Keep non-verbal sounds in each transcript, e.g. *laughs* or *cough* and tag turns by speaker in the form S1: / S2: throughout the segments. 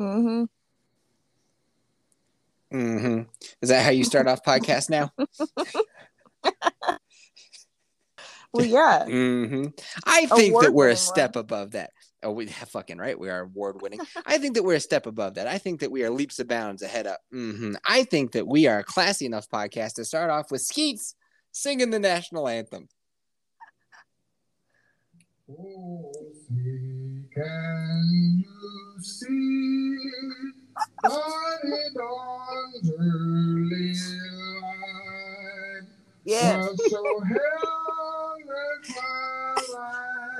S1: Mm-hmm.
S2: hmm Is that how you start off podcast now? *laughs*
S1: Well, yeah.
S2: hmm I think that we're a
S1: Award-winning
S2: step above that. Oh, we have *laughs* fucking right. We are award winning. I think that we're a step above that. I think that we are leaps and bounds ahead up. hmm I think that we are a classy enough podcast to start off with Skeets singing the national anthem.
S3: Oh, see, can you early light?
S1: Yeah.
S3: So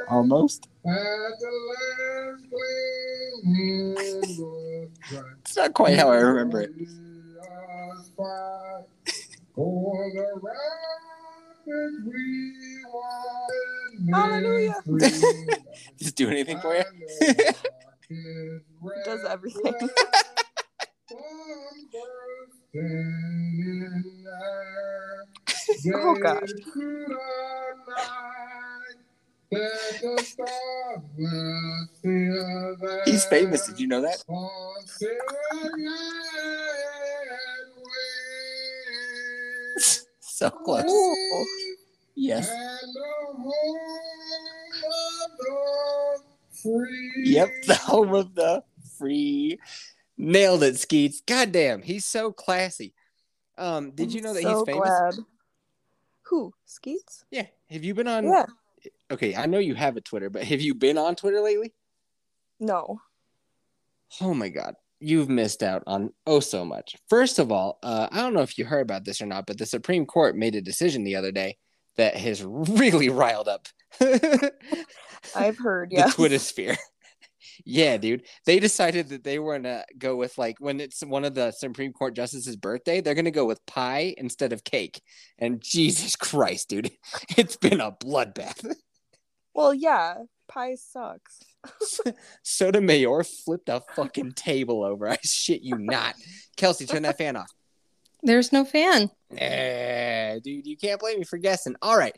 S2: Almost.
S3: at the last gleaming was bright.
S2: It's not quite how I remember it.
S3: We are spy for the rapids *laughs* we wide
S1: Hallelujah.
S3: and.
S2: Does it do anything for you? *laughs*
S1: Does everything. *laughs* Oh, gosh.
S2: He's famous. Did you know that? So close.
S1: Ooh.
S2: Yes.
S3: And the home of the free.
S2: Yep. *laughs* The home of the free. Nailed it, Skeets. Goddamn, he's so classy. Um, did you know that
S1: so
S2: he's famous?
S1: Glad. Who? Skeets?
S2: Yeah. Have you been on?
S1: Yeah.
S2: Okay, I know you have a Twitter, but have you been on Twitter lately?
S1: No.
S2: Oh my god, you've missed out on oh so much. First of all, uh, I don't know if you heard about this or not, but the Supreme Court made a decision the other day that has really riled up *laughs*
S1: I've heard, yeah.
S2: Twitter sphere. *laughs* yeah, dude. They decided that they were gonna go with like when it's one of the Supreme Court justices' birthday, they're gonna go with pie instead of cake. And Jesus Christ, dude, *laughs* it's been a bloodbath.
S1: Well, yeah. Pie sucks.
S2: Sotomayor flipped a fucking table over. I shit you not. Kelsey, turn that fan off.
S4: There's no fan.
S2: Eh, dude, you can't blame me for guessing. All right.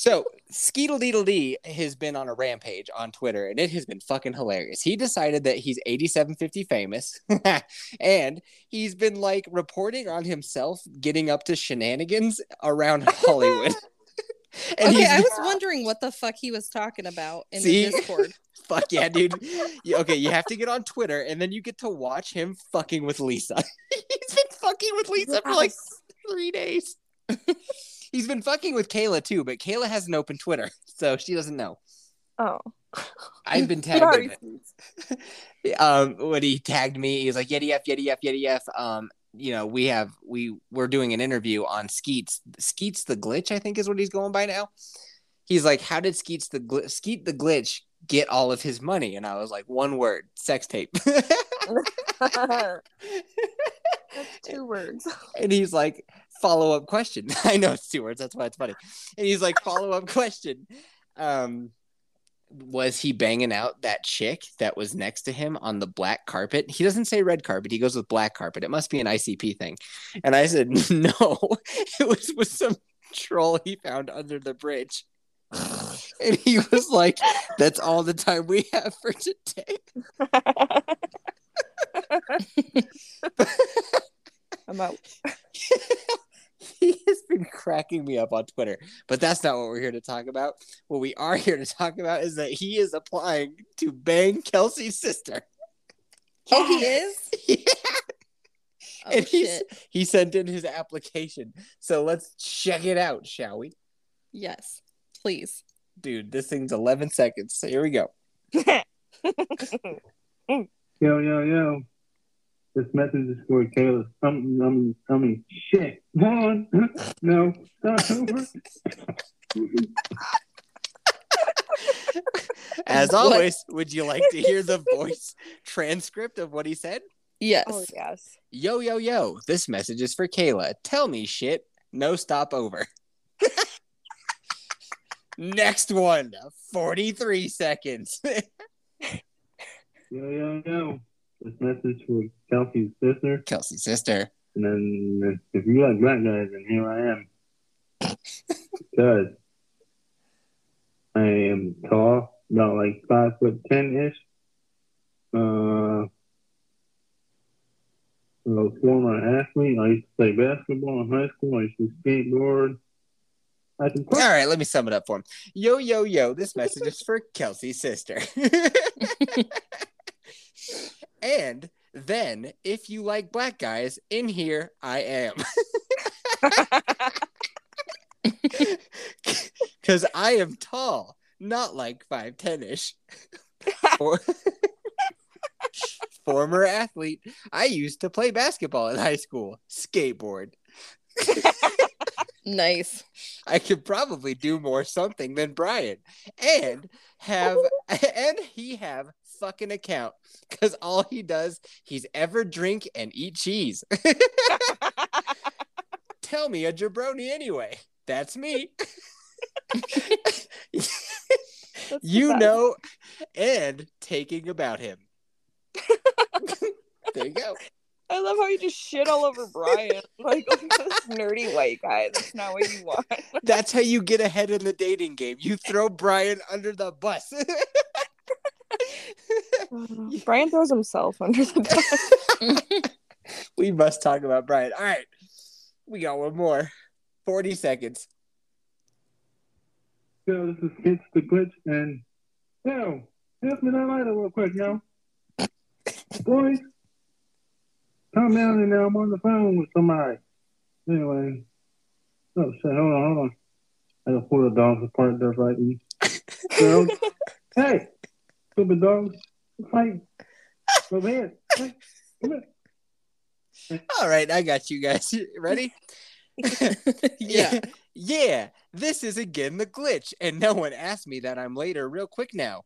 S2: So Skeetle Deedle D has been on a rampage on Twitter and it has been fucking hilarious. He decided that he's 8750 famous *laughs* and he's been like reporting on himself getting up to shenanigans around *laughs* Hollywood. *laughs* and
S4: okay, I was wondering what the fuck he was talking about in
S2: See?
S4: the Discord.
S2: fuck yeah, dude. Okay, you have to get on Twitter and then you get to watch him fucking with Lisa. he's been fucking with Lisa for like three days. *laughs* he's been fucking with Kayla too, but Kayla hasn't opened Twitter, *laughs* so she doesn't know.
S1: Oh.
S2: I've been *laughs* tagged
S1: Sorry.
S2: Um, when he tagged me, he was like, Yeti F, Yeti F, Yeti F. Um, you know, we have we we're doing an interview on Skeets. Skeets the glitch, I think is what he's going by now. He's like, How did Skeets the gl- Skeet the glitch get all of his money? And I was like, one word, sex tape.
S1: That's two words. *laughs*
S2: and he's like, follow up question. *laughs* I know it's two words, that's why it's funny. And he's like, follow up *laughs* question. Um, was he banging out that chick that was next to him on the black carpet? He doesn't say red carpet, he goes with black carpet. It must be an ICP thing. And I said, no, it was with some troll he found under the bridge. And he was like, that's all the time we have for today.
S1: I'm out. *laughs*
S2: he has been cracking me up on Twitter, but that's not what we're here to talk about. What we are here to talk about is that he is applying to bang Kelsey's sister.
S4: Oh, he is? *laughs*
S2: Yeah.
S4: Oh,
S2: and he's,
S4: shit.
S2: he sent in his application. So let's check it out, shall we?
S4: Yes, please.
S2: Dude, this thing's 11 seconds. So here we go.
S5: Yo, yo, yo. This message is for Kayla. Um, um, I mean, shit. One. *laughs* no. Start *laughs* over.
S2: As
S4: What?
S2: always, would you like to hear the voice transcript of what he said?
S4: Yes.
S1: oh yes.
S2: Yo, yo, yo. This message is for Kayla. Tell me shit. No stop over. *laughs* Next one. 43 seconds.
S5: Yo, yo, yo. This message for Kelsey's sister.
S2: Kelsey's sister.
S5: And then if you like black guys, then here I am. *laughs* Because I am tall, about like five foot ten ish. Uh, I a former athlete. I used to play basketball in high school. I used to skateboard. I can
S2: All right, let me sum it up for him. Yo, yo, yo, this message is for Kelsey's sister. *laughs* *laughs* and then, if you like black guys, in here I am. *laughs* *laughs* Because I am tall, not like 5'10 ish. For- *laughs* Former athlete. I used to play basketball in high school, skateboard.
S4: Nice.
S2: I could probably do more something than Brian and have and he have fucking account because all he does he's ever drink and eat cheese. *laughs* Tell me a jabroni anyway. That's me. *laughs*
S1: That's
S2: you know, and taking about him. *laughs* there you go.
S1: I love how you just shit all over Brian. Like this nerdy white guy. That's not what you want.
S2: That's how you get ahead in the dating game. You throw Brian under the bus. *laughs* *laughs*
S1: Brian throws himself under the bus. *laughs*
S2: we must talk about Brian. All right. We got one more. 40 seconds.
S5: Yo, this is Skeets the Glitch, and yo, pass me that lighter real quick, yo. Boys, calm down and now I'm on the phone with somebody. Anyway, oh shit, hold on, hold on. I gotta pull the dogs apart. They're fighting. Girls, hey, stupid dogs, fight. Go ahead. Come here.
S2: All right. I got you guys. *laughs* Ready? *laughs*
S4: yeah. *laughs*
S2: Yeah. This is again the glitch. And no one asked me that I'm later real quick now.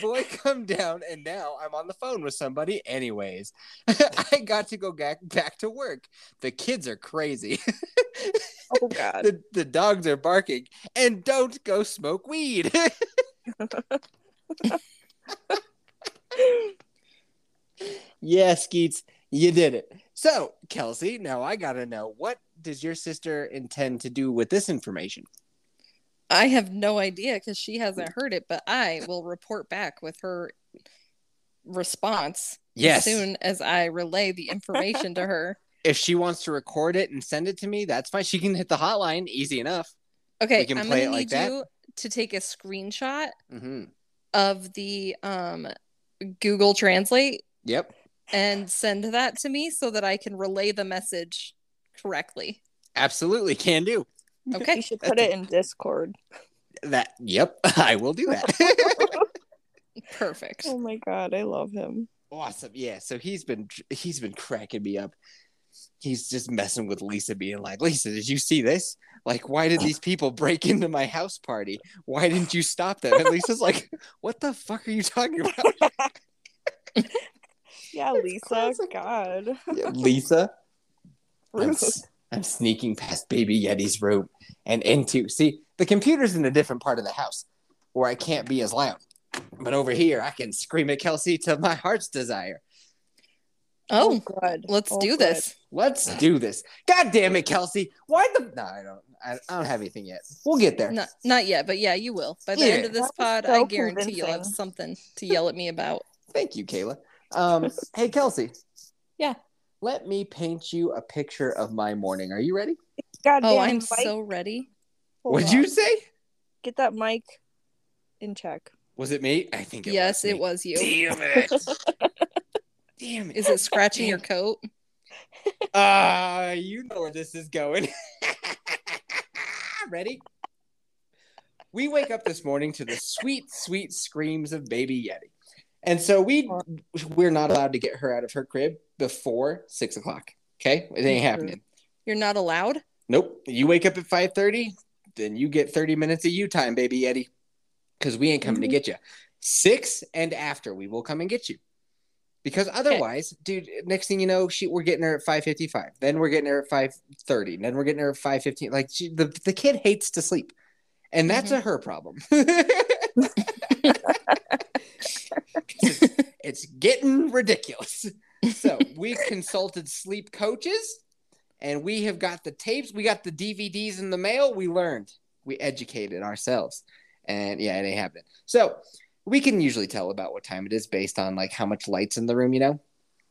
S2: Boy, *laughs* come down, and now I'm on the phone with somebody. Anyways, *laughs* I got to go back back to work. The kids are crazy.
S1: Oh god. *laughs*
S2: the the dogs are barking, and don't go smoke weed. yeah, Skeets, you did it. So, Kelsey, now I gotta know what does your sister intend to do with this information?
S4: I have no idea because she hasn't heard it, but I will report back with her response
S2: Yes.
S4: as soon as I relay the information to her. *laughs*
S2: If she wants to record it and send it to me, that's fine. She can hit the hotline, easy enough.
S4: Okay, I'm
S2: play
S4: gonna
S2: it like
S4: need
S2: that?
S4: you to take a screenshot
S2: hmm
S4: of the um Google Translate
S2: Yep,
S4: and send that to me so that I can relay the message correctly.
S2: absolutely can do.
S1: You should put it in Discord.
S2: That. Yep, *laughs* I will do that. *laughs*
S4: Perfect.
S1: Oh my god, I love him.
S2: awesome. Yeah. So he's been he's been cracking me up. He's just messing with Lisa, being like, Lisa, did you see this? Like, why did these people break into my house party? Why didn't you stop them? And Lisa's like, *laughs* what the fuck are you talking about?
S1: Yeah, Lisa. God.
S2: Yeah, Lisa, I'm,
S1: Rude.
S2: s- I'm sneaking past Baby Yeti's room and into. See, the computer's in a different part of the house where I can't be as loud. But over here, I can scream at Kelsey to my heart's desire.
S4: Oh,
S1: good.
S4: let's
S1: Oh,
S4: do
S1: good.
S4: this.
S2: Let's do this. God damn it, Kelsey. Why the. No, I don't. I, I don't have anything yet. We'll get there.
S4: Not not yet, but yeah, you will. By the
S2: Yeah.
S4: end of this pod,
S1: so
S4: I guarantee you'll have something to yell at me about. *laughs*
S2: Thank you, Kayla. Um, hey, Kelsey.
S4: Yeah.
S2: Let me paint you a picture of my morning. Are you ready?
S1: God
S4: Oh, I'm
S1: Mike,
S4: so ready.
S1: hold
S2: What'd
S1: on.
S2: you say?
S1: get that mic in check?
S2: Was it me? I think it
S4: yes,
S2: was.
S4: it was you.
S2: Damn it. *laughs* Damn it.
S4: Is it scratching your coat?
S2: Ah, you know where this is going. *laughs* Ready? We wake up this morning to the sweet, sweet screams of baby Yeti. And so we we're not allowed to get her out of her crib before six o'clock. Okay? It ain't mm-hmm. happening.
S4: You're not allowed?
S2: Nope. You wake up at 5:30, then you get 30 minutes of you time, baby Yeti, Because we ain't coming to mm-hmm. get you. Six and after we will come and get you. Because otherwise, dude, next thing you know, she we're getting her at 5:55. Then we're getting her at 5:30. Then we're getting her at 5:15. Like she, the the kid hates to sleep. And that's a her problem. *laughs* *laughs* it's, it's getting ridiculous. So we consulted sleep coaches and we have got the tapes, we got the DVDs in the mail. We learned, we educated ourselves. And yeah, it ain't happening. So we can usually tell about what time it is based on like how much lights in the room, you know.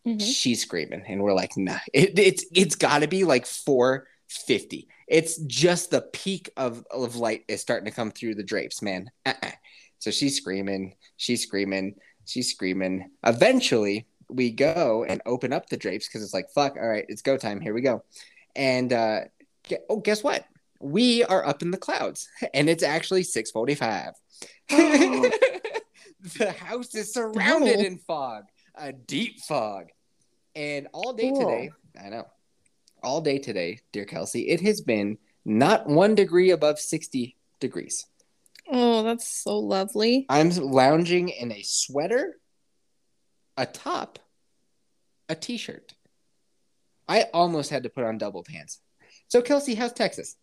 S4: Mhm.
S2: She's screaming, and we're like, nah, it, it's it's got to be like four fifty. It's just the peak of of light is starting to come through the drapes, man. Uh-uh. So she's screaming, she's screaming, she's screaming. Eventually, we go and open up the drapes because it's like, fuck, all right, it's go time. Here we go. And uh, oh, guess what? We are up in the clouds, *laughs* and it's actually six forty-five. *laughs* the house is surrounded
S4: Oh.
S2: in fog, a deep fog, and all day
S1: Cool.
S2: today. I know, all day today, dear Kelsey, it has been not one degree above sixty degrees.
S4: Oh, that's so lovely.
S2: I'm lounging in a sweater, a top, a t-shirt. I almost had to put on double pants. So Kelsey, how's Texas?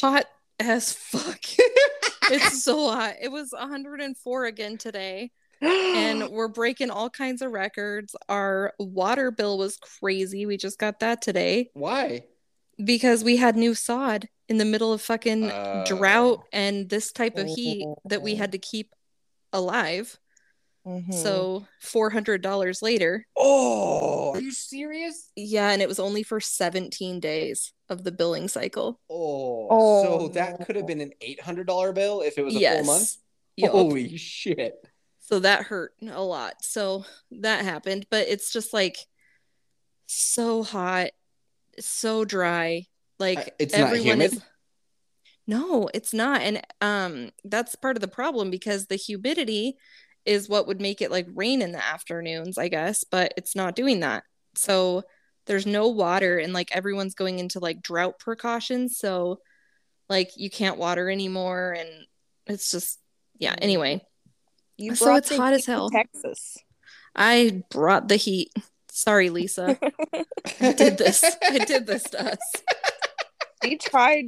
S4: Hot as fuck. *laughs* it's so hot. It was 104 again today, and *gasps* we're breaking all kinds of records. Our water bill was crazy. We just got that today
S2: Why?
S4: because we had new sod in the middle of fucking
S2: Oh.
S4: drought and this type of heat that we had to keep alive.
S1: Mhm.
S4: So $400 later.
S2: Oh, are you serious?
S4: Yeah, and it was only for 17 days of the billing cycle.
S2: Oh,
S1: Oh,
S2: so that
S1: no.
S2: could have been an eight hundred dollar bill if it was a full month.
S4: Yes. Yup.
S2: Holy shit!
S4: So that hurt a lot. So that happened, but it's just like so hot, so dry. Like
S2: it's not
S4: everyone
S2: humid?
S4: is No, it's not. And um that's part of the problem because the humidity is what would make it like rain in the afternoons, I guess, but it's not doing that. So there's no water and like everyone's going into like drought precautions, so like you can't water anymore and it's just yeah, anyway.
S1: You
S4: So it's hot as hell.
S1: Texas.
S4: I brought the heat. Sorry, Lisa. *laughs* I did this. I did this to us. *laughs*
S1: She tried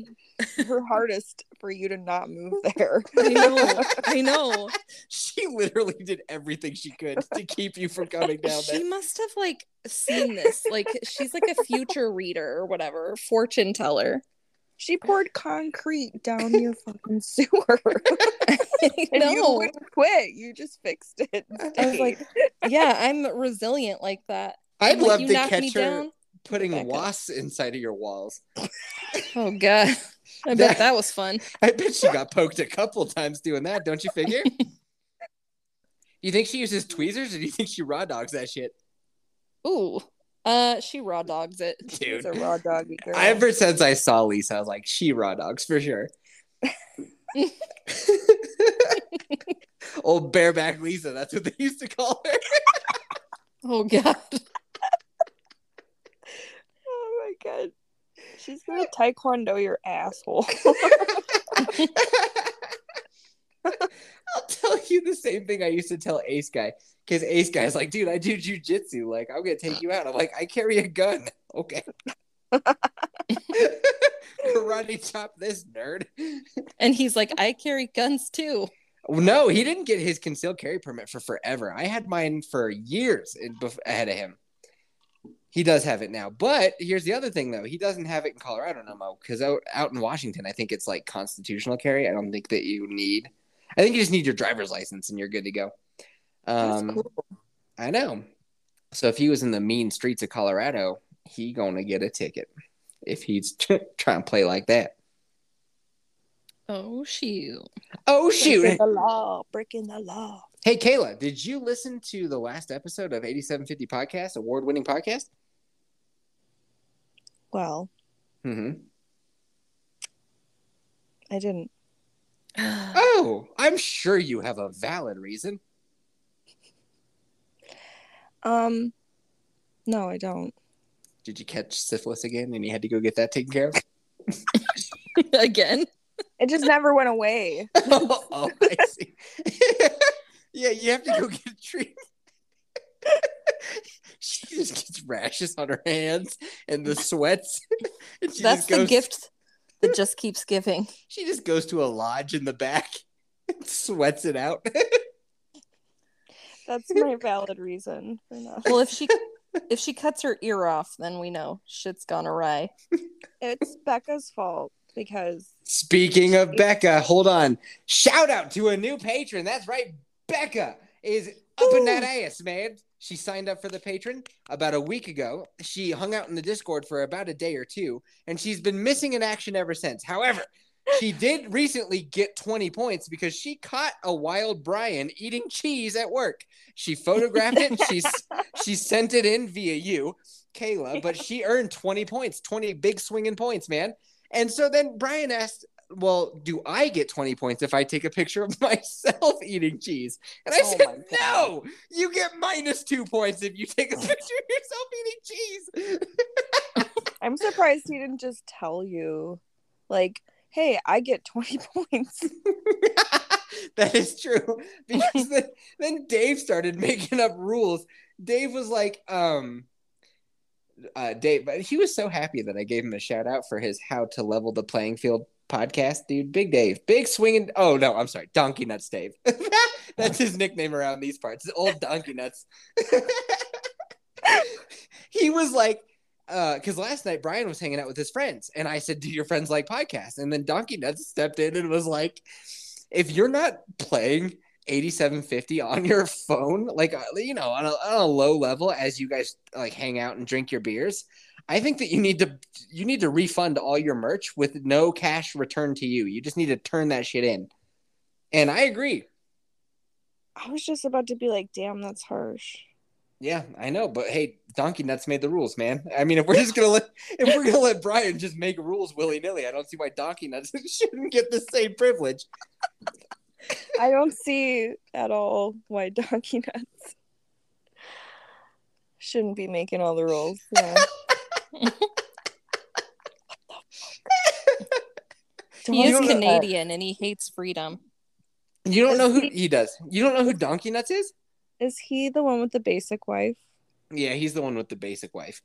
S1: her hardest for you to not move there.
S4: I know. I know. *laughs*
S2: She literally did everything she could to keep you from coming down
S4: She must have like seen this. Like she's like a future reader or whatever, fortune teller.
S1: She poured concrete down your fucking sewer. *laughs* and you wouldn't quit. You just fixed it.
S4: I was like, yeah, I'm resilient like that.
S2: I'd
S4: I'm like,
S2: love
S4: you
S2: to
S4: knock
S2: catch
S4: me
S2: her
S4: down.
S2: Putting
S4: back up.
S2: wasps inside of your walls.
S4: Oh god. I
S2: That-
S4: bet that was fun.
S2: I bet she got poked a couple times doing that. Don't you figure? *laughs* you think she uses tweezers, or do you think she raw dogs that shit,
S4: Ooh. Uh she raw dogs it.
S2: dude?
S1: She's a raw doggy girl. *laughs*
S2: Ever since I saw Lisa, I was like, she raw dogs for sure. *laughs* Old bareback Lisa, that's what they used to call her.
S4: Oh god.
S1: My god. She's gonna taekwondo your asshole. *laughs* *laughs*
S2: I'll tell you the same thing I used to tell Ace Guy. Because Ace Guy's like, dude, I do jujitsu. Like, I'm gonna take you out. I'm like, I carry a gun. *laughs* Okay. Karate chop this nerd.
S4: And he's like, I carry guns too.
S2: No, he didn't get his concealed carry permit for forever. I had mine for years ahead of him. He does have it now, but here's the other thing though: he doesn't have it in Colorado no more because out, out in Washington, I think it's like constitutional carry. I don't think that you need. I think you just need your driver's license and you're good to go.
S1: That's
S2: Um,
S1: cool.
S2: I know. So if he was in the mean streets of Colorado, he gonna get a ticket if he's *laughs* trying to play like that.
S4: Oh shoot.
S2: Oh shoot!
S1: Breaking the law. Breaking the law.
S2: Hey, Kayla, did you listen to the last episode of 8750 Podcast, award winning podcast?
S1: Well,
S2: mm-hmm.
S1: I didn't. *sighs*
S2: Oh, I'm sure you have a valid reason.
S1: Um, no, I don't.
S2: Did you catch syphilis again and you had to go get that taken care of? *laughs*
S4: Again.
S1: It just never went away.
S2: oh, *laughs* oh, I see. *laughs* yeah, you have to go get a treatment. *laughs* she just gets rashes on her hands and the sweats. *laughs* and she
S4: That's
S2: just
S4: the
S2: goes,
S4: gift *laughs* that just keeps giving.
S2: She just goes to a lodge in the back and sweats it out.
S1: That's my valid reason for not.
S4: Well, if she if she cuts her ear off, then we know shit's gone awry.
S1: It's Becca's fault because
S2: Speaking of Becca, hold on. Shout out to a new patron. That's right. Becca is up in that ass, man. She signed up for the Patreon about a week ago. She hung out in the Discord for about a day or two, and she's been missing in action ever since. However, she *laughs* did recently get 20 points because she caught a wild Brian eating cheese at work. She photographed it. She's *laughs* she sent it in via you, Kayla, but she earned 20 points, 20 big swinging points, man. And so then Brian asked, Well, do I get 20 points if I take a picture of *laughs* myself eating cheese? And I
S1: Oh
S2: said. No, you get minus two points if you take a *laughs* picture of yourself eating cheese. *laughs*
S1: I'm surprised he didn't just tell you, like, hey, I get 20 points.
S2: that is true. Because then, then Dave started making up rules. Dave was like, um, uh, Dave, but he was so happy that I gave him a shout out for his How to Level the Playing Field podcast, dude. Big Dave, big swinging. Oh no, I'm sorry, Donkey Nuts Dave. *laughs* That's his nickname around these parts. Old Donkey Nuts. *laughs* he was like, because last night Brian was hanging out with his friends, and I said, "Do your friends like podcasts?" And then Donkey Nuts stepped in and was like, "If you're not playing 8750 on your phone, like uh, you know, on a, on a low level, as you guys like hang out and drink your beers." I think that you need to you need to refund all your merch with no cash returned to you. You just need to turn that shit in. And I agree.
S1: I was just about to be like, damn, that's harsh.
S2: Yeah, I know, but hey, Donkey Nuts made the rules, man. I mean, if we're just gonna let if we're gonna let Brian just make rules willy nilly, I don't see why Donkey Nuts *laughs* shouldn't get the same privilege.
S1: I don't see at all why Donkey Nuts *laughs* shouldn't be making all the rules. Yeah. *laughs*
S4: He is
S2: don't know- uh,
S4: Canadian and he hates freedom.
S2: You don't
S1: Is
S2: know who
S1: he-
S2: he does. You don't know who Donkey Nuts is?
S1: Is he the one with the basic wife?
S2: Yeah, he's the one with the basic wife.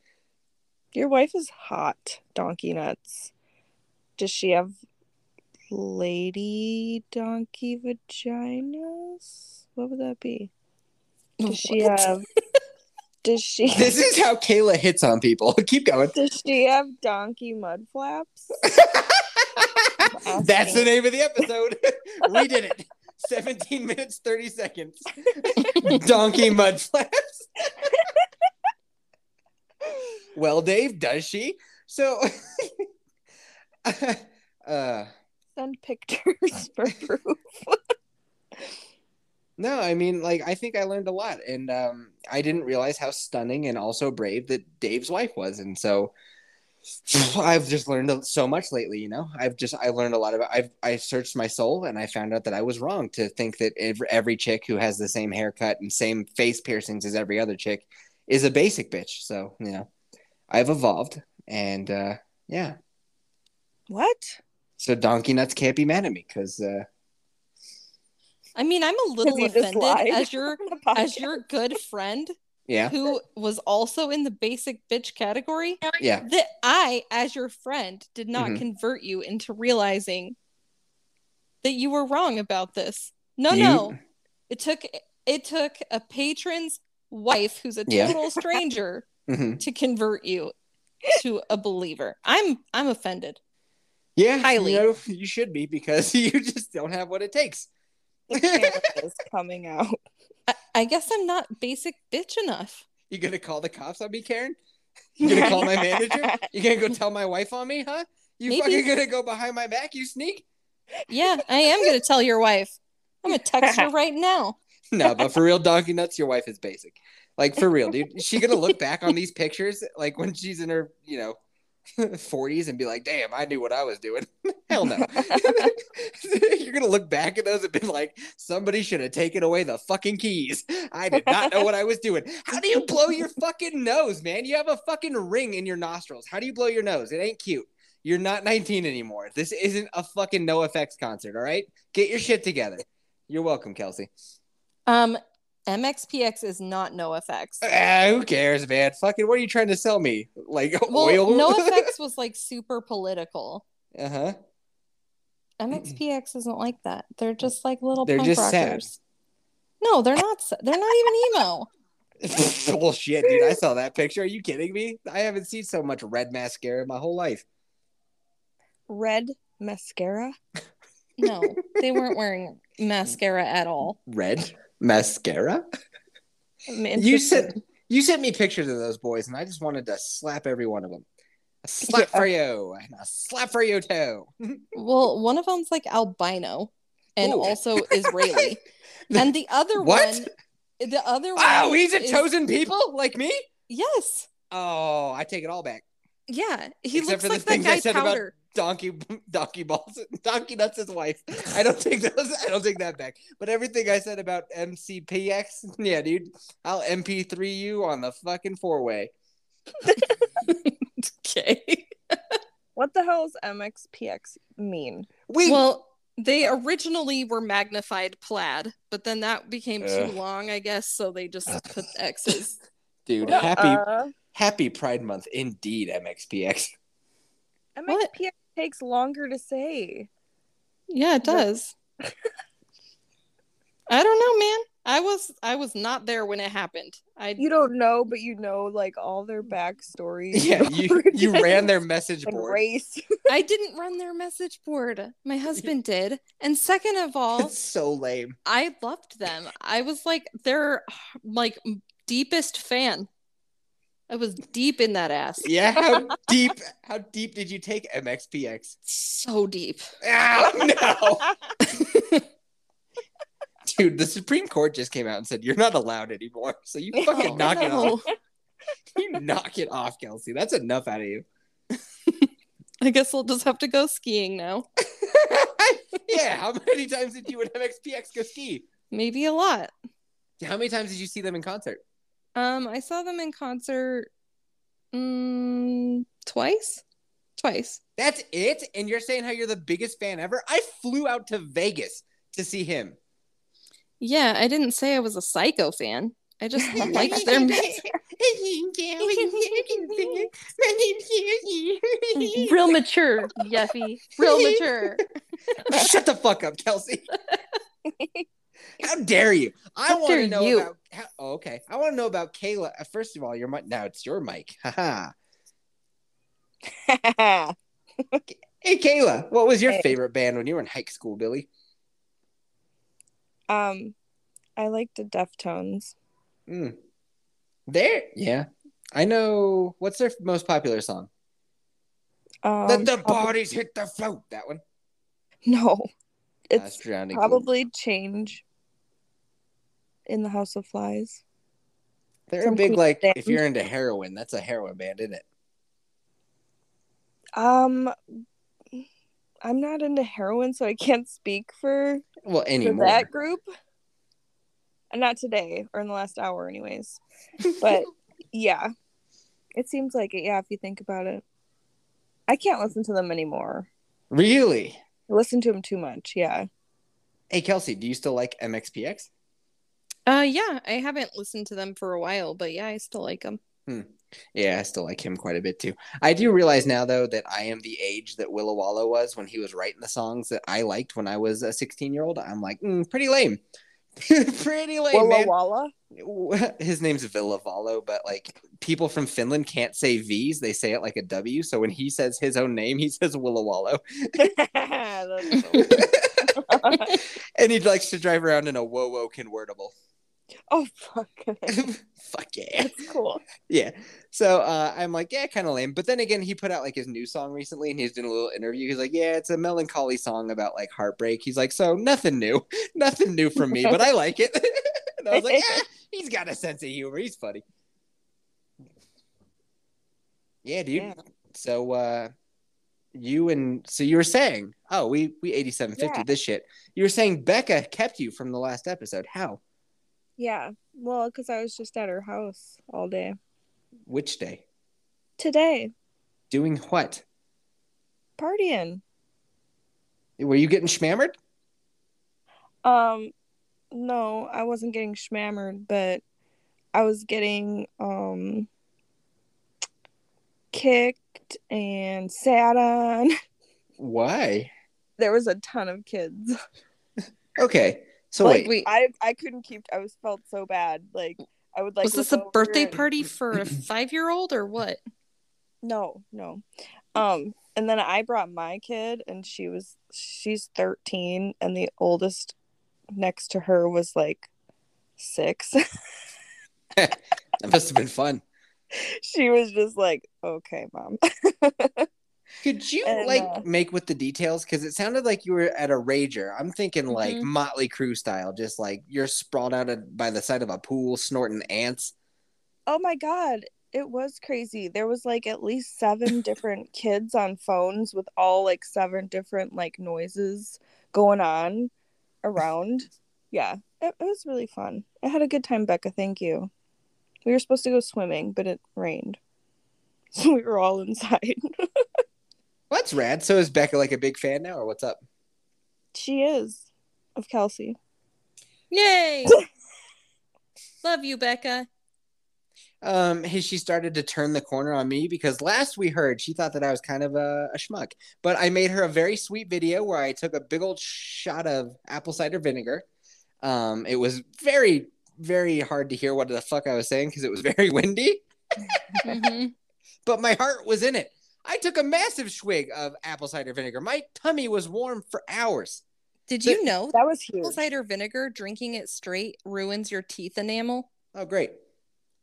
S1: Your wife is hot, Donkey Nuts. Does she have lady donkey vaginas? What would that be? Does she have? Does she? *laughs*
S2: This is how Kayla hits on people. *laughs* Keep going.
S1: Does she have donkey mud flaps? *laughs*
S2: That's the name of the episode. we did it. 17 minutes, 30 seconds. Donkey mud flaps. well, Dave, does she? So, uh,
S1: Send pictures for proof.
S2: No, I mean, like, I think I learned a lot, and um, I didn't realize how stunning and also brave that Dave's wife was, and so *sighs* I've just learned so much lately. You know, I've just I learned a lot about. I've I searched my soul, and I found out that I was wrong to think that every, every chick who has the same haircut and same face piercings as every other chick is a basic bitch. So you know, I've evolved, and uh, yeah.
S1: What?
S2: So Donkey Nuts can't be mad at me because uh,
S4: I mean, I'm a little offended as your *laughs* as your good friend
S2: yeah,
S4: who was also in the basic bitch category
S2: yeah,
S4: that I, as your friend, did not
S2: Mhm.
S4: convert you into realizing that you were wrong about this. No,
S2: You-
S4: no. It took it took a patron's wife who's a
S2: Yeah.
S4: total *laughs* stranger
S2: hmm
S4: to convert you to a believer. I'm I'm offended.
S2: yeah.
S4: Highly.
S2: You know, you should be because *laughs* you just don't have what it takes.
S1: The camera is coming out.
S4: I, I guess I'm not basic bitch enough.
S2: You gonna call the cops on me, Karen? You gonna call my manager? You gonna go tell my wife on me, huh? You
S4: Maybe.
S2: fucking gonna go behind my back, you sneak?
S4: Yeah, I am gonna tell your wife. I'm gonna text her *laughs* right now.
S2: No, but for real, Donkey Nuts, your wife is basic. Like for real, dude. Is she gonna look back on these pictures like when she's in her, you know, 40s and be like, damn, I knew what I was doing. *laughs* Hell no. *laughs* You're gonna look back at those and be like, somebody should have taken away the fucking keys. I did not know what I was doing. How do you blow your fucking nose, man? You have a fucking ring in your nostrils. How do you blow your nose? It ain't cute. You're not 19 anymore. This isn't a fucking NOFX concert, all right? Get your shit together. You're welcome, Kelsey.
S4: Um, MXPX is not NOFX.
S2: Ah, who cares, man? Fucking, what are you trying to sell me? *laughs* Like
S4: Well,
S2: oil?
S4: no *laughs* effects was like super political.
S2: uh huh.
S4: MXPX isn't like that. They're just like little
S2: They're
S4: punk
S2: just sad.
S4: rockers. No, they're not. They're not even emo. *laughs*
S2: Bullshit, dude. I saw that picture. Are you kidding me? I haven't seen so much red mascara in my whole life.
S1: Red Mascara?
S4: No, they weren't wearing mascara at all.
S2: Red mascara.
S1: Mm,
S2: you sent you sent me pictures of those boys, and I just wanted to slap every one of them. A slap
S1: Yeah.
S2: for you, and a slap for you too. *laughs*
S4: Well, one of them's like albino and
S2: Ooh.
S4: also Israeli. *laughs* and the other
S2: What?
S4: one, the other oh, one.
S2: Oh, he's a
S4: is-
S2: chosen people like me.
S4: Yes.
S2: Oh, I take it all back.
S4: Yeah. He
S2: Except
S4: looks like that guy
S2: said about-
S4: Powder.
S2: Donkey, *laughs* donkey balls, *laughs* donkey nuts. His wife. I don't take those. I don't take that back. But everything I said about MXPX, *laughs* yeah, dude, I'll MP3 you on the fucking four way.
S4: Okay.
S1: What the hell does MXPX mean?
S2: We
S4: Well, they originally were magnified plaid, but then that became too long, I guess, so they just put X's.
S2: dude, happy
S1: Uh,
S2: happy Pride Month indeed, MXPX.
S4: What?
S1: MXPX takes longer to say.
S4: Yeah, it does. I don't know, man. I was I was not there when it happened. I
S1: You don't know, but you know like all their backstories.
S2: Yeah, *laughs* you you *laughs* ran their message board.
S1: race. *laughs*
S4: I didn't run their message board. My husband did. And second of all,
S2: It's so lame.
S4: I loved them. I was like their like deepest fan. I was deep in that ass.
S2: Yeah, how *laughs* deep? How deep did you take MXPX?
S4: So deep.
S2: Oh *laughs* no, dude! The Supreme Court just came out and said you're not allowed anymore. So you oh, fucking
S4: Oh,
S2: knock it off. *laughs* You knock it off, Kelsey. That's enough out of you.
S4: I guess we'll just have to go skiing now.
S2: yeah. How many times did you and MXPX go ski?
S4: Maybe a lot.
S2: How many times did you see them in concert?
S4: Um, I saw them in concert mm, twice. Twice.
S2: That's it. And you're saying how you're the biggest fan ever? I flew out to Vegas to see him.
S4: Yeah, I didn't say I was a psycho fan. I just *laughs* liked their *laughs* music. *laughs* Real mature, Yeffy. Real mature.
S2: Shut the fuck up, Kelsey. How dare you? I want to know
S4: you.
S2: about. How, oh, okay, I want to know about Kayla. Uh, First of all, your mic. Now it's your mic. Haha. *laughs* Hey, Kayla, what was your
S1: Hey.
S2: favorite band when you were in high school, Billy?
S1: um, I like the Deftones.
S2: Mm. There, yeah, I know. What's their most popular song?
S1: Um,
S2: Let the bodies hit the float. That one.
S1: No, it's
S2: drowning.
S1: probably change in the House of Flies.
S2: They're a big like.
S1: band.
S2: If you're into heroin, that's a heroin band, isn't it?
S1: Um, I'm not into heroin, so I can't speak for,
S2: Well,
S1: for
S2: anymore.
S1: that group. And not today, or in the last hour, anyways. But *laughs* yeah, it seems like it. Yeah, if you think about it, I can't listen to them anymore.
S2: Really?
S1: I listen to them too much. Yeah.
S2: Hey, Kelsey, do you still like MXPX?
S4: Uh, yeah, I haven't listened to them for a while, but yeah, I still like them.
S2: Yeah, I still like him quite a bit too. I do realize now though that I am the age that Willa Walla was when he was writing the songs that I liked when I was a 16 year old. I'm like, mm, pretty lame. *laughs* pretty lame,
S1: Walla
S2: man.
S1: Walla. *laughs*
S2: His name's Ville Valo, but like people from Finland can't say V's, they say it like a W. So when he says his own name, he *laughs* says Willa Wallo.
S1: That's so-
S2: and he likes to drive around in a whoa whoa convertible.
S1: Oh *laughs* fuck. *laughs*
S2: Fuck yeah.
S1: That's cool.
S2: Yeah. So uh, I'm like, yeah, kind of lame. But then again, he put out like his new song recently and he's doing a little interview. He's like, yeah, it's a melancholy song about like heartbreak. He's like, so nothing new, *laughs* nothing new from me, but I like it. and I was like, yeah, he's got a sense of humor. He's funny. Yeah, dude.
S1: Yeah.
S2: So uh, you and so you were saying, oh, we we 8750
S1: Yeah.
S2: this shit. You were saying Becca kept you from the last episode. How?
S1: Yeah. Well, because I was just at her house all day
S2: Which day?
S1: today,
S2: Doing what?
S1: partying.
S2: Were you getting schmammered?
S1: Um, no, I wasn't getting schmammered, but I was getting um kicked and sat on. *laughs*
S2: Why?
S1: There was a ton of kids. *laughs*
S2: Okay. So
S1: like
S2: wait.
S4: Wait.
S1: I I couldn't keep. I was felt so bad. Like I would like.
S4: was this a birthday
S1: and-
S4: party *clears throat* for a five year old or what?
S1: No, no. Um, and then I brought my kid, and she was she's thirteen, and the oldest next to her was like six. *laughs* *laughs*
S2: That must have been fun.
S1: she was just like, "Okay, mom." *laughs*
S2: Could you
S1: And,
S2: like
S1: uh,
S2: make with the details? Because it sounded like you were at a rager. I'm thinking like
S4: Mhm.
S2: Motley Crue style, just like you're sprawled out by the side of a pool, snorting ants.
S1: oh my god, it was crazy. There was like at least seven *laughs* different kids on phones with all like seven different like noises going on around. Yeah, it, it was really fun. I had a good time, Becca. Thank you. We were supposed to go swimming, but it rained, *laughs* so we were all inside. *laughs*
S2: Well, that's rad. So is Becca like a big fan now, or what's up?
S1: she is of Kelsey.
S4: Yay! *laughs* Love you, Becca.
S2: Um, has she started to turn the corner on me? Because last we heard, she thought that I was kind of a, a schmuck. But I made her a very sweet video where I took a big old shot of apple cider vinegar. Um, it was very, very hard to hear what the fuck I was saying because it was *laughs* very windy.
S4: Mhm.
S2: But my heart was in it. I took a massive swig of apple cider vinegar. My tummy was warm for hours.
S4: Did you know
S1: That was
S4: apple
S1: huge.
S4: cider vinegar drinking it straight ruins your teeth enamel?
S2: Oh, great.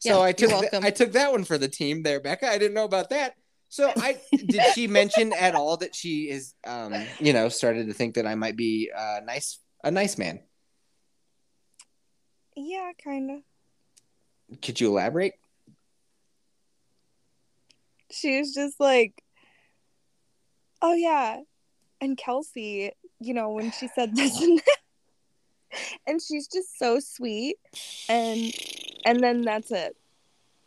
S4: Yeah,
S2: So I
S4: you're
S2: took th-
S4: welcome.
S2: I took that one for the team there, Becca. I didn't know about that. So I did she mention at all that she is um you know started to think that I might be a nice a nice man.
S1: Yeah, kind of.
S2: Could you elaborate?
S1: She was just like, "Oh yeah," and Kelsey, you know, when she said this and that, *laughs* and she's just so sweet, and and then that's it.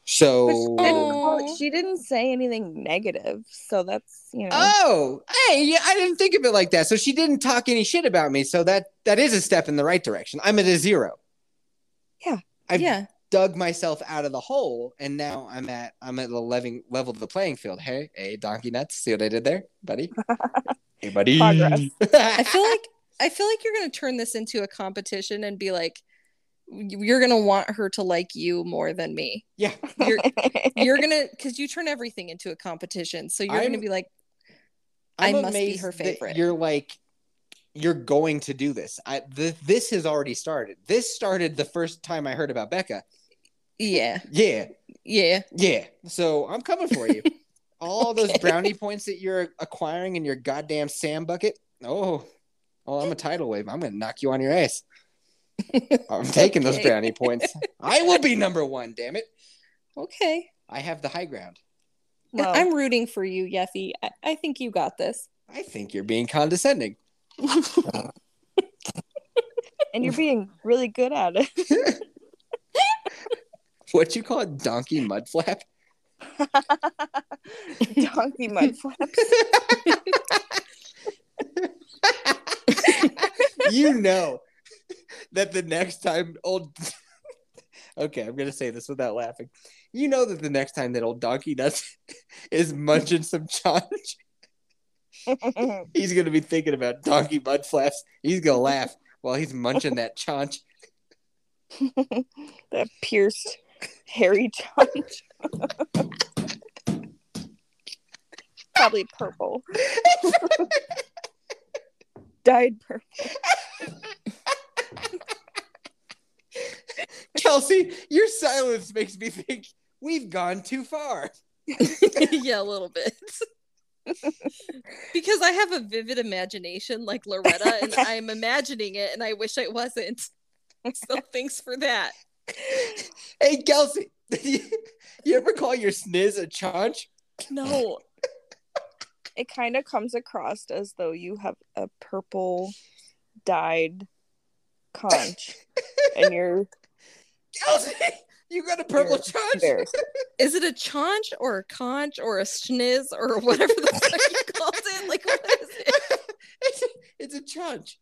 S1: But she
S2: So
S1: didn't, call- she didn't say anything negative, so that's you know.
S2: Oh, hey, yeah, I didn't think of it like that. So she didn't talk any shit about me. So that that is a step in the right direction. I'm at a zero.
S1: Yeah.
S2: I've
S4: yeah.
S2: Dug myself out of the hole, and now I'm at I'm at the level level of the playing field. Hey, hey, donkey nuts, see what I did there, buddy? *laughs* hey, buddy.
S1: Progress. *laughs*
S4: I feel like I feel like you're gonna turn this into a competition and be like, you're gonna want her to like you more than me.
S2: yeah.
S4: You're *laughs* you're gonna because you turn everything into a competition. So you're
S2: I'm-
S4: gonna be like, I
S2: I'm
S4: must be
S2: amazed
S4: her favorite.
S2: You're like, you're going to do this. I th- this has already started. This started the first time I heard about Becca.
S4: yeah,
S2: Yeah,
S4: yeah.
S2: yeah. So I'm coming for you. *laughs* All those brownie points that you're acquiring in your goddamn Sam bucket. Oh, oh, I'm a tidal wave. I'm gonna knock you on your ass. I'm *laughs* taking those brownie points. I will be number one. Damn it!
S4: Okay.
S2: I have the high ground.
S1: Well,
S4: I'm rooting for you, Yeffy. I, I think you got this.
S2: I think you're being condescending.
S1: And you're being really good at it. *laughs*
S2: What you call it, donkey mud flap?
S1: Donkey mud flaps. *laughs*
S2: you know that the next time old *laughs* okay i'm gonna say this without laughing you know that the next time that old donkey does is munching some chaunch *laughs* he's gonna be thinking about donkey mud flaps he's gonna laugh while he's munching that chaunch *laughs*
S1: that pierced hairy chaunch. *laughs* Probably purple. Dyed purple.
S2: kelsey your silence makes me think we've gone too far
S4: yeah, a little bit. *laughs* because I have a vivid imagination like Loretta, and *laughs* I'm imagining it, and I wish I wasn't. So thanks for that.
S2: hey kelsey *laughs* you ever call your sniz a chaunch
S4: No,
S1: It kind of comes across as though you have a purple dyed conch and you're
S2: Kelsey, you got a purple
S1: You're
S2: chaunch? *laughs*
S4: is it a chaunch or a conch or a schniz or *laughs* whatever the fuck you called it? Like, what is it? *laughs*
S2: it's, a, it's a chaunch.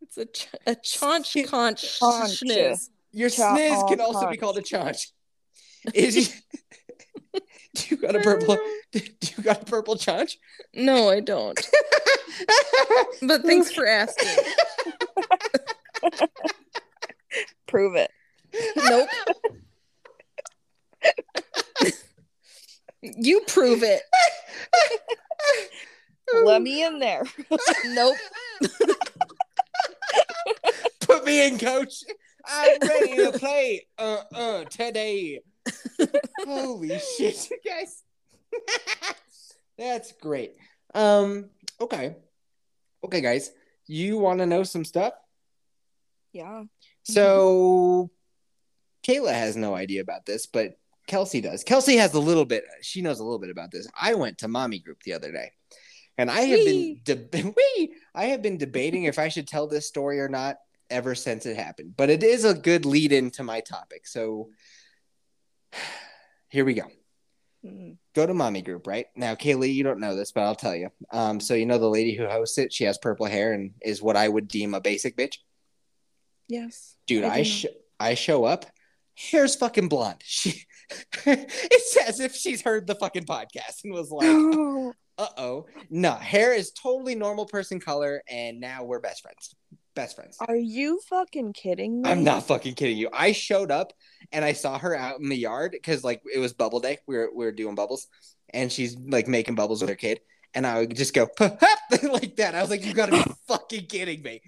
S4: It's a ch- a chaunch conch
S1: Chaunch.
S4: schniz.
S2: Your
S1: Cha-
S2: sniz can
S1: oh,
S2: also be called a chaunch. Is you, do you got a purple? Do you got a purple chaunch?
S4: No, I don't. But thanks for asking.
S1: Prove it.
S4: Nope. you prove it.
S1: Let me in there.
S4: Nope.
S2: Put me in, coach. I'm ready to play. Uh uh today. Holy shit, guys. That's great. Um, okay. Okay, guys. You want to know some stuff?
S1: Yeah.
S2: So Kayla has no idea about this, but Kelsey does. Kelsey has a little bit, she knows a little bit about this. I went to mommy group the other day. And I have
S4: Wee.
S2: been de- *laughs* wee! I have been debating if I should tell this story or not ever since it happened. But it is a good lead into my topic. So *sighs* here we go.
S1: Mm.
S2: Go to mommy group, right? Now, Kaylee, you don't know this, but I'll tell you. Um, so you know the lady who hosts it, she has purple hair and is what I would deem a basic bitch.
S1: Yes.
S2: Dude,
S1: I
S2: I sh- I show up, hair's fucking blonde. *laughs* She it's as if she's heard the fucking podcast and was like, *gasps* uh oh. No, hair is totally normal person color, and now we're best friends. Best friends.
S1: Are you fucking kidding me?
S2: I'm not fucking kidding you. I showed up and I saw her out in the yard because like it was bubble day. We were we were doing bubbles, and she's like making bubbles with her kid, and I would just go *laughs* like that. I was like, you gotta be *laughs* fucking kidding me.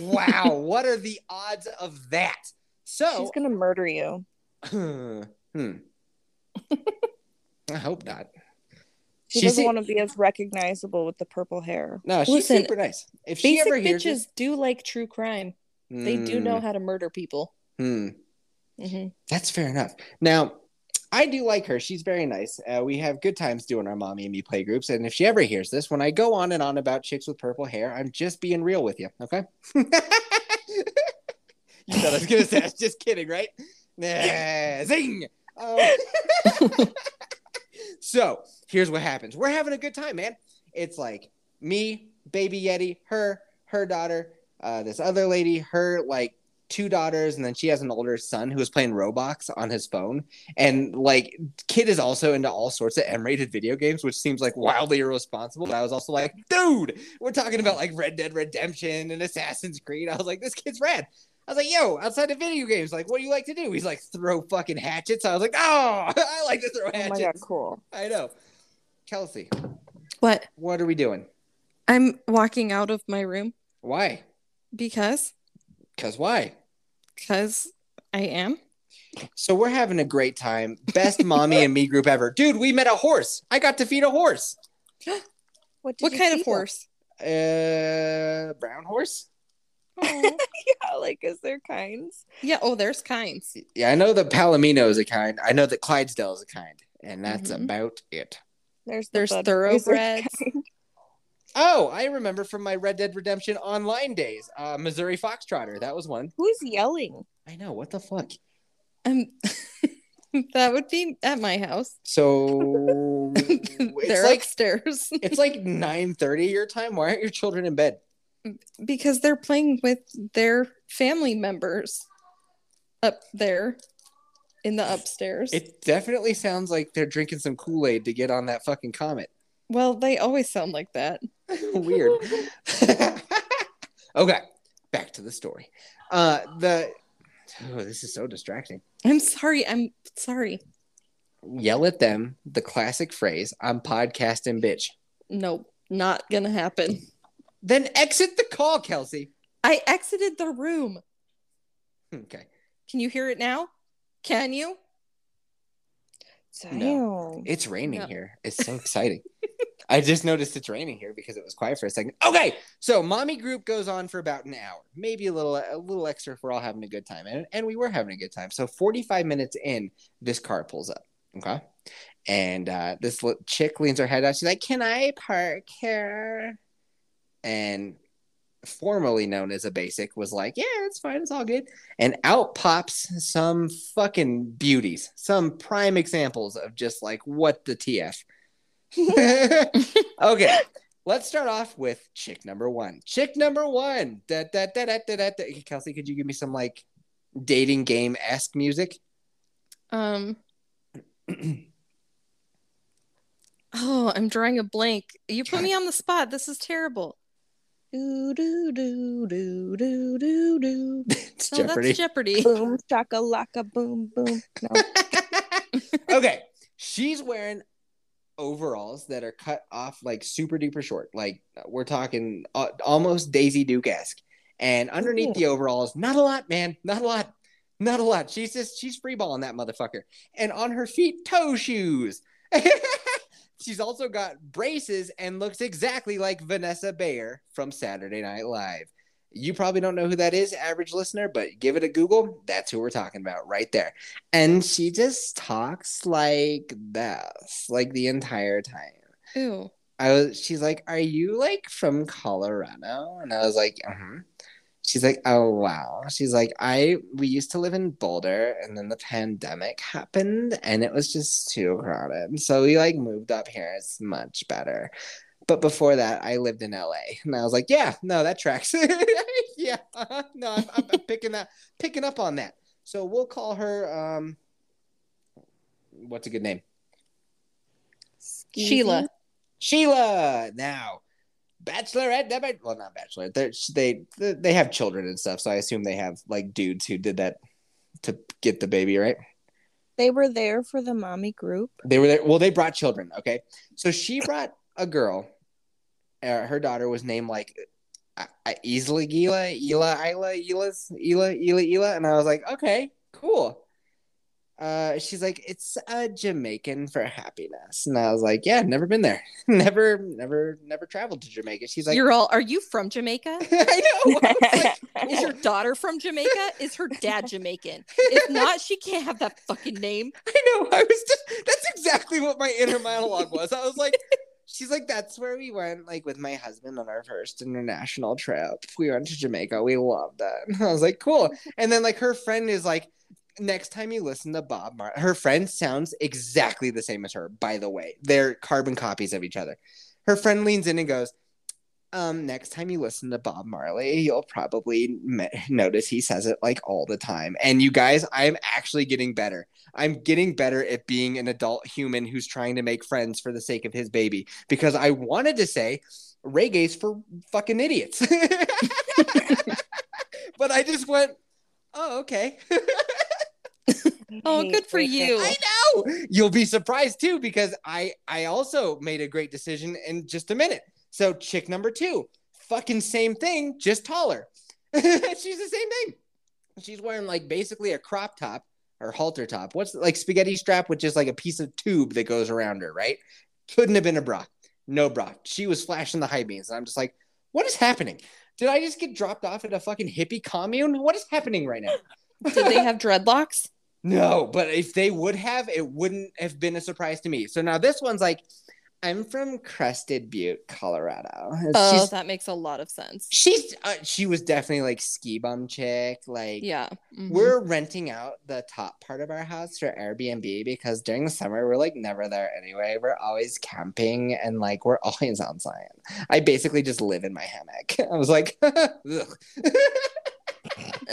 S2: Wow, what are the odds of that? So
S1: She's gonna murder you. *clears throat*
S2: hmm. I hope not.
S1: She
S2: She
S1: doesn't
S2: se-
S1: want to be as recognizable with the purple hair.
S2: No, she's
S4: Listen,
S2: super nice. If she ever hears
S4: bitches do like true crime.
S2: this,
S4: They do know
S2: Hmm,
S4: how to murder people.
S2: hmm.
S4: hmm
S2: That's fair enough. Now, I do like her. She's very nice. Uh, we have good times doing our mommy and me play groups. And if she ever hears this, when I go on and on about chicks with purple hair, I'm just being real with you. Okay. *laughs* you thought I was gonna say I was just kidding, right? Nah, zing. Um, *laughs* so here's what happens. We're having a good time, man. It's like me, baby Yeti, her, her daughter, uh, this other lady, her like two daughters, and then she has an older son who is playing Roblox on his phone. And like, kid is also into all sorts of M-rated video games, which seems like wildly irresponsible. But I was also like, dude, we're talking about like Red Dead Redemption and Assassin's Creed. I was like, this kid's rad. I was like, yo, outside of video games, like, what do you like to do? He's like, throw fucking hatchets. I was like, oh, *laughs* I like to throw
S1: Oh my god,
S2: hatchets.
S1: cool.
S2: I know. Kelsey,
S4: What?
S2: what are we doing?
S4: I'm walking out of my room
S2: Why?
S4: because
S2: Because why?
S4: because I am.
S2: So we're having a great time. Best mommy and me group ever. Dude, we met a horse. I got to feed a horse. *gasps*
S1: What, did
S4: What
S1: you
S4: kind of
S1: feed them?
S4: horse?
S2: Uh, brown horse?
S4: Oh. *laughs*
S1: yeah, like is there kinds?
S4: yeah. Oh, there's kinds.
S2: Yeah, I know that Palomino is a kind. I know that Clydesdale is a kind. And that's
S4: Mhm.
S2: about it.
S1: There's the
S4: There's
S1: Budweiser
S4: thoroughbreds. *laughs*
S2: Oh, I remember from my Red Dead Redemption online days. Uh, Missouri Foxtrotter. That was one.
S1: Who's yelling?
S2: I know. What the fuck?
S4: Um, *laughs* that would be at my house.
S2: So it's
S4: They're
S2: like
S4: upstairs
S2: it's like 9:30 your time. Why aren't your children in bed?
S4: Because they're playing with their family members up there in the upstairs.
S2: It definitely sounds like they're drinking some Kool-Aid to get on that fucking comet.
S4: well, they always sound like that. *laughs*
S2: Weird. *laughs* okay, back to the story. Uh the oh, this is so distracting.
S4: I'm sorry. I'm sorry.
S2: Yell at them, the classic phrase, I'm podcasting bitch.
S4: Nope, not gonna happen.
S2: Then exit the call, Kelsey.
S4: I exited the room.
S2: Okay.
S4: Can you hear it now? Can you?
S1: Damn.
S2: It's raining
S4: No.
S2: here. It's so *laughs* exciting. I just noticed it's raining here because it was quiet for a second. Okay, so mommy group goes on for about an hour, maybe a little a little extra if we're all having a good time, and and we were having a good time. So forty five minutes in, this car pulls up. Okay, and uh, this chick leans her head out. She's like, "Can I park here?" And formerly known as a basic was like, "Yeah, it's fine. It's all good." And out pops some fucking beauties, some prime examples of just like what the TF. *laughs* okay, let's start off with chick number one. Chick number one. Da, da, da, da, da, da, da. Kelsey, could you give me some like dating game esque music?
S4: Um. *clears throat* oh, I'm drawing a blank. You put me on the spot. This is terrible.
S1: Do do do do do do do.
S2: it's
S4: Oh,
S2: Jeopardy.
S4: that's Jeopardy. *laughs*
S1: boom shaka laka boom boom. No. *laughs*
S2: okay, she's wearing overalls that are cut off like super duper short. Like we're talking uh, almost Daisy Duke esque. And underneath
S1: Ooh.
S2: the overalls, not a lot, man, not a lot, not a lot. She's just she's freeballing that motherfucker. And on her feet, toe shoes. *laughs* She's also got braces and looks exactly like Vanessa Bayer from Saturday Night Live. You probably don't know who that is, average listener, but give it a Google. That's who we're talking about right there. And she just talks like this, like the entire time.
S4: Ew.
S2: I was she's like, Are you like from Colorado? And I was like, uh-huh. She's like, Oh wow. She's like, I we used to live in Boulder and then the pandemic happened and it was just too crowded. So we like moved up here. It's much better. But before that, I lived in LA. And I was like, Yeah, no, that tracks. *laughs* yeah. uh-huh. No, I'm, I'm, I'm picking that picking up on that. So we'll call her um what's a good name?
S4: Sheila.
S2: Sheila now. Bachelorette. Well, not bachelorette. They're, they they have children and stuff, so I assume they have like dudes who did that to get the baby, right?
S1: They were there for the mommy group.
S2: They were there. Well, they brought children. Okay, so she brought a girl. Uh, her daughter was named like uh, uh, Isla Gila, Ela, Isla, Ela's, Ela, Ela, Ela, and I was like, okay, cool. Uh, she's like, it's a Jamaican for happiness, and I was like, yeah, never been there, *laughs* never, never, never traveled to Jamaica. She's like,
S4: You're all. Are you from Jamaica? *laughs*
S2: I know. I like,
S4: Is your daughter from Jamaica? Is her dad Jamaican? If not, she can't have that fucking name. *laughs*
S2: I know. I was just that's exactly what my inner monologue was. I was like, she's like, that's where we went, like with my husband on our first international trip. We went to Jamaica. We loved it. I was like, cool. And then like her friend is like, next time you listen to Bob Marley, her friend sounds exactly the same as her, by the way. They're carbon copies of each other. Her friend leans in and goes, um, next time you listen to Bob Marley, you'll probably me- notice he says it like all the time. And you guys, I'm actually getting better. I'm getting better at being an adult human who's trying to make friends for the sake of his baby because I wanted to say reggae's for fucking idiots. *laughs* *laughs* but I just went, oh, okay. *laughs* *laughs*
S4: Oh, good for *laughs* you.
S2: I know. You'll be surprised too because I I also made a great decision in just a minute. So chick number 2, fucking same thing, just taller. *laughs* She's the same thing. She's wearing like basically a crop top or halter top. What's like spaghetti strap with just like a piece of tube that goes around her, right? Couldn't have been a bra. No bra. She was flashing the high beams. And I'm just like, what is happening? Did I just get dropped off at a fucking hippie commune? What is happening right now?
S4: Did they have dreadlocks? *laughs*
S2: No, but if they would have, it wouldn't have been a surprise to me. So now this one's like, I'm from Crested Butte, Colorado.
S4: Oh,
S2: she's
S4: that makes a lot of sense.
S2: she's uh, she was definitely like ski bum chick. Like
S4: Yeah. Mhm.
S2: we're renting out the top part of our house for Airbnb because during the summer we're like never there anyway. We're always camping and like we're *laughs* always on Zion. I basically just live in my hammock. *laughs* I was like.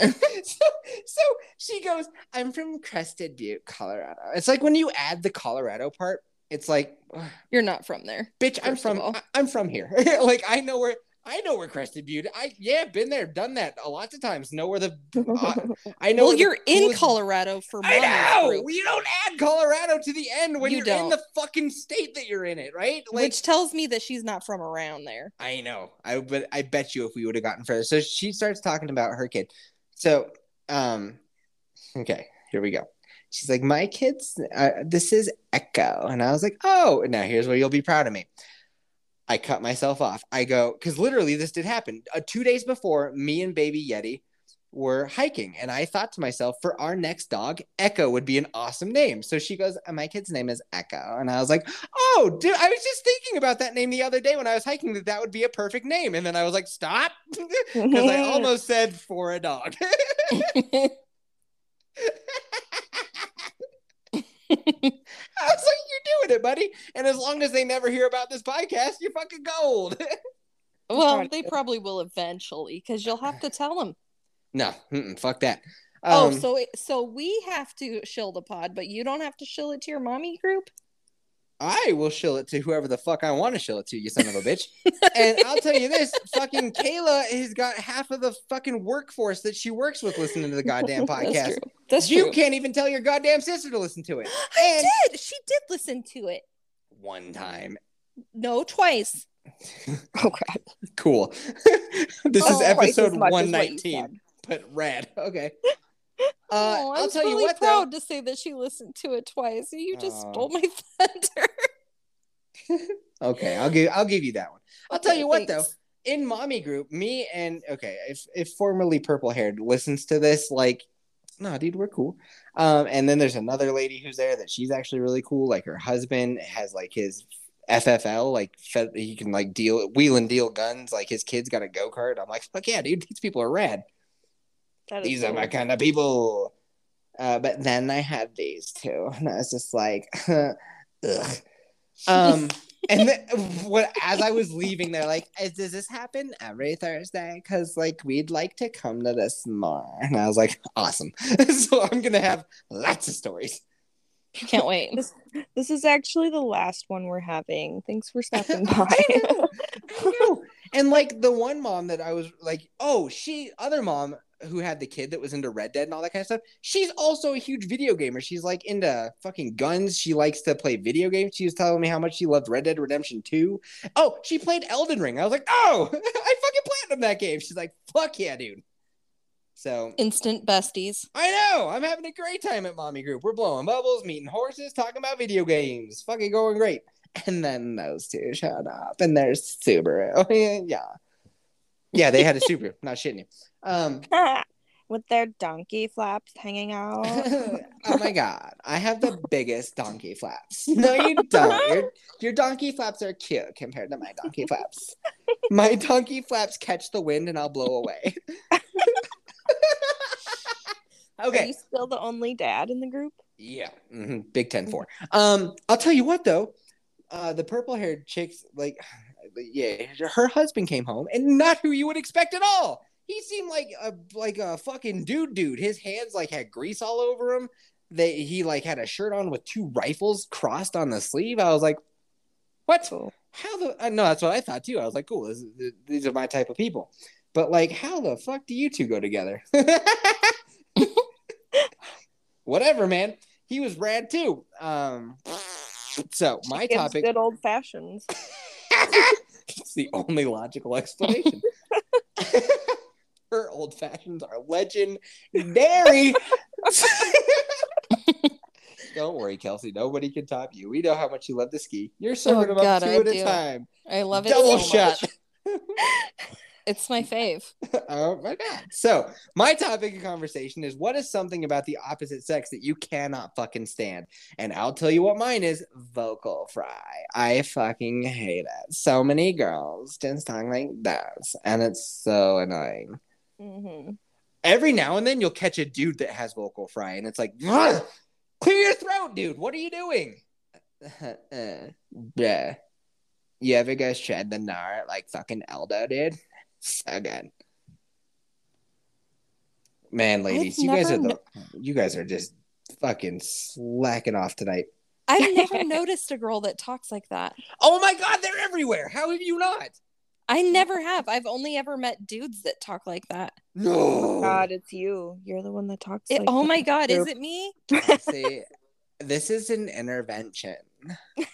S2: *laughs* so, so she goes, I'm from Crested Butte, Colorado. It's like when you add the Colorado part, it's like, ugh,
S4: You're not from there.
S2: bitch, I'm from. I- I'm from here. *laughs* like I know where I know where Crested Butte. I yeah, been there, done that a lots of times. Know where the uh, *laughs* I know.
S4: Well, you're in Colorado for
S2: I know. You don't add Colorado to the end when
S4: You
S2: are in the fucking state that you're in it, right? Like
S4: which tells me that she's not from around there.
S2: I know. I but I bet you if we would have gotten further. So she starts talking about her kid. So um okay, here we go. She's like, my kids, uh, this is Echo. And I was like, oh, now here's where you'll be proud of me. I cut myself off. I go, because literally this did happen. Uh, two days before, me and baby Yeti were hiking. And I thought to myself, for our next dog, Echo would be an awesome name. So she goes, "Uh, my kid's name is Echo. And I was like, oh, dude, I was just thinking about that name the other day when I was hiking, that that would be a perfect name. And then I was like, stop. *laughs* Because I *laughs* almost said for a dog. *laughs* I was like, you're doing it, buddy. And as long as they never hear about this podcast, you're fucking gold.
S4: well, they probably will eventually because you'll have to tell them.
S2: No, fuck that.
S4: oh,
S2: Um,
S4: so it, so we have to shill the pod, but you don't have to shill it to your mommy group.
S2: I will shill it to whoever the fuck I want to shill it to, you son of a bitch. *laughs* and I'll tell you this, fucking Kayla has got half of the fucking workforce that she works with listening to the goddamn *laughs* podcast.
S4: That's true. That's
S2: you
S4: true.
S2: can't even tell your goddamn sister to listen to it. *gasps*
S4: I did. She did listen to it.
S2: one time.
S4: No, twice. *laughs*
S1: Oh crap.
S2: Cool. this is
S1: Oh, as
S2: episode
S1: much as what you
S2: 119. But rad. *laughs* Okay. *laughs* Uh,
S4: oh, I'm
S2: I'll tell you
S4: really
S2: what,
S4: proud to say that she listened to it twice. You just
S2: Aw.
S4: stole my *laughs* thunder.
S2: Okay, I'll give I'll give you that one. I'll tell
S4: Okay,
S2: you what
S4: thanks.
S2: though. In mommy group, me and okay, if if formerly purple haired listens to this, like, no, dude, we're cool. Um, and then there's another lady who's there that she's actually really cool. Like her husband has like his FFL, like fe- he can like deal wheel and deal guns. Like his kid's got a go kart. I'm like, fuck yeah, dude, these people are rad. These are my kind of people. Uh, but then I had these two, and I was just like, *laughs* ugh. Um, *laughs* and then, what as I was leaving, they're like, "Is- "Does this happen every Thursday? Because like we'd like to come to this more." And I was like, "Awesome!" *laughs* so I'm gonna have lots of stories.
S4: Can't wait.
S1: This is actually the last one we're having. Thanks for stopping by.
S2: I know. I know. And like the one mom that I was like, oh, she other mom who had the kid that was into Red Dead and all that kind of stuff. She's also a huge video gamer. She's like into fucking guns. She likes to play video games. She was telling me how much she loved Red Dead Redemption 2. Oh, she played Elden Ring. I was like, oh, *laughs* I fucking platinum that game. She's like, fuck yeah, dude. So
S4: Instant besties.
S2: I know. I'm having a great time at Mommy Group. We're blowing bubbles, meeting horses, talking about video games. Fucking going great. And then those two shut up, and there's Subaru. *laughs* yeah. Yeah, they had a Subaru. Not shitting you. Um, *laughs*
S1: With their donkey flaps hanging out. *laughs*
S2: oh my *laughs* god, I have the biggest donkey flaps. No, you don't. Your, your donkey flaps are cute compared to my donkey flaps. My donkey flaps catch the wind and I'll blow away.
S1: Are
S2: okay.
S1: you still the only dad in the group?
S2: Yeah, hmm Big Ten four. Um, I'll tell you what though, uh, the purple haired chicks like, *sighs* yeah, her husband came home and not who you would expect at all. He seemed like a like a fucking dude, dude. His hands like had grease all over him. They he like had a shirt on with two rifles crossed on the sleeve. I was like, what?
S1: Cool.
S2: How the? Uh, no, that's what I thought too. I was like, cool. This, is- these are my type of people. But like, how the fuck do you two go together? *laughs* Whatever, man. He was rad too. Um, so my topic.
S1: Good old fashions. *laughs*
S2: it's the only logical explanation. *laughs* Her old fashions are legendary. *laughs* Don't worry, Kelsey. Nobody can top you. We know how much you love to ski. You're oh, serving
S4: Oh,
S2: them
S4: God,
S2: up two
S4: I
S2: at a time.
S4: I love it
S2: Double
S4: so
S2: shot.
S4: It's my fave. *laughs*
S2: oh my god. So my topic of conversation is what is something about the opposite sex that you cannot fucking stand? And I'll tell you what mine is vocal fry. I fucking hate it. So many girls just talk like this, and it's so annoying.
S1: Hmm
S2: Every now and then you'll catch a dude that has vocal fry, and it's like, clear your throat, dude. What are you doing? uh, *laughs* bruh. You ever go shred the gnar like fucking Eldo, dude? So good. Man, ladies, you guys are
S4: never
S2: the you guys are just fucking slacking off tonight. *laughs*
S4: I've never noticed a girl that talks like that.
S2: Oh my god, they're everywhere. How have you not?
S4: I never have. I've only ever met dudes that talk like that.
S2: No. *gasps*
S1: God, it's you. You're the one that talks.
S4: It-
S1: like
S4: oh
S1: that.
S4: my god, is it me?
S2: See, this is an intervention. *laughs*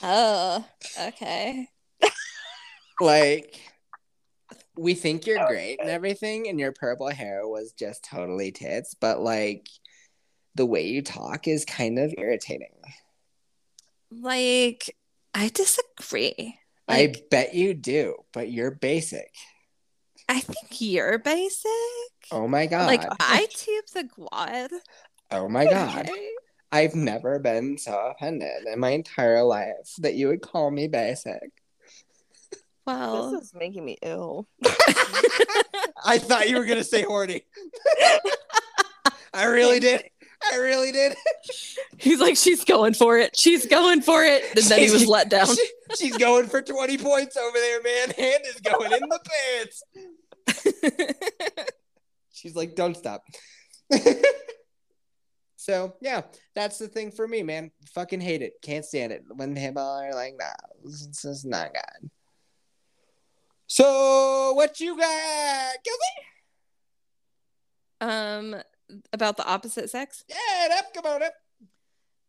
S4: Oh, okay.
S2: Like we think you're oh, great and everything, and your purple hair was just totally tits, but like the way you talk is kind of irritating.
S4: Like, I disagree.
S2: I bet you do, but you're basic.
S4: I, think you're basic.
S2: Oh my god.
S4: Like, I tube the quad.
S2: oh my god.
S4: Okay.
S2: I've never been so offended in my entire life that you would call me basic.
S4: Well,
S1: This is making me ill. *laughs* *laughs*
S2: I thought you were gonna say horny. *laughs* I really did. I really did. *laughs*
S4: he's like, she's going for it. She's going for it. And then he was let down.
S2: She- she's going for 20 points over there, man. Hand is going in the pants. *laughs* She's like, don't stop. *laughs* so yeah, that's the thing for me, man. Fucking hate it. Can't stand it. When people are like that. It's just not good. So what you got? Kelsey?
S4: um, about the opposite sex,
S2: Yeah, it up, come on up.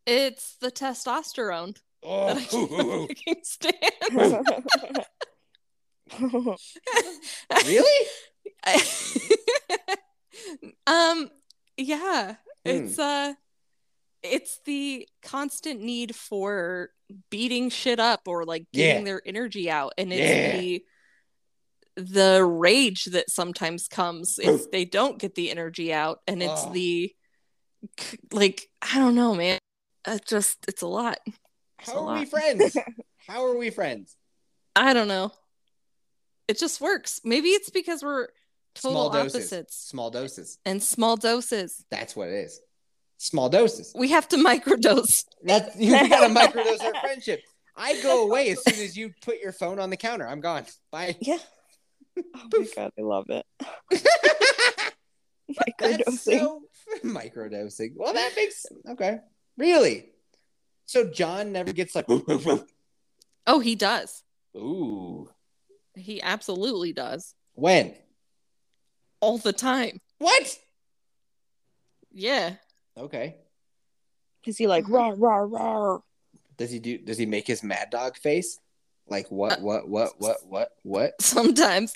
S4: it's the testosterone.
S2: Oh,
S4: that I can't *laughs* fucking *laughs* stand.
S2: really? *laughs*
S4: um yeah
S2: Hmm.
S4: it's uh it's the constant need for beating shit up or like getting
S2: Yeah.
S4: their energy out and it's
S2: Yeah.
S4: the the rage that sometimes comes if oh. they don't get the energy out and it's
S2: Oh.
S4: the like i don't know man it just it's a lot
S2: How
S4: a
S2: are we friends? *laughs* How are we friends?
S4: i don't know it just works maybe it's because we're total
S2: Small doses.
S4: opposites
S2: Small doses.
S4: and small doses
S2: That's what it is. Small doses.
S4: we have to *laughs* microdose
S2: That's *laughs* you got to microdose our friendship. I go away as soon as you put your phone on the counter. I'm gone. Bye.
S1: yeah. Oh *laughs* my god, I love it. *laughs*
S2: That's
S1: Microdosing.
S2: so microdosing. Well, that makes okay. Really? So John never gets like
S4: oh he does
S2: ooh.
S4: he absolutely does
S2: When?
S4: all the time
S2: What?
S4: yeah
S2: Okay.
S1: Is he like rah rah rah?
S2: Does he do? Does he make his mad dog face? Like
S4: Uh,
S2: what? What? What? What? What? What? *laughs*
S4: sometimes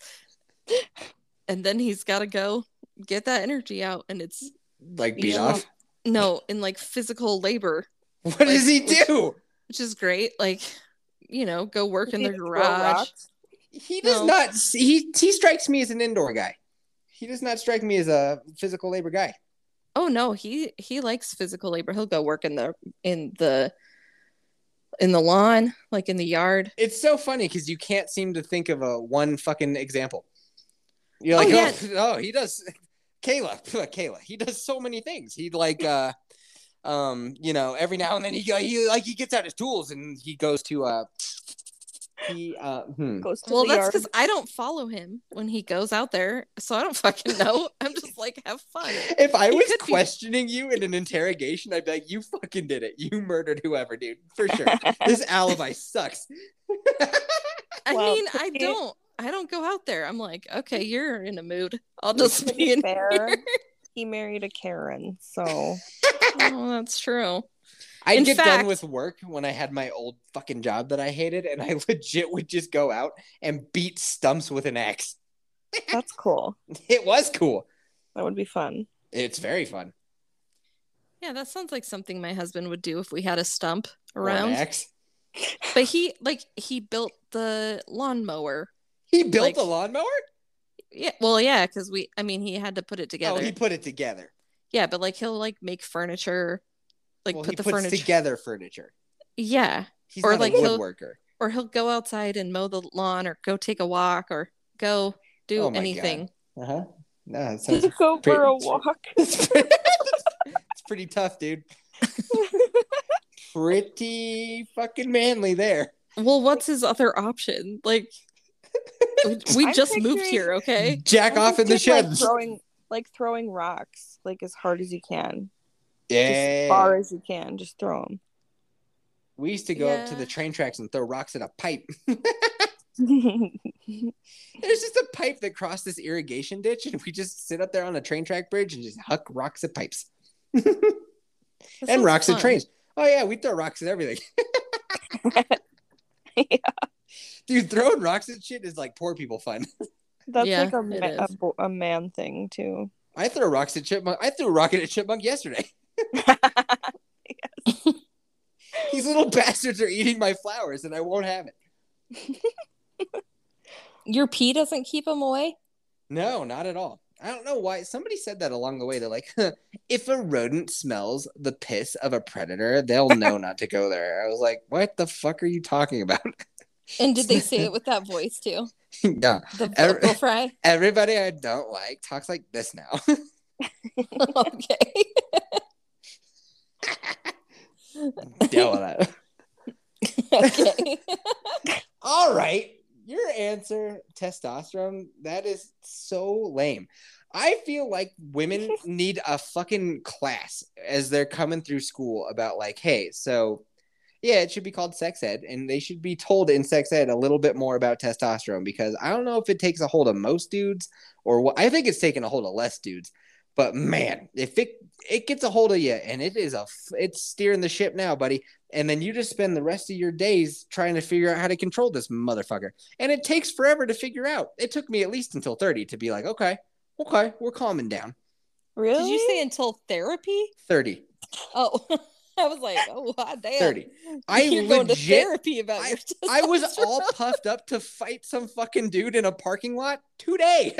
S4: and then he's got to go get that energy out and it's
S2: Like beat
S4: Yeah.
S2: off?
S4: no in like physical labor
S2: What does he do?
S4: which is great like you know go work in the garage?
S2: He does
S4: No.
S2: not. He he strikes me as an indoor guy. He does not strike me as a physical labor guy.
S4: oh no he he likes physical labor he'll go work in the in the in the lawn like in the yard
S2: It's so funny because you can't seem to think of a one fucking example. You're
S4: Oh,
S2: like,
S4: yeah.
S2: oh, *laughs* oh, he does. Kayla, *laughs* Kayla, he does so many things. He like, uh, um, you know, every now and then he he like he gets out his tools and he goes to uh, he uh, hmm.
S1: Goes to
S4: well
S1: the
S4: that's because i don't follow him when he goes out there so i don't *laughs* fucking know i'm just like have fun
S2: If I
S4: He
S2: was
S4: could be-
S2: questioning you in an interrogation, I'd be like, you fucking did it. You murdered whoever, dude, for sure. *laughs* this alibi sucks.
S4: i
S1: Well,
S4: mean i don't i don't go out there i'm like okay *laughs* you're in a mood i'll just be
S1: be
S4: in
S1: fair,
S4: here.
S1: he married a Karen, so
S4: oh that's true
S2: I'd
S4: In
S2: get
S4: fact-
S2: done with work when I had my old fucking job that I hated, and I *laughs* legit would just go out and beat stumps with an axe.
S1: that's cool. *laughs*
S2: It was cool.
S1: That would be fun.
S2: It's very fun.
S4: Yeah, that sounds like something my husband would do if we had a stump
S2: Or an
S4: around.
S2: axe.
S4: But he like he built the lawnmower.
S2: He built
S4: Like-
S2: a lawnmower.
S4: Yeah, well, yeah, because we I mean he had to put it together.
S2: Oh, he put it together.
S4: Yeah, but like he'll like make furniture, like
S2: well,
S4: put
S2: he
S4: the
S2: puts
S4: furniture.
S2: together furniture.
S4: Yeah,
S2: He's
S4: Or
S2: not
S4: like
S2: a
S4: he'll-
S2: woodworker.
S4: or he'll go outside and mow the lawn, or go take a walk, or go do
S2: Oh my
S4: anything.
S2: Uh huh. No, that sounds.
S1: Go
S2: pretty-
S1: for a walk. *laughs*
S2: it's pretty- it's pretty tough, dude. *laughs* Pretty fucking manly there.
S4: Well, what's his other option? Like, we- *laughs* we just moved here, okay?
S2: Jack
S1: I'm
S2: off in the
S1: just, like,
S2: sheds.
S1: throwing like throwing rocks like as hard as you can, just
S2: yeah.
S1: as far as you can. Just throw them.
S2: We used to go up to the train tracks and throw rocks at a pipe. *laughs* *laughs* There's just a pipe that crossed this irrigation ditch, and we just sit up there on a train track bridge and just huck rocks at pipes *laughs* and
S4: sounds
S2: rocks at trains. Oh yeah, we throw rocks at everything.
S1: Yeah.
S2: Dude, throwing rocks at shit is like poor people fun.
S4: Yeah,
S1: like a, ma- a, bo- a man thing too.
S2: I threw rocks at chipmunk. I threw a rocket at chipmunk yesterday. These little bastards are eating my flowers, and I won't have it. *laughs*
S4: Your pee doesn't keep them away.
S2: No, not at all. I don't know why. Somebody said that along the way. They're like, if a rodent smells the piss of a predator, they'll *laughs* know not to go there. I was like, what the fuck are you talking about?
S4: And did they say it *laughs* with that voice too?
S2: yeah.
S4: The
S2: Every-
S4: fry.
S2: Everybody I don't like talks like this now.
S4: okay.
S2: Deal with that. *laughs*
S4: okay. *laughs*
S2: All right. Your answer, testosterone, that is so lame. I feel like women *laughs* need a fucking class as they're coming through school about, like, hey, so yeah, it should be called sex ed, and they should be told in sex ed a little bit more about testosterone because I don't know if it takes a hold of most dudes or what. I think it's taking a hold of less dudes. But man, if it it gets a hold of you and it is a it's steering the ship now buddy. And then you just spend the rest of your days trying to figure out how to control this motherfucker. And it takes forever to figure out. It took me at least until 30 to be like okay okay we're calming down.
S1: Really?
S4: Did you say until therapy?
S2: 30
S4: Oh, *laughs* *laughs* I was like, eh, oh, god damn.
S2: 30 *laughs* i
S4: You're going to therapy about
S2: I-
S4: your
S2: I was *laughs* all puffed up to fight some fucking dude in a parking lot today.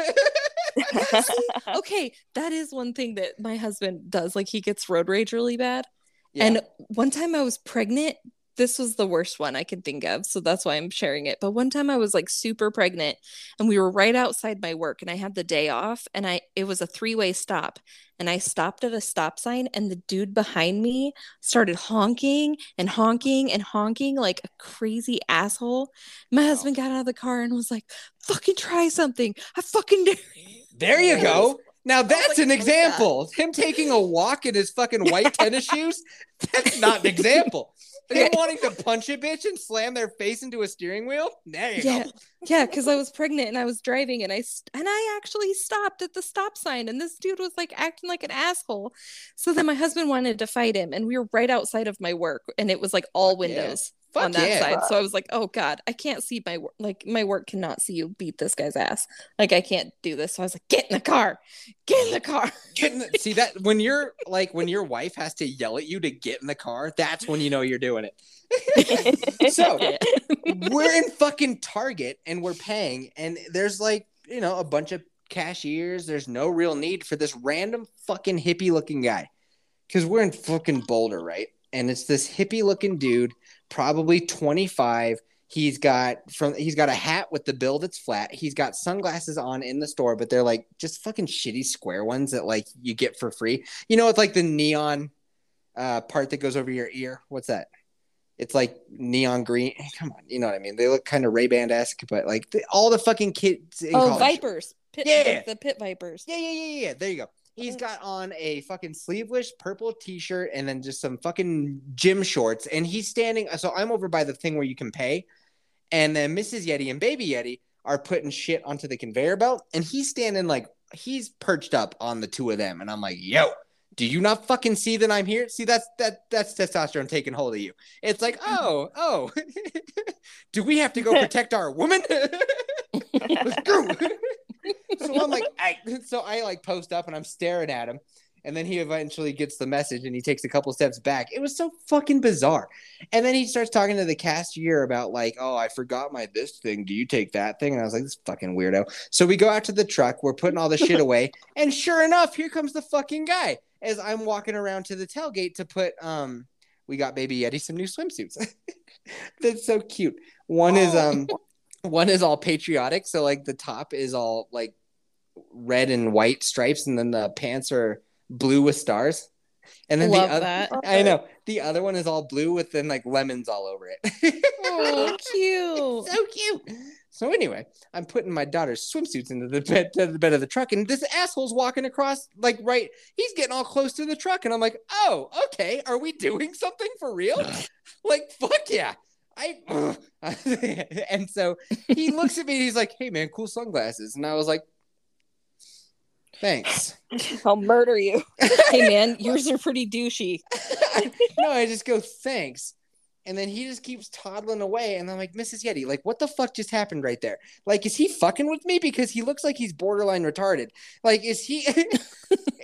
S4: okay, that is one thing that my husband does. Like he gets road rage really bad.
S2: Yeah.
S4: And one time I was pregnant. This was the worst one I could think of. So that's why I'm sharing it. But one time I was like super pregnant and we were right outside my work and I had the day off and I it was a three-way stop. And I stopped at a stop sign and the dude behind me started honking and honking and honking like a crazy asshole. My husband got out of the car and was like, fucking try something. I fucking dare *laughs* you.
S2: there you go. Now that's
S4: like,
S2: an
S4: "Oh, God."
S2: example. Him taking a walk in his fucking white tennis *laughs* shoes. That's not an example.
S4: Okay.
S2: wanting to punch a bitch and slam their face into a steering wheel. There you
S4: Yeah,
S2: go.
S4: yeah, because I was pregnant and I was driving and I st- and I actually stopped at the stop sign and this dude was like acting like an asshole. So then my husband wanted to fight him and we were right outside of my work and it was like all
S2: windows. yeah. Fuck
S4: on that
S2: yeah.
S4: side. So I was like, oh god, I can't see my work. Like my work cannot see you beat this guy's ass. Like I can't do this. So I was like, get in the car, get in the car.
S2: Get in the- see that *laughs* when you're like when your wife has to yell at you to get in the car, that's when you know you're doing it. *laughs* So we're in fucking Target and we're paying, and there's like, you know, a bunch of cashiers. There's no real need for this random fucking hippie looking guy. Cause we're in fucking Boulder, right? And it's this hippie looking dude, probably 25. He's got from he's got a hat with the bill that's flat. He's got sunglasses on in the store, but they're like just fucking shitty square ones that like you get for free. You know, it's like the neon uh part that goes over your ear. What's that? It's like neon green. Come on, you know what I mean? They look kind of Ray Ban esque, but like the, all the fucking kids.
S4: Oh,
S2: college-
S4: vipers. Pit,
S2: Yeah.
S4: the, pit vipers.
S2: Yeah, yeah, yeah, yeah. There you go. He's got on a fucking sleeveless purple t-shirt and then just some fucking gym shorts. And he's standing. So I'm over by the thing where you can pay, and then Mrs. Yeti and Baby Yeti are putting shit onto the conveyor belt, and he's standing like he's perched up on the two of them. And I'm like, yo. Do you not fucking see that I'm here? See, that's that that's testosterone taking hold of you. It's like, *laughs* oh, oh, *laughs* do we have to go *laughs* protect our woman? Let's go. So I'm like, I, *laughs* so I like post up and I'm staring at him. And then he eventually gets the message and he takes a couple steps back. It was so fucking bizarre. And then he starts talking to the cashier about like, oh, I forgot my this thing. Do you take that thing? And I was like, this fucking weirdo. So we go out to the truck. We're putting all the shit *laughs* away. And sure enough, here comes the fucking guy as I'm walking around to the tailgate to put um we got baby Yeti some new swimsuits. *laughs* That's so cute. One is um one is all patriotic, so like the top is all like red and white stripes, and then the pants are blue with stars. And then
S4: Love
S2: the other,
S4: that.
S2: I know the other one is all blue with then like lemons all over it.
S4: Oh, *laughs* cute.
S2: so cute. So anyway, I'm putting my daughter's swimsuits into the bed to the bed of the truck, and this asshole's walking across like right. He's getting all close to the truck, and I'm like, oh, okay, are we doing something for real? *sighs* like, fuck yeah. I *laughs* and so he looks at me he's like, "Hey man, cool sunglasses." And I was like, "Thanks." *laughs*
S1: I'll murder you. *laughs*
S4: hey man, yours are pretty douchey.
S2: no, I just go, "Thanks." And then he just keeps toddling away, and I'm like, "Mrs. Yeti, like, what the fuck just happened right there? Like, is he fucking with me because he looks like he's borderline retarded? Like, is he,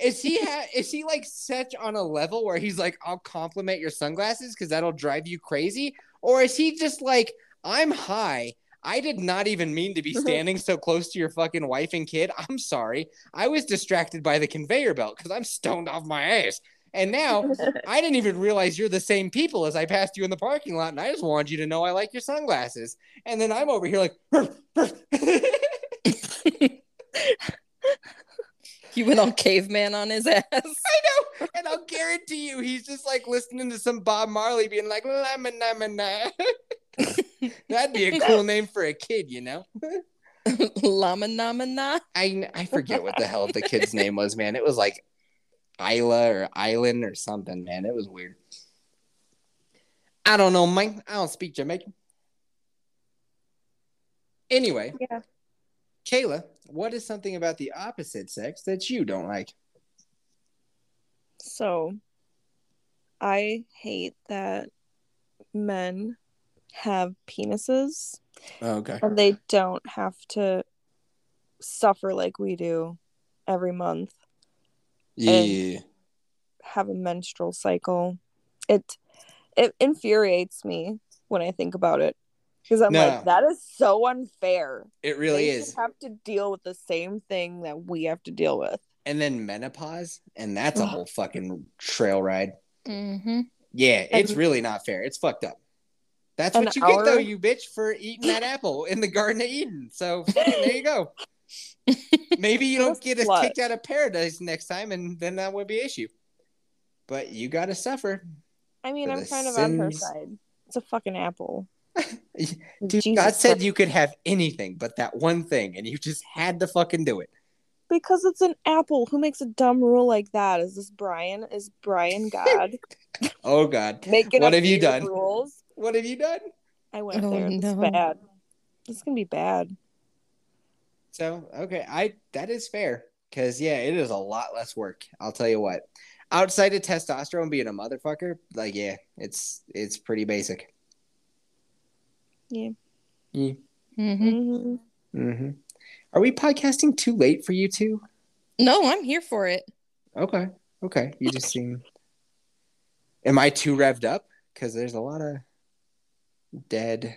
S2: is he, ha- is he like such on a level where he's like, I'll compliment your sunglasses because that'll drive you crazy, or is he just like, I'm high." I did not even mean to be *laughs* standing so close to your fucking wife and kid. I'm sorry. I was distracted by the conveyor belt because I'm stoned off my ass. And now *laughs* I didn't even realize you're the same people as I passed you in the parking lot, and I just wanted you to know I like your sunglasses. And then I'm over here like, *laughs*
S4: You went all caveman on his ass. *laughs*
S2: I know, and I'll guarantee you, he's just like listening to some Bob Marley being like, lemon, lemon, *laughs* That'd be a cool name for a kid, you know.
S4: Lama nama na.
S2: I I forget what the hell the kid's name was, man. It was like Isla or Island or something, man. It was weird. I don't know, Mike. I don't speak Jamaican. Anyway,
S1: Yeah.
S2: Kayla, what is something about the opposite sex that you don't like?
S1: So I hate that men have penises
S2: Oh, okay.
S1: and they don't have to suffer like we do every month,
S2: Yeah.
S1: have a menstrual cycle. It it infuriates me when I think about it. Because I'm
S2: No.
S1: like, that is so unfair.
S2: It really
S1: they
S2: is.
S1: have to deal with the same thing that we have to deal with.
S2: And then menopause, and that's a whole fucking trail ride.
S4: Mm-hmm.
S2: Yeah, it's
S1: And-
S2: really not fair. It's fucked up. That's what you get though, you bitch, for eating that *laughs* apple in the Garden of Eden. So there you go. *laughs* Maybe you don't get us
S1: Slut.
S2: kicked out of paradise next time, and then that would be an issue. But you got to suffer.
S1: I mean, I'm
S2: the
S1: kind of on her side. It's a fucking apple.
S2: Dude,
S1: Jesus
S2: God said
S1: Christ.
S2: you could have anything but that one thing, and you just had to fucking do it.
S1: Because it's an apple. Who makes a dumb rule like that? Is this Brian? Is Brian *laughs* God
S2: Oh God,
S1: making
S2: What have you done?
S1: rules?
S2: what have you done?
S1: I went
S4: Oh,
S1: there. This is
S4: no.
S1: bad. This is gonna be bad.
S2: So okay, I that is fair because yeah, it is a lot less work. I'll tell you what. Outside of testosterone being a motherfucker, like yeah, it's it's pretty basic.
S1: Yeah.
S2: Yeah.
S4: Mm-hmm.
S1: hmm
S2: hmm Are we podcasting too late for you two?
S4: No, I'm here for it.
S2: Okay, okay. You just seem. Am I too revved up? Because there's a lot of dead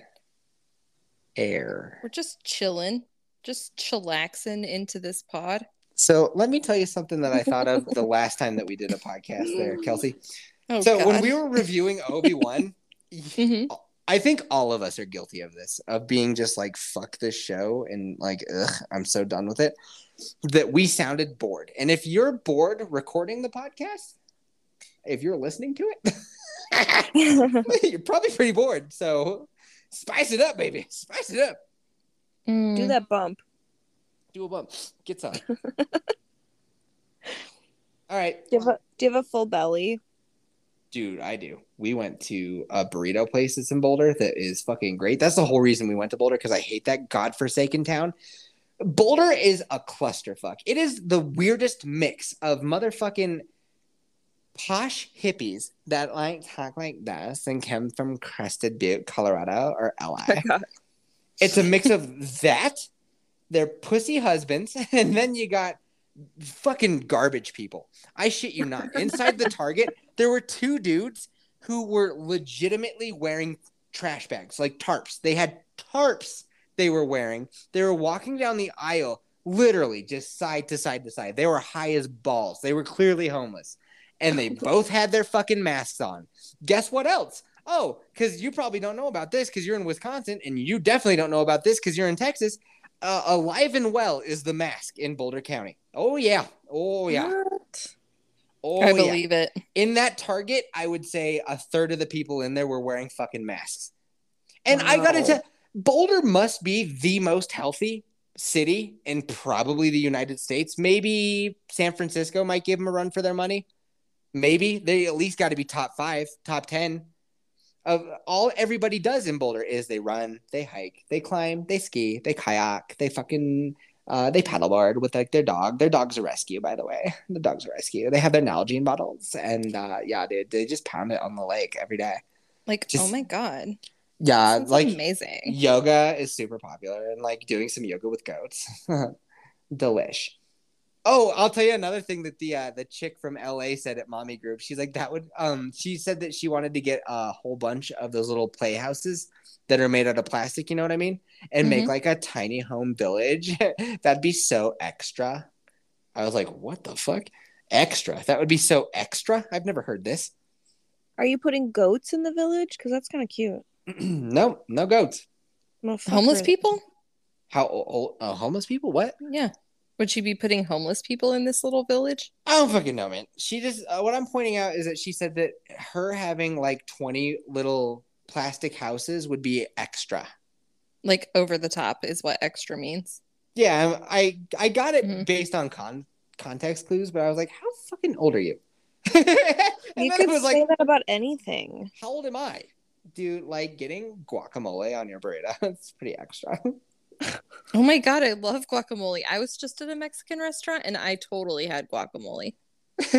S2: air.
S4: We're just chilling, just chillaxing into this pod.
S2: So let me tell you something that I thought of the *laughs* last time that we did a podcast there, Kelsey.
S4: Oh,
S2: so when we were reviewing Obi Wan, *laughs*
S4: Mhm.
S2: I think all of us are guilty of this, of being just like fuck this show and like ugh, I'm so done with it. That we sounded bored, and if you're bored recording the podcast, if you're listening to it, *laughs* you're probably pretty bored. So spice it up, baby, spice it up.
S4: Mm.
S1: Do that bump.
S2: Do a bump, get some. *laughs* all right,
S1: Do you, have a, do you have a full belly?
S2: Dude, I do. We went to a burrito place that's in Boulder that is fucking great. That's the whole reason we went to Boulder because I hate that godforsaken town. Boulder is a clusterfuck. It is the weirdest mix of motherfucking posh hippies that like talk like this and come from Crested Butte, Colorado or LA. *laughs* it's a mix of that, their pussy husbands, and then you got fucking garbage people. I shit you not. Inside the Target, there were two dudes who were legitimately wearing trash bags, like tarps. They had tarps they were wearing. They were walking down the aisle, literally just side to side to side. They were high as balls. They were clearly homeless. And they *laughs* both had their fucking masks on. Guess what else? Oh, because you probably don't know about this because you're in Wisconsin, and you definitely don't know about this because you're in Texas. Uh, alive and well is the mask in Boulder County. Oh yeah, oh yeah? Oh
S4: I
S2: yeah.
S4: believe it.
S2: In that Target, I would say a third of the people in there were wearing fucking masks. And I gotta
S1: Wow.
S2: tell, Boulder must be the most healthy city in probably the United States. Maybe San Francisco might give them a run for their money. Maybe they at least got to be top five, top ten. Of all everybody does in Boulder is they run, they hike, they climb, they ski, they kayak, they fucking uh, they paddleboard with like their dog. Their dog's a rescue, by the way. The dog's a rescue. They have their Nalgene bottles, and uh, yeah, dude, they just pound it on the lake every day.
S4: Like,
S2: Just-
S4: oh my god,
S2: Yeah, like
S4: amazing.
S2: yoga is super popular, and like doing some yoga with goats, *laughs* delish. Oh, I'll tell you another thing that the uh, the chick from LA said at Mommy Group. She's like that would um she said that she wanted to get a whole bunch of those little playhouses that are made out of plastic, you know what I mean? And make
S4: Mhm.
S2: like a tiny home village. *laughs* That'd be so extra. I was like, what the fuck? Extra. That would be so extra. I've never heard this.
S1: Are you putting goats in the village? Because that's kind of cute. *clears throat*
S2: no, no goats.
S1: No,
S4: Homeless people?
S2: How old? Uh, homeless people? What?
S4: Yeah. Would she be putting homeless people in this little village?
S2: I don't fucking know, man. She just uh, what I'm pointing out is that she said that her having like 20 little plastic houses would be extra.
S4: Like over the top is what extra means.
S2: Yeah, I I got it
S4: Mhm.
S2: based on con context clues, but I was like, how fucking old are you? *laughs* and
S1: You
S2: then
S1: could
S2: was
S1: say
S2: like,
S1: that about anything.
S2: how old am I? Dude, like getting guacamole on your burrito. *laughs* It's pretty extra. *laughs*
S4: Oh my god, I love guacamole. I was just at a Mexican restaurant and I totally had guacamole. *laughs*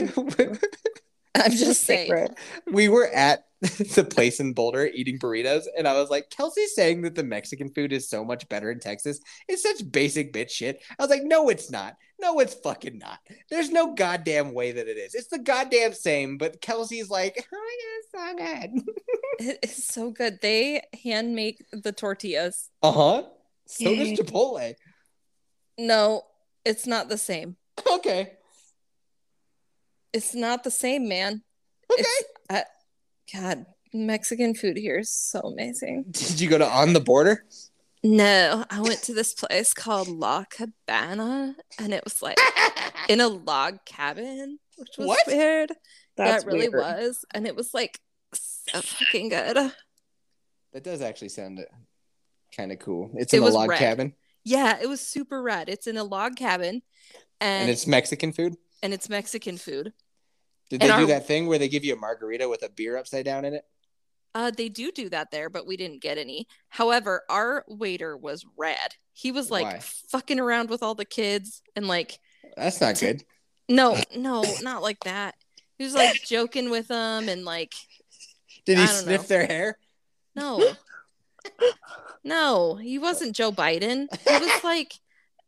S4: I'm just saying.
S2: We were at *laughs* the place in Boulder eating burritos, and I was like, Kelsey's saying that the Mexican food is so much better in Texas. It's such basic bitch shit. I was like, no, it's not. No, it's fucking not. There's no goddamn way that it is. It's the goddamn same, but Kelsey's like, oh, yeah, it's so good. *laughs*
S4: It is so good. They hand make the tortillas.
S2: uh huh. So does
S1: Yay.
S2: Chipotle.
S4: No, it's not the same.
S2: Okay.
S4: It's not the same, man.
S2: Okay.
S4: It's, uh, God, Mexican food here is so amazing. *laughs*
S2: Did you go to On the Border?
S4: No, I went to this place called La Cabana, and it was like *laughs* in a log cabin, which was
S2: What?
S4: weird.
S1: That's
S4: that really
S1: weird.
S4: was, and it was like so fucking good.
S2: That does actually sound kind of cool. It's
S4: It
S2: in a log
S4: red.
S2: cabin,
S4: Yeah, it was super rad. It's in a log cabin, and
S2: and it's Mexican food.
S4: and it's Mexican food.
S2: Did they
S4: And
S2: do
S4: our-
S2: that thing where they give you a margarita with a beer upside down in it?
S4: Uh, they do do that there, but we didn't get any. However, our waiter was rad. He was like
S2: Why?
S4: fucking around with all the kids and like,
S2: That's not good.
S4: no, no, not like that. He was like joking with them and like,
S2: Did he sniff
S4: know.
S2: their hair?
S4: no, *laughs* no, he wasn't Joe Biden. He was like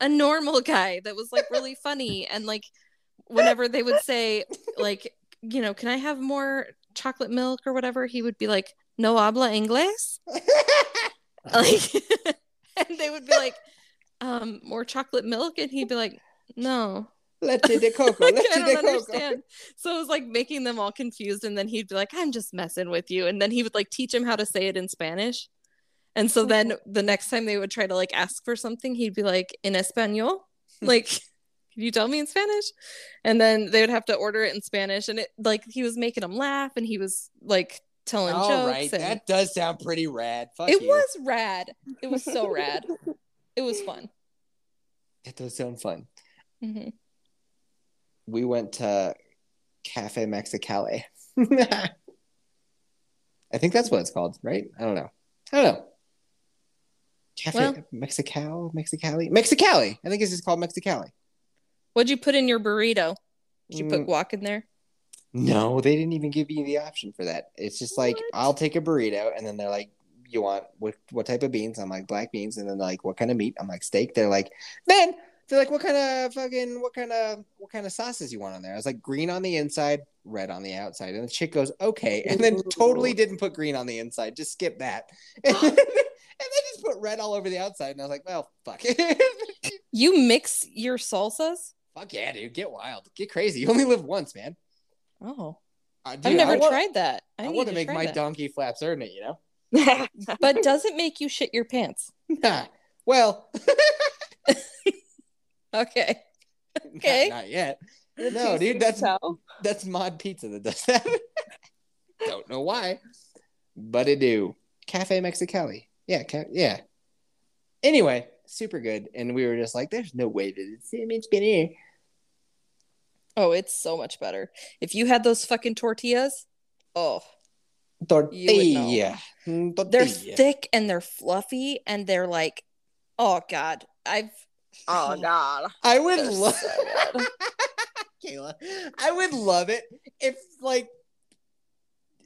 S4: a normal guy that was like really funny and like whenever they would say like, you know, can I have more chocolate milk or whatever, he would be like, no habla inglés. like *laughs* and they would be like um more chocolate milk and he'd be like no
S2: Leche de *laughs* coco.
S4: like, i don't
S2: coco.
S4: understand so it was like making them all confused and then he'd be like i'm just messing with you and then he would like teach him how to say it in spanish and so then the next time they would try to like ask for something he'd be like in español like can you tell me in spanish and then they would have to order it in spanish and it like he was making them laugh and he was like telling
S2: All
S4: jokes
S2: right,
S4: and
S2: that does sound pretty rad. Fuck
S4: it
S2: you.
S4: was rad. It was so rad. *laughs* It was fun.
S2: It does sound fun.
S4: Mhm.
S2: We went to Cafe Mexicali. *laughs* I think that's what it's called, right? I don't know. I don't know. Cafe
S4: Well-
S2: Mexical, Mexicali, Mexicali. I think it's just called Mexicali.
S4: What'd you put in your burrito? Did you put
S2: Mm,
S4: guac in there?
S2: No, they didn't even give you the option for that. It's just like
S4: What?
S2: I'll take a burrito, and then they're like, "You want what? What type of beans?" I'm like, "Black beans." And then they're like, "What kind of meat?" I'm like, "Steak." They're like, "Then they're like, what kind of fucking what kind of what kind of sauces you want on there?" I was like, "Green on the inside, red on the outside." And the chick goes, "Okay," and then totally didn't put green on the inside. Just skip that. *laughs* And then just put red all over the outside, and I was like, "Well, fuck, it. *laughs*
S4: You mix your salsas?
S2: fuck yeah, dude, get wild, get crazy. You only live once, man."
S4: Oh,
S2: Uh, dude,
S4: I've never
S2: I
S4: tried that. I,
S2: I, want
S4: to
S2: to make my
S4: that.
S2: donkey flaps earn it, you know. *laughs*
S4: But does it make you shit your pants? Nah.
S2: well,
S4: Okay. Okay.
S2: not, yet.
S1: Too
S2: No, dude, that's that's Mod Pizza that does that. *laughs* Don't know why, but it do. Cafe Mexicali, yeah, ca- yeah. Anyway, super good, and we were just like, "There's no way that it's so much better."
S4: Oh, it's so much better. If you had those fucking tortillas, oh,
S2: Tortilla, Mm,
S4: they're thick and they're fluffy and they're like, oh god, I've
S1: Oh *laughs* god.
S2: I would love,
S4: so. *laughs*
S2: Kayla. I would love it if like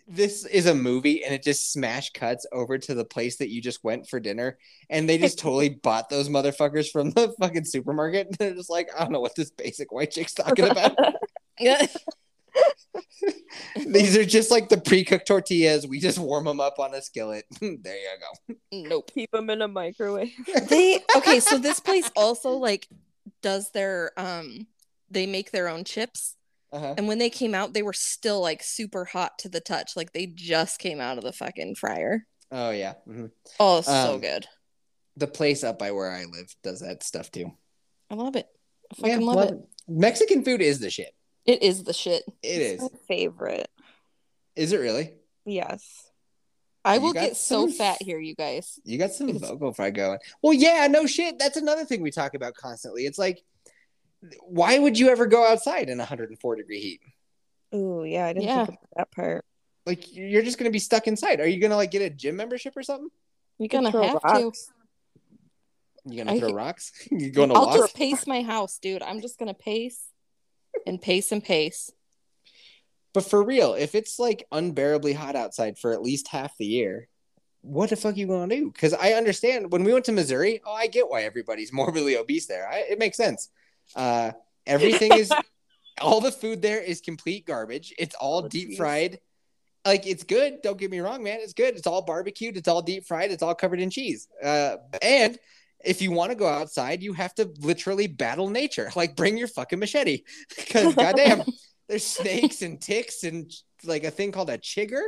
S2: this is a movie and it just smash cuts over to the place that you just went for dinner and they just *laughs* totally bought those motherfuckers from the fucking supermarket. They're just like, I don't know what this basic white chick's talking about.
S4: Yeah. *laughs*
S2: These are just like the pre-cooked tortillas. We just warm them up on a skillet. *laughs* there you go.
S4: nope.
S1: Keep them in a microwave. *laughs*
S4: They okay, so this place also like does their um they make their own chips.
S2: Uh-huh.
S4: And when they came out, they were still like super hot to the touch. Like they just came out of the fucking fryer.
S2: Oh yeah. mhm.
S4: Oh, so
S2: Um,
S4: good.
S2: The place up by where I live does that stuff too.
S4: I love it. I
S2: Yeah,
S4: fucking love, it.
S2: Mexican food is the shit.
S4: It is the shit.
S2: It is.
S1: My favorite.
S2: Is it really?
S1: Yes.
S4: I
S2: You
S4: will
S2: got
S4: get so
S2: some-
S4: fat here, you guys.
S2: You got some
S4: It's-
S2: vocal fry going. Well, yeah, no shit. That's another thing we talk about constantly. It's like, why would you ever go outside in 104 degree heat?
S1: Ooh, yeah, I didn't
S4: Yeah.
S1: think about that part.
S2: Like, you're just gonna be stuck inside. Are you gonna like get a gym membership or something?
S1: You're
S4: Gonna
S1: throw
S4: have to.
S1: rocks.
S2: You gonna
S4: I-
S2: throw rocks? *laughs* You going to
S4: I'll
S2: walk?
S4: just pace my house, dude. I'm just gonna pace and pace and pace.
S2: But for real, if it's like unbearably hot outside for at least half the year, what the fuck are you gonna do? Because I understand when we went to Missouri, oh, I get why everybody's *laughs* morbidly obese there. I, it makes sense. Uh, everything is, *laughs* all the food there is complete garbage. It's all
S1: Oh,
S2: deep
S1: geez.
S2: fried. Like it's good. Don't get me wrong, man. It's good. It's all barbecued. It's all deep fried. It's all covered in cheese. Uh, and if you want to go outside, you have to literally battle nature. *laughs* Like bring your fucking machete, *laughs* because goddamn, *laughs* there's snakes and ticks and like a thing called a chigger.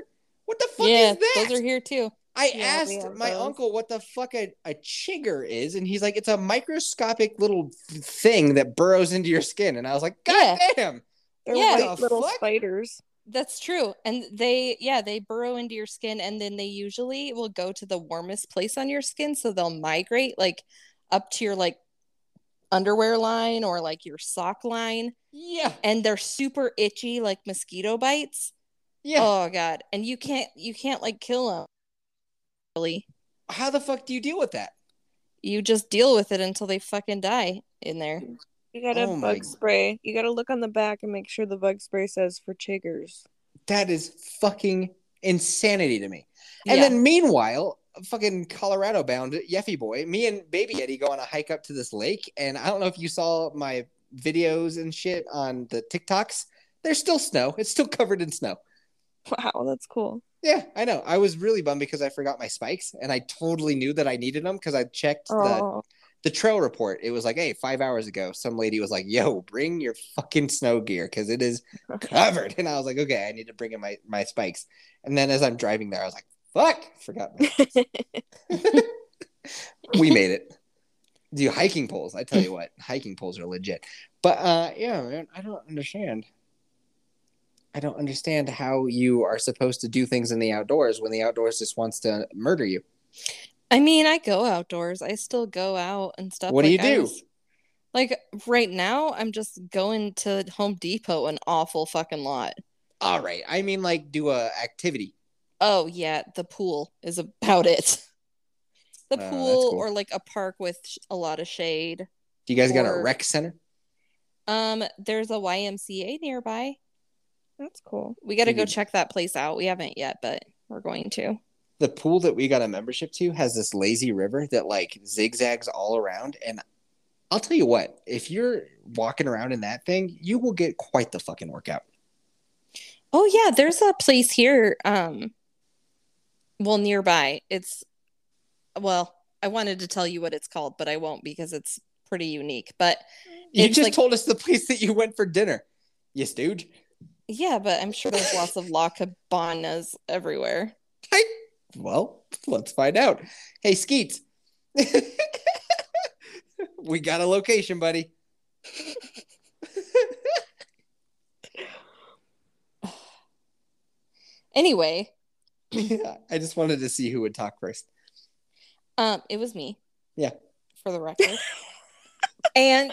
S2: What the fuck
S4: yeah,
S2: is that?
S4: those are here too.
S2: I
S1: Yeah,
S2: asked my
S1: those.
S2: uncle what the fuck a, a chigger is, and he's like, it's a microscopic little thing that burrows into your skin. And I was like, God
S4: Yeah.
S2: damn.
S1: They're
S4: Yeah.
S1: white
S2: The
S1: little
S2: fuck?
S1: spiders.
S4: That's true. And they, yeah, they burrow into your skin and then they usually will go to the warmest place on your skin. So they'll migrate like up to your like underwear line or like your sock line.
S2: Yeah.
S4: And they're super itchy, like mosquito bites.
S2: Yeah.
S4: Oh God. And you can't, you can't like kill them. Really.
S2: How the fuck do you deal with that?
S4: You just deal with it until they fucking die in there.
S1: You gotta
S2: Oh
S1: bug spray. You gotta look on the back and make sure the bug spray says for chiggers.
S2: That is fucking insanity to me. And
S4: Yeah.
S2: then meanwhile, fucking Colorado bound Yeti boy, me and baby Yeti go on a hike up to this lake. And I don't know if you saw my videos and shit on the TikToks. There's still snow. It's still covered in snow.
S1: Wow, that's cool.
S2: Yeah, I know. I was really bummed because I forgot my spikes, and I totally knew that I needed them because I checked
S1: Oh,
S2: the trail report. It was like, hey, five hours ago, some lady was like, "Yo, bring your fucking snow gear because it is *laughs* covered." And I was like, "Okay, I need to bring in my my spikes." And then as I'm driving there, I was like, "Fuck, forgot." My... *laughs* we made it. Do hiking poles? I tell you what, hiking poles are legit. But uh, yeah, man, I don't understand. I don't understand how you are supposed to do things in the outdoors when the outdoors just wants to murder you.
S4: I mean, I go outdoors. I still go out and stuff.
S2: What do you
S4: I
S2: do?
S4: was- like right now, I'm just going to Home Depot, an awful fucking lot.
S2: All right, I mean, like, do a activity.
S4: Oh yeah, the pool is about it. *laughs* The
S2: that's
S4: pool
S2: cool.
S4: or like a park with a lot of shade.
S2: Do you guys got a rec center?
S4: Um, there's a YMCA nearby.
S1: that's cool.
S4: We got to go check that place out. We haven't yet, but we're going to.
S2: The pool that we got a membership to has this lazy river that like zigzags all around, and I'll tell you what, if you're walking around in that thing, you will get quite the fucking workout.
S4: Oh yeah, there's a place here um well nearby. It's well, I wanted to tell you what it's called, but I won't because it's pretty unique. But
S2: You just
S4: like-
S2: told us the place that you went for dinner. Yes, dude.
S4: yeah, but I'm sure there's lots of La Cabanas everywhere.
S2: I, well, let's find out. Hey, Skeet. *laughs* we got a location, buddy. *sighs*
S4: Anyway, *laughs*
S2: I just wanted to see who would talk first.
S4: um it was me.
S2: Yeah.
S4: For the record. *laughs* and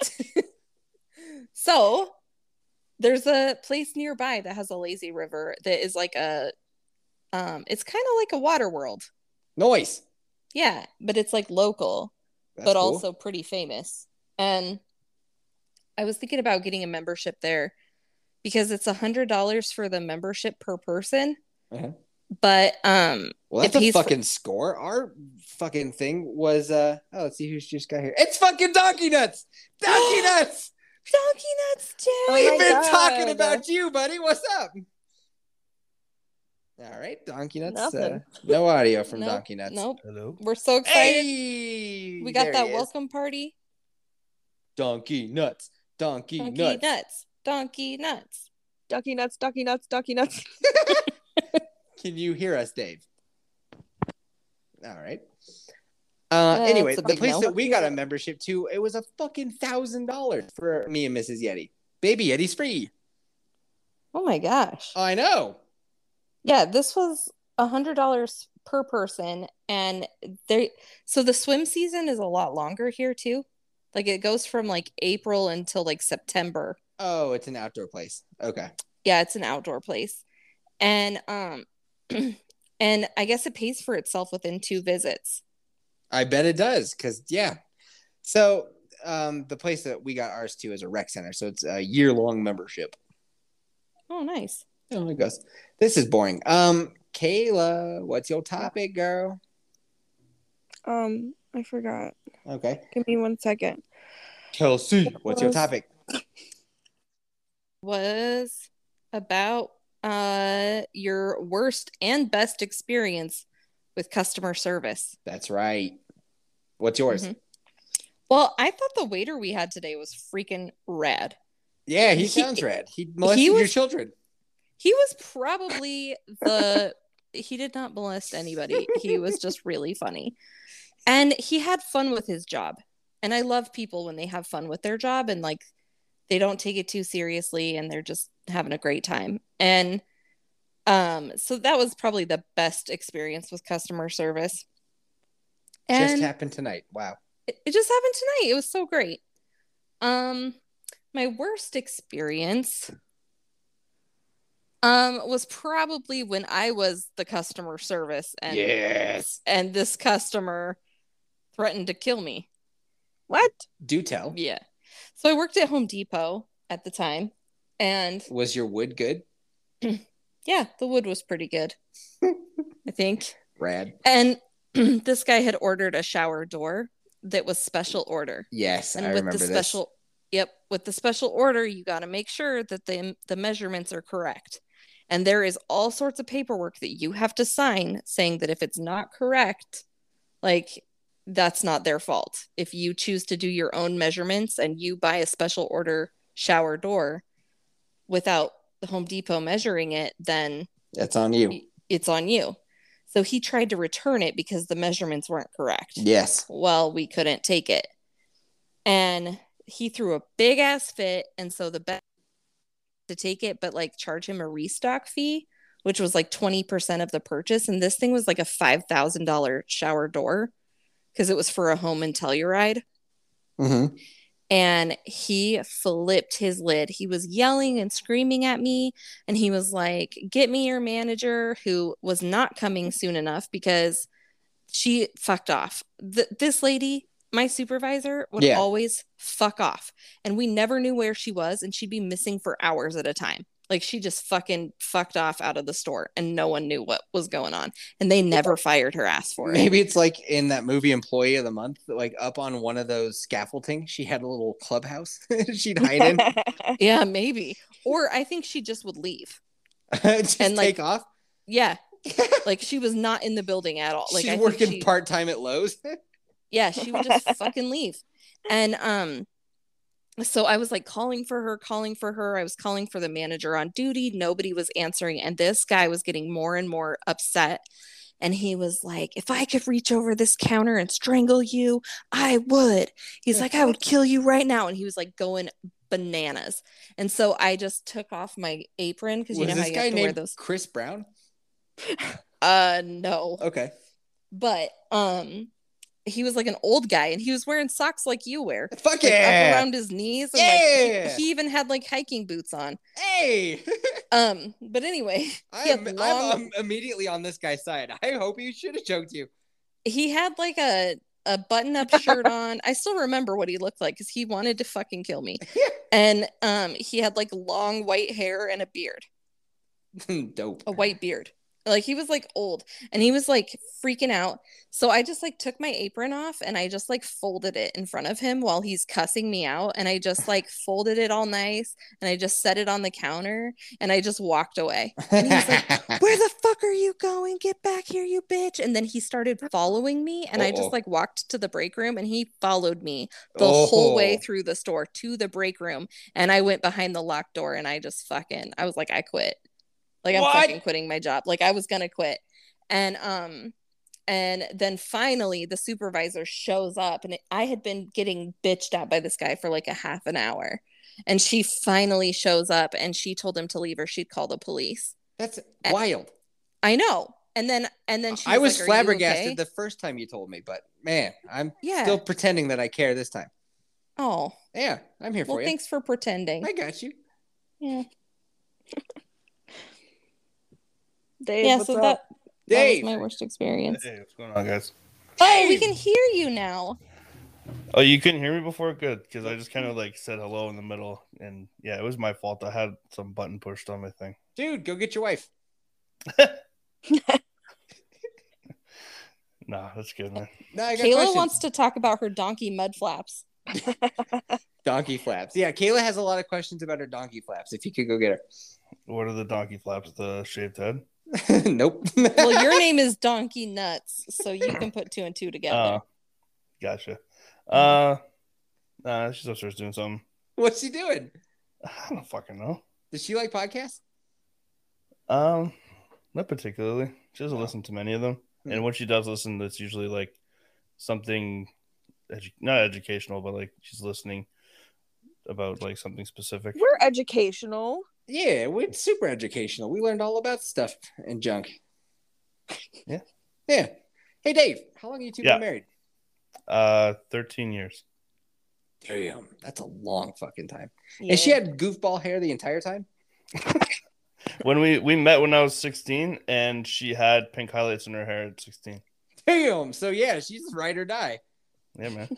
S4: so there's a place nearby that has a lazy river that is like a um it's kind of like a water world.
S2: Noise.
S4: Yeah, but it's like local.
S2: That's
S4: but
S2: cool.
S4: also pretty famous. And I was thinking about getting a membership there because it's a hundred dollars for the membership per person.
S2: Uh-huh.
S4: But um,
S2: Well, that's a
S4: for-
S2: fucking score. Our fucking thing was uh oh, let's see who's just got here. It's fucking Donkey Nuts. Donkey *gasps* Nuts.
S4: Donkey Nuts.
S1: Oh
S2: We've
S1: my
S2: been
S1: God.
S2: talking about you, buddy. What's up? All right, Donkey Nuts. Uh, no audio from
S4: Nope,
S2: Donkey Nuts.
S4: Nope.
S3: Hello.
S4: We're so excited.
S2: Hey,
S4: we got
S2: there
S4: that
S2: he is.
S4: welcome party.
S2: Donkey Nuts. Donkey, nuts.
S4: Donkey
S2: Nuts.
S4: nuts. Donkey nuts.
S1: Ducky nuts, ducky nuts, ducky nuts. *laughs* *laughs*
S2: Can you hear us, Dave? All right. Uh,
S4: Uh,
S2: anyway, the place
S4: no.
S2: that we got a membership to, it was a fucking thousand dollars for me and Mrs. Yeti. Baby Yeti's free.
S4: Oh my gosh.
S2: I know.
S4: Yeah, this was a hundred dollars per person, and they so the swim season is a lot longer here too. Like it goes from like April until like September.
S2: Oh, it's an outdoor place. Okay.
S4: Yeah, it's an outdoor place. And um *clears throat* and I guess it pays for itself within two visits.
S2: I bet it does, because yeah. So um, the place that we got ours to is a rec center, so it's a year long membership.
S4: Oh, nice.
S2: Oh, it goes. This is boring. Um, Kayla, what's your topic, girl?
S1: Um, I forgot.
S2: Okay.
S1: Give me one second.
S2: Kelsey, what's your topic?
S4: Was about uh your worst and best experience with customer service.
S2: That's right. What's yours?
S4: Mhm. Well, I thought the waiter we had today was freaking rad.
S2: Yeah, he
S4: He-
S2: sounds rad. He molested
S4: he
S2: your
S4: was-
S2: children.
S4: He was probably the he did not molest anybody. He was just really funny. And he had fun with his job. And I love people when they have fun with their job and like they don't take it too seriously and they're just having a great time. And um so that was probably the best experience with customer service.
S2: Just happened tonight. Wow.
S4: it it just happened tonight. It was so great. Um, my worst experience um was probably when I was the customer service and
S2: yes.
S4: and this customer threatened to kill me.
S1: What?
S2: Do tell.
S4: Yeah. So I worked at Home Depot at the time and
S2: Was your wood good? *clears throat*
S4: yeah, the wood was pretty good. *laughs* I think.
S2: Rad.
S4: And *clears throat* this guy had ordered a shower door that was special order.
S2: Yes,
S4: and
S2: I
S4: with
S2: remember
S4: the
S2: this.
S4: special yep with the special order you got to make sure that the the measurements are correct and there is all sorts of paperwork that you have to sign saying that if it's not correct like that's not their fault if you choose to do your own measurements and you buy a special order shower door without the home depot measuring it then
S2: That's on you.
S4: it's on you so he tried to return it because the measurements weren't correct
S2: Yes.
S4: well, we couldn't take it. And he threw a big ass fit. And so the best to take it, but like charge him a restock fee, which was like 20% of the purchase. And this thing was like a $5,000 shower door because it was for a home in Telluride.
S2: Mm-hmm.
S4: And he flipped his lid. He was yelling and screaming at me. And he was like, Get me your manager, who was not coming soon enough because she fucked off. Th- this lady, my supervisor, would
S2: Yeah.
S4: always fuck off. And we never knew where she was. And she'd be missing for hours at a time. Like she just fucking fucked off out of the store and no one knew what was going on. And they never fired her ass for it.
S2: Maybe it's like in that movie Employee of the Month, like up on one of those scaffolding, she had a little clubhouse *laughs* she'd hide in. *laughs*
S4: Yeah, maybe. Or I think she just would leave. *laughs*
S2: Just
S4: And, like,
S2: take off.
S4: Yeah. Like she was not in the building at all. Like
S2: She's
S4: I
S2: working
S4: she-
S2: part time at Lowe's.
S4: Yeah, she would just *laughs* fucking leave. And um so I was like calling for her, calling for her. I was calling for the manager on duty. Nobody was answering. And this guy was getting more and more upset. And he was like, if I could reach over this counter and strangle you, I would. He's like, I would kill you right now. And he was like going bananas. And so I just took off my apron because you
S2: Was
S4: know how
S2: this
S4: you
S2: guy
S4: have to wear those.
S2: Chris Brown?
S4: Uh no.
S2: Okay.
S4: but um he was like an old guy and he was wearing socks like you wear
S2: Fuck
S4: like
S2: yeah.
S4: up around his knees and
S2: Yeah.
S4: like he, he even had like hiking boots on
S2: hey. *laughs*
S4: um but anyway *laughs*
S2: I'm,
S4: long-
S2: I'm um, immediately on this guy's side. I hope he should have choked you.
S4: he had like a a button up *laughs* shirt on i still remember what he looked like because he wanted to fucking kill me and um he had like long white hair and a beard
S2: Dope.
S4: a white beard like he was like old and he was like freaking out. So i just like took my apron off and i just like folded it in front of him while he's cussing me out and i just like *laughs* folded it all nice and i just set it on the counter and i just walked away. And he's like *laughs* where the fuck are you going? Get back here you bitch. And then he started following me and i
S2: Uh-oh.
S4: just oh. like walked to the break room and he followed me the whole way
S2: Oh.
S4: through the store to the break room and i went behind the locked door and i just fucking i was like i quit like i'm
S2: What?
S4: fucking quitting my job like i was gonna quit and um and then finally the supervisor shows up and it, i had been getting bitched at by this guy for like a half an hour and she finally shows up and she told him to leave or she'd call the police
S2: That's wild.
S4: i know and then and then she
S2: I was
S4: like,
S2: flabbergasted
S4: okay?"
S2: the first time you told me, but man, I'm
S4: yeah
S2: still pretending that I care this time.
S4: oh
S2: Yeah, I'm here
S4: well
S2: for you.
S4: thanks for pretending
S2: I got you.
S4: yeah
S1: Dave,
S4: yeah so
S1: up?
S4: that, that was my worst experience
S3: Hey, what's going on, guys?
S4: oh we can hear you now
S3: Oh, you couldn't hear me before? Good, because I just kind of like said hello in the middle, and yeah, it was my fault. I had some button pushed on my thing.
S2: Dude, go get your wife. *laughs* *laughs*
S3: Nah, that's good, man.
S2: No, I got
S4: Kayla
S2: questions.
S4: wants to talk about her donkey mud flaps. *laughs*
S2: donkey flaps. Yeah, Kayla has a lot of questions about her donkey flaps. If you could go get her.
S3: What are the donkey flaps? The shaved head?
S2: Her. *laughs* nope.
S4: Well, your *laughs* name is Donkey Nuts, so you can put two and two together.
S3: Uh, gotcha. Uh, nah, she's upstairs doing something.
S2: What's she doing?
S3: I don't fucking know.
S2: Does she like podcasts?
S3: Um, not particularly. She doesn't
S2: Oh.
S3: listen to many of them,
S2: Hmm.
S3: and when she does listen, it's usually like something, edu- not educational, but like she's listening about like something specific.
S1: We're educational.
S2: Yeah, we're super educational. We learned all about stuff and junk.
S3: Yeah.
S2: Yeah. Hey, Dave, how long have you two
S3: Yeah.
S2: been married?
S3: Uh, thirteen years.
S2: Damn, that's a long fucking time.
S1: Yeah.
S2: And she had goofball hair the entire time? *laughs*
S3: When we we met when I was sixteen, and she had pink highlights in her hair at sixteen.
S2: Damn. So, yeah, she's ride or die.
S3: Yeah, man. *laughs*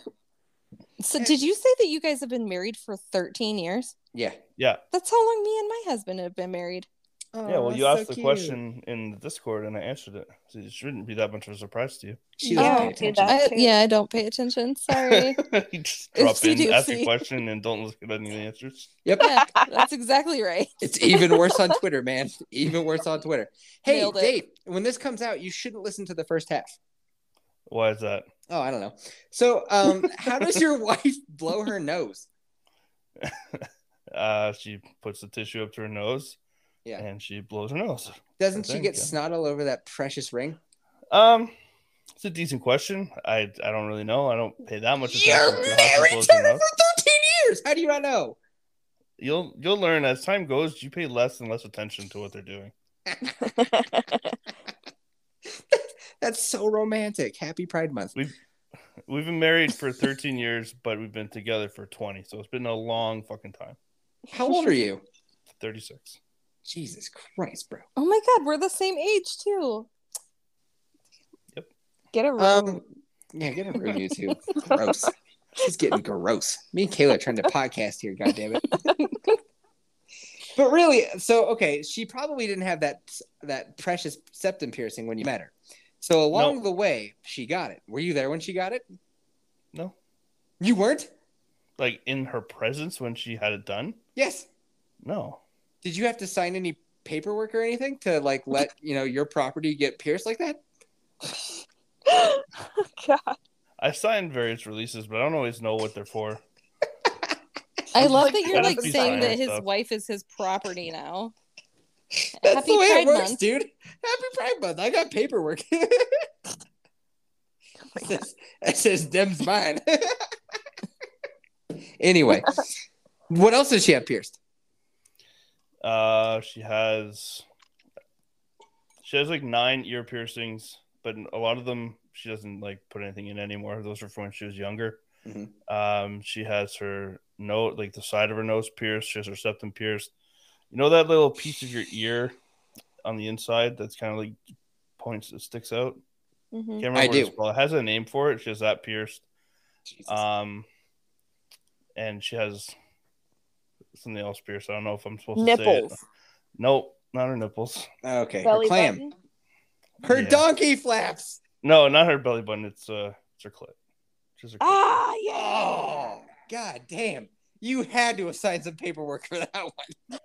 S4: So, did you say that you guys have been married for 13 years?
S2: Yeah.
S3: Yeah,
S4: That's how long me and my husband have been married.
S3: yeah. Well,
S2: Aw,
S3: you
S2: so
S3: asked the
S2: cute.
S3: question in the Discord, and I answered it. So it shouldn't be that much of a surprise to you.
S2: She
S1: Yeah,
S2: doesn't
S1: I
S2: pay
S1: oh,
S2: attention.
S1: that.
S4: I, yeah, I don't pay attention. *laughs* Sorry.
S3: you just drop
S4: Oopsie
S3: in, ask a question, and don't look at any answers.
S2: Yep.
S4: yeah, that's exactly right.
S2: It's even worse on Twitter, man. Even worse on Twitter. Hey,
S4: Nailed.
S2: Dave, when this comes out, you shouldn't listen to the first half.
S3: Why is that?
S2: Oh, I don't know. So, um, how does your *laughs* wife blow her nose? *laughs*
S3: Uh, she puts the tissue up to her nose,
S2: Yeah.
S3: and she blows her nose.
S2: Doesn't she get
S3: yeah.
S2: snot all over that precious ring?
S3: Um, it's a decent question. I I don't really know. I don't pay that much attention.
S2: You're
S3: attention to
S2: married to
S3: her
S2: her for 13 years. How do you not know?
S3: You'll you'll learn as time goes. You pay less and less attention to what they're doing. *laughs*
S2: That's so romantic. Happy Pride Month.
S3: We've we've been married for 13 years, but we've been together for 20. So it's been a long fucking time.
S2: How old are you?
S3: 36.
S2: Jesus Christ, bro.
S4: Oh my God, we're the same age too. Yep.
S1: Get a room.
S2: Um, yeah, get a room, you two. Gross. She's getting gross. Me and Kayla are trying to podcast here. God damn it. but really, so okay, she probably didn't have that that precious septum piercing when you met her. So along
S3: No.
S2: the way, she got it. Were you there when she got it?
S3: No,
S2: You weren't.
S3: like in her presence when she had it done.
S2: Yes.
S3: No,
S2: Did you have to sign any paperwork or anything to like let *laughs* you know your property get pierced like that? *laughs*
S1: Oh, God.
S3: I signed various releases, but I don't always know what they're for. *laughs*
S4: I love that you're like saying that his
S3: stuff.
S4: wife is his property now.
S2: That's
S4: Happy
S2: the way
S4: Pride
S2: it works,
S4: Month.
S2: dude. Happy Pride Month. I got paperwork. *laughs* it, says, it says Dem's mine. *laughs* anyway, what else does she have pierced?
S3: Uh, she has she has like nine ear piercings, but a lot of them she doesn't like put anything in anymore. Those are from when she was younger.
S2: Mhm.
S3: Um, she has her nose, like the side of her nose pierced. She has her septum pierced. You know that little piece of your ear on the inside that's kind of like points, that sticks out.
S1: Mhm.
S3: Can't remember
S2: I
S3: what
S2: do.
S3: it's. It has a name for it. She has that pierced.
S2: Jesus.
S3: Um, and she has something else pierced. I don't know if I'm supposed to say it.
S1: Nipples.
S3: Nope, not her nipples.
S2: okay,
S1: Belly
S2: her clam.
S1: button.
S2: Her
S3: Yeah.
S2: donkey flaps.
S3: No, not her belly button. It's uh, it's her clit. Just her clit.
S1: Ah, yeah.
S2: Oh, god damn. You had to have signed some paperwork for that one.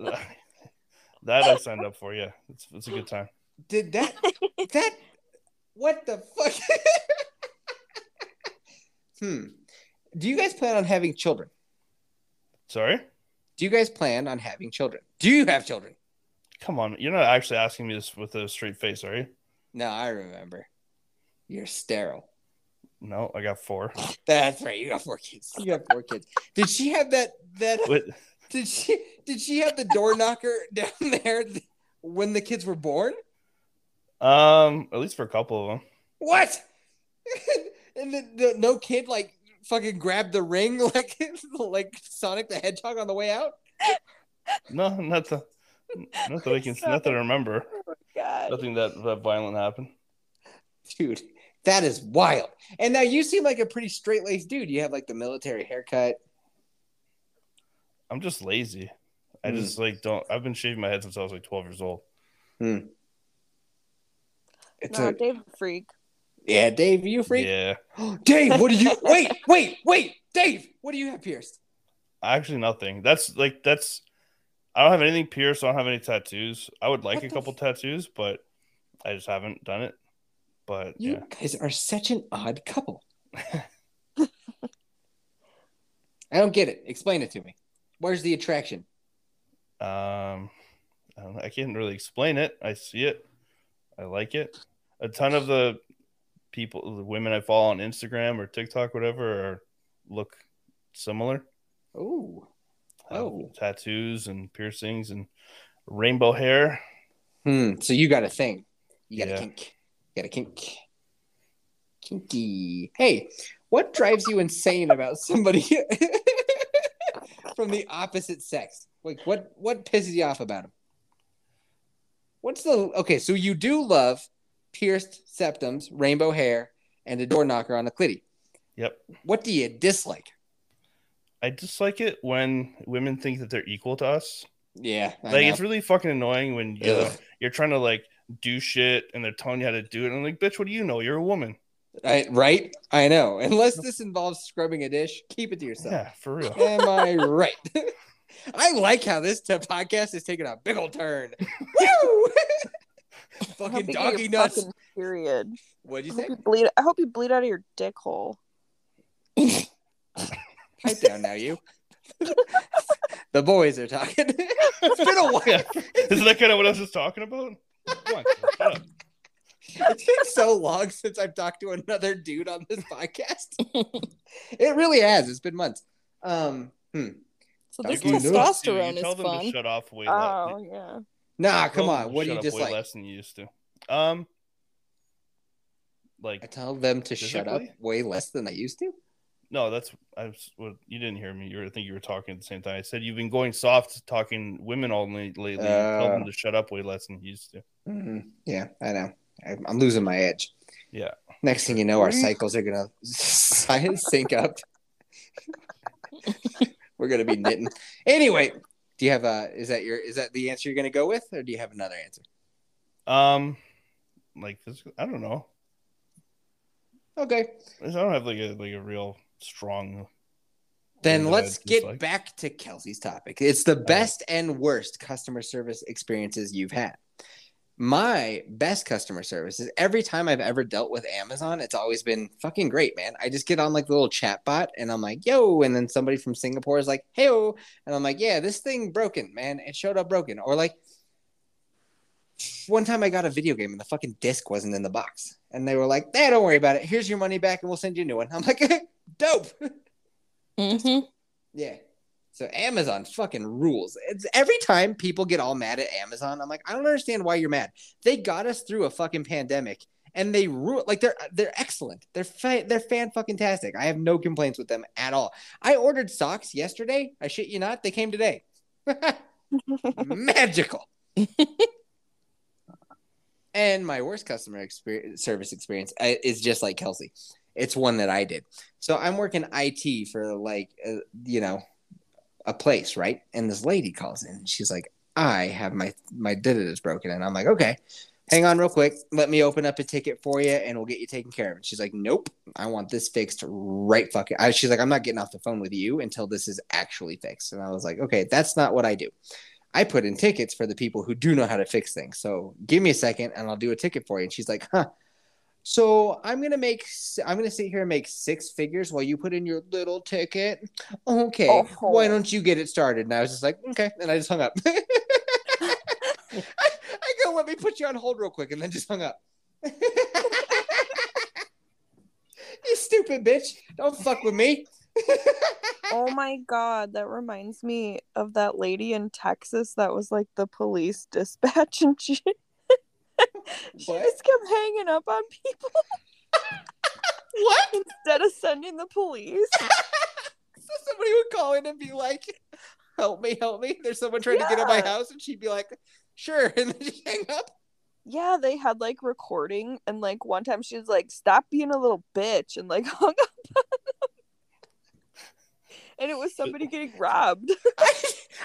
S2: *laughs*
S3: that I signed up for. Yeah, it's it's a good time.
S2: Did that *laughs* that what the fuck? *laughs* hmm. Do you guys plan on having children?
S3: Sorry.
S2: Do you guys plan on having children? Do you have children?
S3: Come on, you're not actually asking me this with a straight face, are you?
S2: No, I remember. You're sterile.
S3: No, I got four.
S2: That's right. You got four kids. You got four kids. Did she have that that
S3: Wait,
S2: did she did she have the door knocker *laughs* down there when the kids were born?
S3: um, at least for a couple of them.
S2: What? *laughs* and the, the no kid like fucking grabbed the ring *laughs* like like Sonic the Hedgehog on the way out?
S3: No, not the, not that I can, not that I remember.
S1: Oh, God.
S3: Nothing that that violent happened.
S2: Dude, that is wild. And now you seem like a pretty straight laced dude. You have like the military haircut.
S3: I'm just lazy. I
S2: Hmm.
S3: just like don't. I've been shaving my head since I was like 12 years old.
S2: It's
S1: no,
S2: a
S1: Dave freak.
S2: yeah, Dave, you freak.
S3: Yeah, *gasps*
S2: Dave, what do you? *laughs* Wait, wait, wait, Dave, what do you have pierced?
S3: actually nothing. That's like that's. I don't have anything pierced. I don't have any tattoos. I would like
S2: What
S3: a
S2: the
S3: couple tattoos, but I just haven't done it. But
S2: You
S3: yeah,
S2: guys are such an odd couple. *laughs* I don't get it. Explain it to me. Where's the attraction?
S3: um, I don't know. I can't really explain it. I see it. I like it. A ton of the people, the women I follow on Instagram or TikTok, whatever, are, look similar.
S2: Oh,
S3: Have
S2: Oh.
S3: tattoos and piercings and rainbow hair.
S2: hmm. So you got a thing. You got a
S3: Yeah.
S2: kink. You got a kink. Kinky. Hey, what drives you insane about somebody *laughs* from the opposite sex? Like, what what pisses you off about them? What's the okay? So you do love pierced septums, rainbow hair, and a door knocker on the clitty.
S3: Yep.
S2: What do you dislike?
S3: I dislike it when women think that they're equal to us.
S2: Yeah, I
S3: like
S2: know.
S3: it's really fucking annoying when you
S2: Ugh.
S3: you're trying to like do shit and they're telling you how to do it. And I'm like, bitch, what do you know? You're a woman.
S2: I, right? I know. Unless this involves scrubbing a dish, keep it to yourself.
S3: Yeah, for real.
S2: Am I *laughs* right? *laughs* I like how this t- podcast is taking a big old turn. *laughs* Woo! Fucking doggy nuts.
S1: fucking Period.
S2: What'd you
S1: I
S2: say?
S1: hope you bleed. I hope you bleed out of your dick hole.
S2: Pipe down now, you. the boys are talking. it's been a while.
S3: Yeah. Isn't that kind of what I was just talking about? Come on, shut up.
S2: It's been so long since I've talked to another dude on this podcast. *laughs* it really has. It's been months. Um, hmm.
S4: So this
S2: was good news.
S3: Dude,
S4: testosterone
S3: you tell
S4: is
S3: them to
S4: fun.
S3: shut off way
S1: Oh
S3: less.
S1: yeah.
S2: Nah,
S3: Tell
S2: come on. What do you
S3: up
S2: dislike?
S3: Less than you used to. Um, like I
S2: tell them to shut up way less than I used to.
S3: no, that's I was. Well, you didn't hear me. You were, I think you were talking at the same time. I said you've been going soft, talking women all night lately. tell them
S2: Uh.
S3: to shut up way less than you used to.
S2: Mhm. Yeah, I know. I'm losing my edge.
S3: Yeah.
S2: Next thing you know, our cycles are gonna *laughs* sync up. *laughs* We're gonna be knitting. Anyway, do you have a? Is that your? Is that the answer you're gonna go with, or do you have another answer?
S3: Um, like physical, I don't know.
S2: Okay,
S3: I don't have like a like a real strong.
S2: then let's get
S3: dislike.
S2: back to Kelsey's topic. It's the best and worst customer service experiences you've had. My best customer service is every time I've ever dealt with Amazon, it's always been fucking great, man. I just get on like the little chat bot and I'm like, yo, and then somebody from Singapore is like, hey, and I'm like, yeah, this thing broken, man. It showed up broken. Or like one time I got a video game and the fucking disc wasn't in the box. And they were like, hey, don't worry about it. Here's your money back and we'll send you a new one. I'm like, *laughs* dope.
S4: hmm
S2: Yeah. So Amazon fucking rules. It's every time people get all mad at Amazon, I'm like, I don't understand why you're mad. They got us through a fucking pandemic and they rule like they're they're excellent. They're fa- they're fan fucking tastic. I have no complaints with them at all. I ordered socks yesterday. I shit you not, they came today. *laughs* Magical. and my worst customer experience, service experience uh, is just like Kelsey. It's one that I did. So I'm working IT for like, uh, you know, a place, right? And this lady calls in. She's like, "I have my my did is broken," and I'm like, "Okay, hang on real quick. Let me open up a ticket for you, and we'll get you taken care of." And she's like, "Nope, I want this fixed right fucking." I, she's like, "I'm not getting off the phone with you until this is actually fixed." And I was like, "Okay, that's not what I do." I put in tickets for the people who do know how to fix things. So give me a second, and I'll do a ticket for you. And she's like, "Huh." So I'm gonna make I'm gonna sit here and make six figures while you put in your little ticket. Okay,
S1: Oh.
S2: why don't you get it started? And I was just like, okay, and I just hung up. *laughs* I, I go, let me put you on hold real quick, and then just hung up. *laughs* you stupid bitch! Don't fuck with me. *laughs*
S1: Oh my god, that reminds me of that lady in Texas that was like the police dispatch and she *laughs* she
S2: What?
S1: just kept hanging up on people *laughs*
S2: what?
S1: instead of sending the police. *laughs*
S2: So somebody would call in and be like, "Help me, help me!" There's someone trying to get in my house, and she'd be like, "Sure," and then just hang up.
S1: Yeah, they had like recording and like one time she was like, Stop being a little bitch and like hung up on them. And it was somebody getting robbed.
S2: I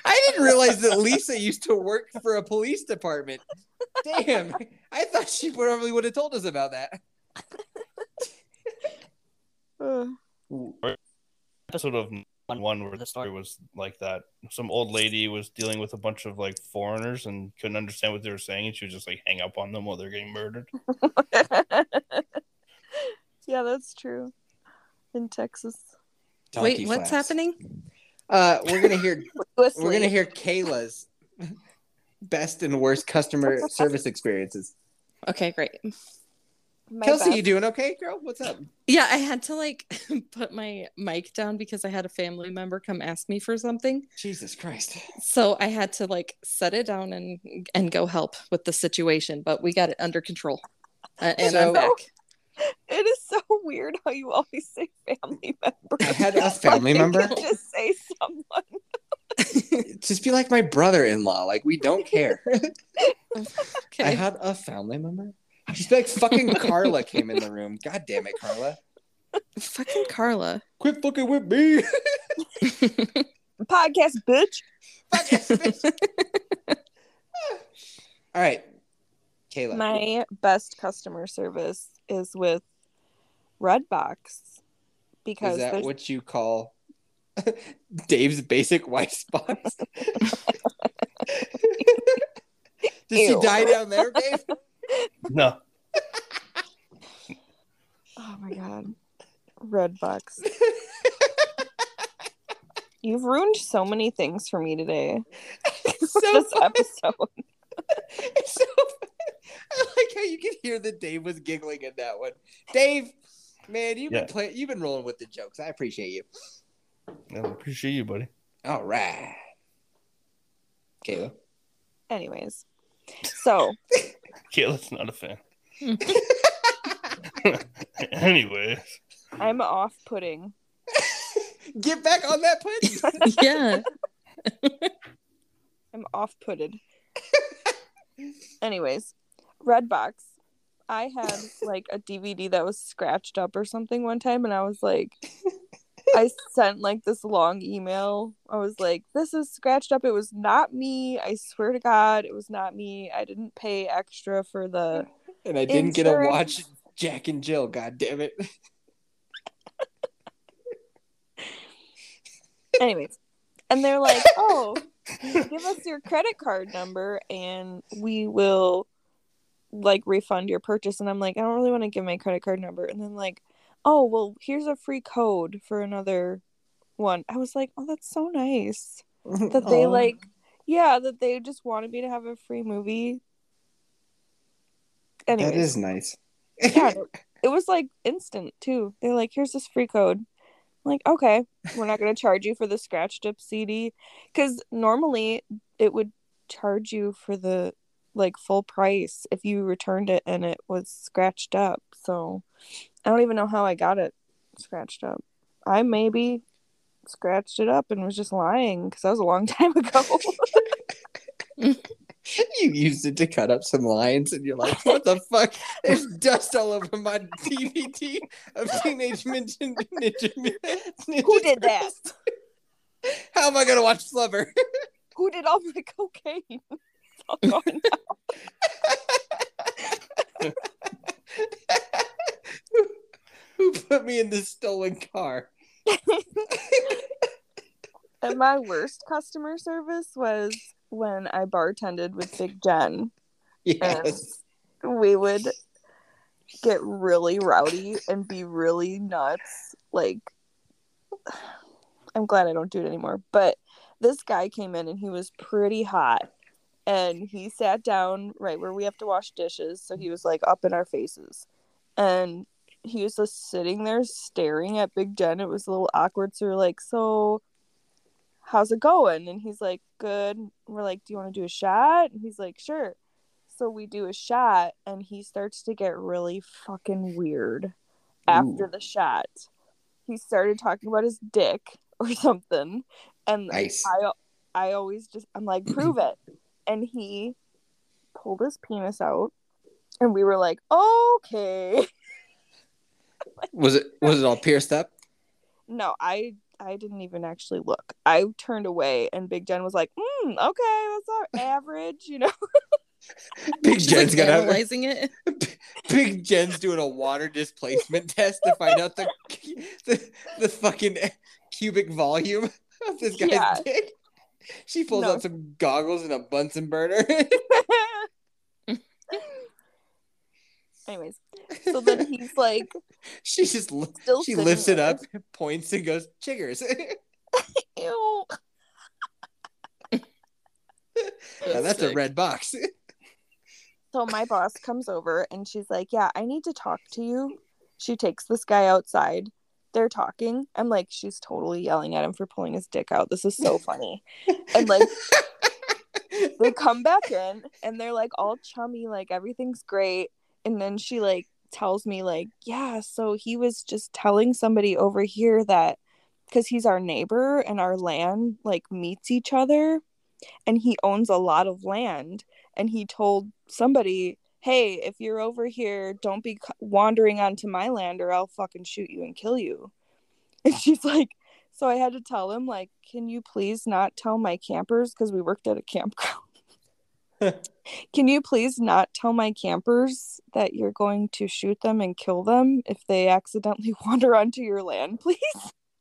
S2: I didn't realize that Lisa used to work for a police department. Damn, I thought she probably would have told us about that.
S1: Ugh. *sighs*
S3: episode of one where the story was like that. Some old lady was dealing with a bunch of like foreigners and couldn't understand what they were saying, and she would just like hang up on them while they're getting murdered. *laughs*
S1: yeah, that's true. In Texas.
S2: Donkey
S4: Wait, what's happening?
S2: Uh, we're gonna hear *laughs* we're gonna hear Kayla's best and worst customer *laughs* service experiences.
S4: Okay, great.
S1: My
S2: Kelsey,
S1: best-
S2: you doing okay, girl? What's up?
S4: Yeah, I had to like *laughs* put my mic down because I had a family member come ask me for something.
S2: Jesus Christ!
S4: So I had to like set it down and and go help with the situation, but we got it under control. Uh, and
S2: So-
S4: I'm back. *laughs*
S1: It is so weird how you always say family member.
S2: I had a family member.
S1: could Just say someone. *laughs*
S2: Just be like my brother-in-law. Like we don't care. *laughs* I
S4: Okay.
S2: had a family member. Just be like fucking Carla came in the room. *laughs* God damn it, Carla!
S4: Fucking Carla.
S2: Quit fucking with me.
S1: Podcast, bitch.
S2: Yes, bitch. All right, Kayla.
S1: My best customer service is with Redbox because
S2: Is that
S1: there's
S2: what you call *laughs* Dave's basic white spots? *laughs* Did she die down there, Dave?
S3: No,
S1: oh my god, Redbox. You've ruined so many things for me today. *laughs*
S2: so
S1: this
S2: fun.
S1: episode.
S2: It's so fun. I like how you can hear that Dave was giggling in that one. Dave, man, you've
S3: Yeah.
S2: been playing. You've been rolling with the jokes. I appreciate you.
S3: I appreciate you, buddy.
S2: All right, Kayla.
S1: Anyways, so *laughs*
S3: Kayla's not a fan. *laughs* *laughs* Anyways,
S1: I'm off-putting.
S2: Get back on that pudding.
S4: yeah.
S1: I'm off-putted. Anyways, Redbox. I had like a DVD that was scratched up or something one time, and I was like, I sent like this long email. I was like, "This is scratched up. It was not me. I swear to God, it was not me. I didn't pay extra for the."
S2: and I didn't get to
S1: Insurance.
S2: watch Jack and Jill. God damn it. *laughs*
S1: Anyways, and they're like, "Oh, give us your credit card number, and we will like refund your purchase." And I'm like, "I don't really want to give my credit card number." And then like, "Oh, well, here's a free code for another one." I was like, "Oh, that's so nice *laughs* that they like, yeah, that they just wanted me to have a free movie." Anyways,
S2: That is nice.
S1: yeah, *laughs* it- was like instant too. They're like, "Here's this free code." I'm like, okay, we're not gonna *laughs* charge you for the scratched up CD, because normally it would charge you for the like full price if you returned it and it was scratched up. So I don't even know how I got it scratched up. I maybe scratched it up and was just lying because that was a long *laughs* time ago. *laughs*
S2: You used it to cut up some lines, and you're like, "What the *laughs* fuck? There's dust all over my DVD of Teenage Ninja Ninja." Ninja
S1: Who did that?
S2: How am I gonna watch Flubber?
S1: Who did all my cocaine? It's all gone now. *laughs*
S2: Who put me in this stolen car? *laughs*
S1: And my worst customer service was when I bartended with Big Jen.
S2: Yes.
S1: We would get really rowdy and be really nuts. Like, *sighs* I'm glad I don't do it anymore. But this guy came in and he was pretty hot. And he sat down right where we have to wash dishes. So he was like up in our faces. And he was just sitting there staring at Big Jen. It was a little awkward. So we're like, So, how's it going? And he's like, Good. We're like, Do you want to do a shot? And he's like, Sure. So we do a shot, and he starts to get really fucking weird after
S2: Ooh.
S1: the shot. He started talking about his dick *laughs* or something. And
S2: Nice.
S1: I I always just I'm like, prove it. *clears throat* And he pulled his penis out and we were like, okay. *laughs*
S2: Was it was it all pierced up?
S1: No, I I didn't even actually look. I turned away, and Big Jen was like, mm, "Okay, that's our *laughs* average," you know. *laughs*
S2: Big Jen's
S4: like
S2: gonna
S4: analyzing it. *laughs*
S2: Big Jen's doing a water displacement test to find out the the, the fucking cubic volume of this guy's
S1: Yeah.
S2: dick. She pulls
S1: No.
S2: out some goggles and a Bunsen burner.
S1: Anyways, so then he's like, *laughs*
S2: she just li- she
S1: sitting
S2: lifts it up, *laughs* points, and goes, "Chiggers." *laughs*
S1: "Ew."
S2: Now that's a red box.
S1: So my boss comes over and she's like, "Yeah, I need to talk to you." She takes this guy outside. They're talking. I'm like, she's totally yelling at him for pulling his dick out. This is so funny. and like they come back in and they're like all chummy, like everything's great. And then she like tells me like, yeah, so he was just telling somebody over here that because he's our neighbor and our land like meets each other and he owns a lot of land and he told somebody hey if you're over here don't be wandering onto my land or i'll fucking shoot you and kill you. *laughs* And she's like so i had to tell him like can you please not tell my campers because we worked at a campground *laughs* can you please not tell my campers that you're going to shoot them and kill them if they accidentally *laughs* wander onto your land please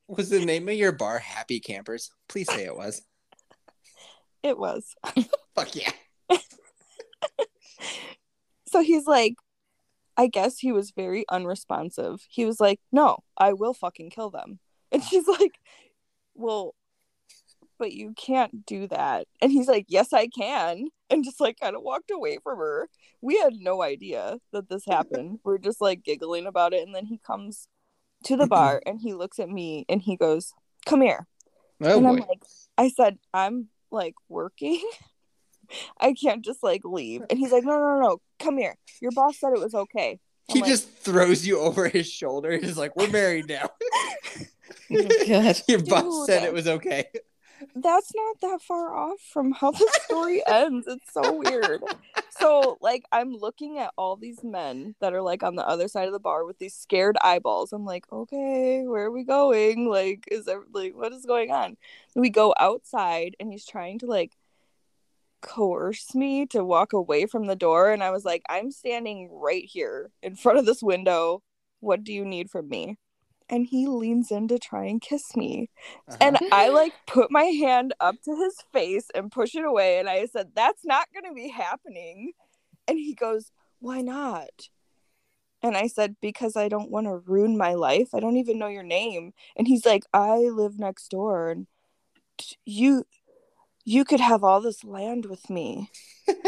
S2: Was the name of your bar Happy Campers? Please say it was. *laughs*
S1: it was
S2: Fuck yeah.
S1: so he's like i guess he was very unresponsive he was like no i will fucking kill them and she's like well but you can't do that. And he's like yes i can. And just like kind of walked away from her. We had no idea that this happened. We're just like giggling about it. And then he comes to the bar and he looks at me and he goes come here.
S2: Oh
S1: and i'm like i said i'm like working. *laughs* I can't just like leave. And he's like no no no no. Come here. Your boss said it was okay. I'm
S2: he
S1: like,
S2: just throws you over his shoulder and is like, "We're married now." *laughs*
S4: Oh, *laughs*
S2: Your boss said it was okay.
S1: That's not that far off from how the story *laughs* ends. It's so weird. So like i'm looking at all these men that are like on the other side of the bar with these scared eyeballs. I'm like okay where are we going? Like is there like what is going on? We go outside and he's trying to like coerce me to walk away from the door. And i was like i'm standing right here in front of this window. What do you need from me and he leans in to try and kiss me
S2: Uh-huh.
S1: and I like put my hand up to his face and push it away. And I said, That's not going to be happening. And he goes, Why not? And I said, Because I don't want to ruin my life. I don't even know your name. And he's like, I live next door. And you. You could have all this land with me. *laughs*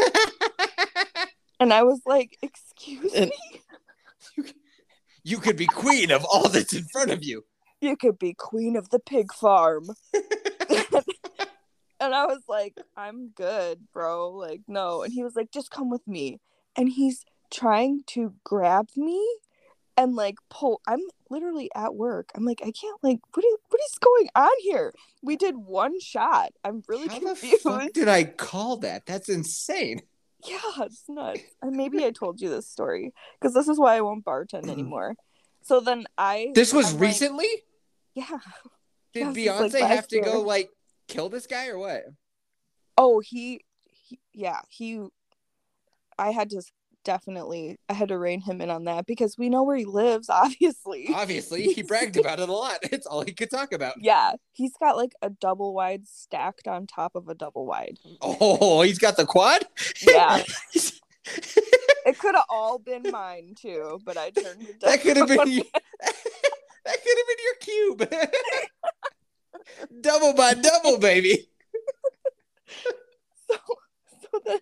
S1: And I was like, Excuse me?
S2: You could be queen of all that's in front of you.
S1: You could be queen of the pig farm. *laughs* and I was like, I'm good, bro. Like, no. And he was like, just come with me. And he's trying to grab me and like pull. I'm literally at work. I'm like, I can't, like, what is, what is going on here? We did one shot. I'm really
S2: How the
S1: confused.
S2: fuck did I call that? That's insane.
S1: Yeah, it's nuts. And maybe I told you this story because this is why I won't bartend mm-hmm. anymore. So then I.
S2: This was
S1: I'm like,
S2: recently?
S1: yeah.
S2: Did
S1: Yeah,
S2: Beyonce
S1: like,
S2: have to go like kill this guy or what?
S1: Oh, he, he yeah, he I had to definitely I had to rein him in on that because we know where he lives, *laughs* obviously.
S2: Obviously, he bragged *laughs* about it a lot. It's all he could talk about.
S1: yeah, he's got like a double wide stacked on top of a double wide.
S2: Oh, he's got the quad?
S1: Yeah. *laughs* It could have all been mine too, but I turned it down.
S2: that could have been that could have been your cube. double by double, baby.
S1: so, so then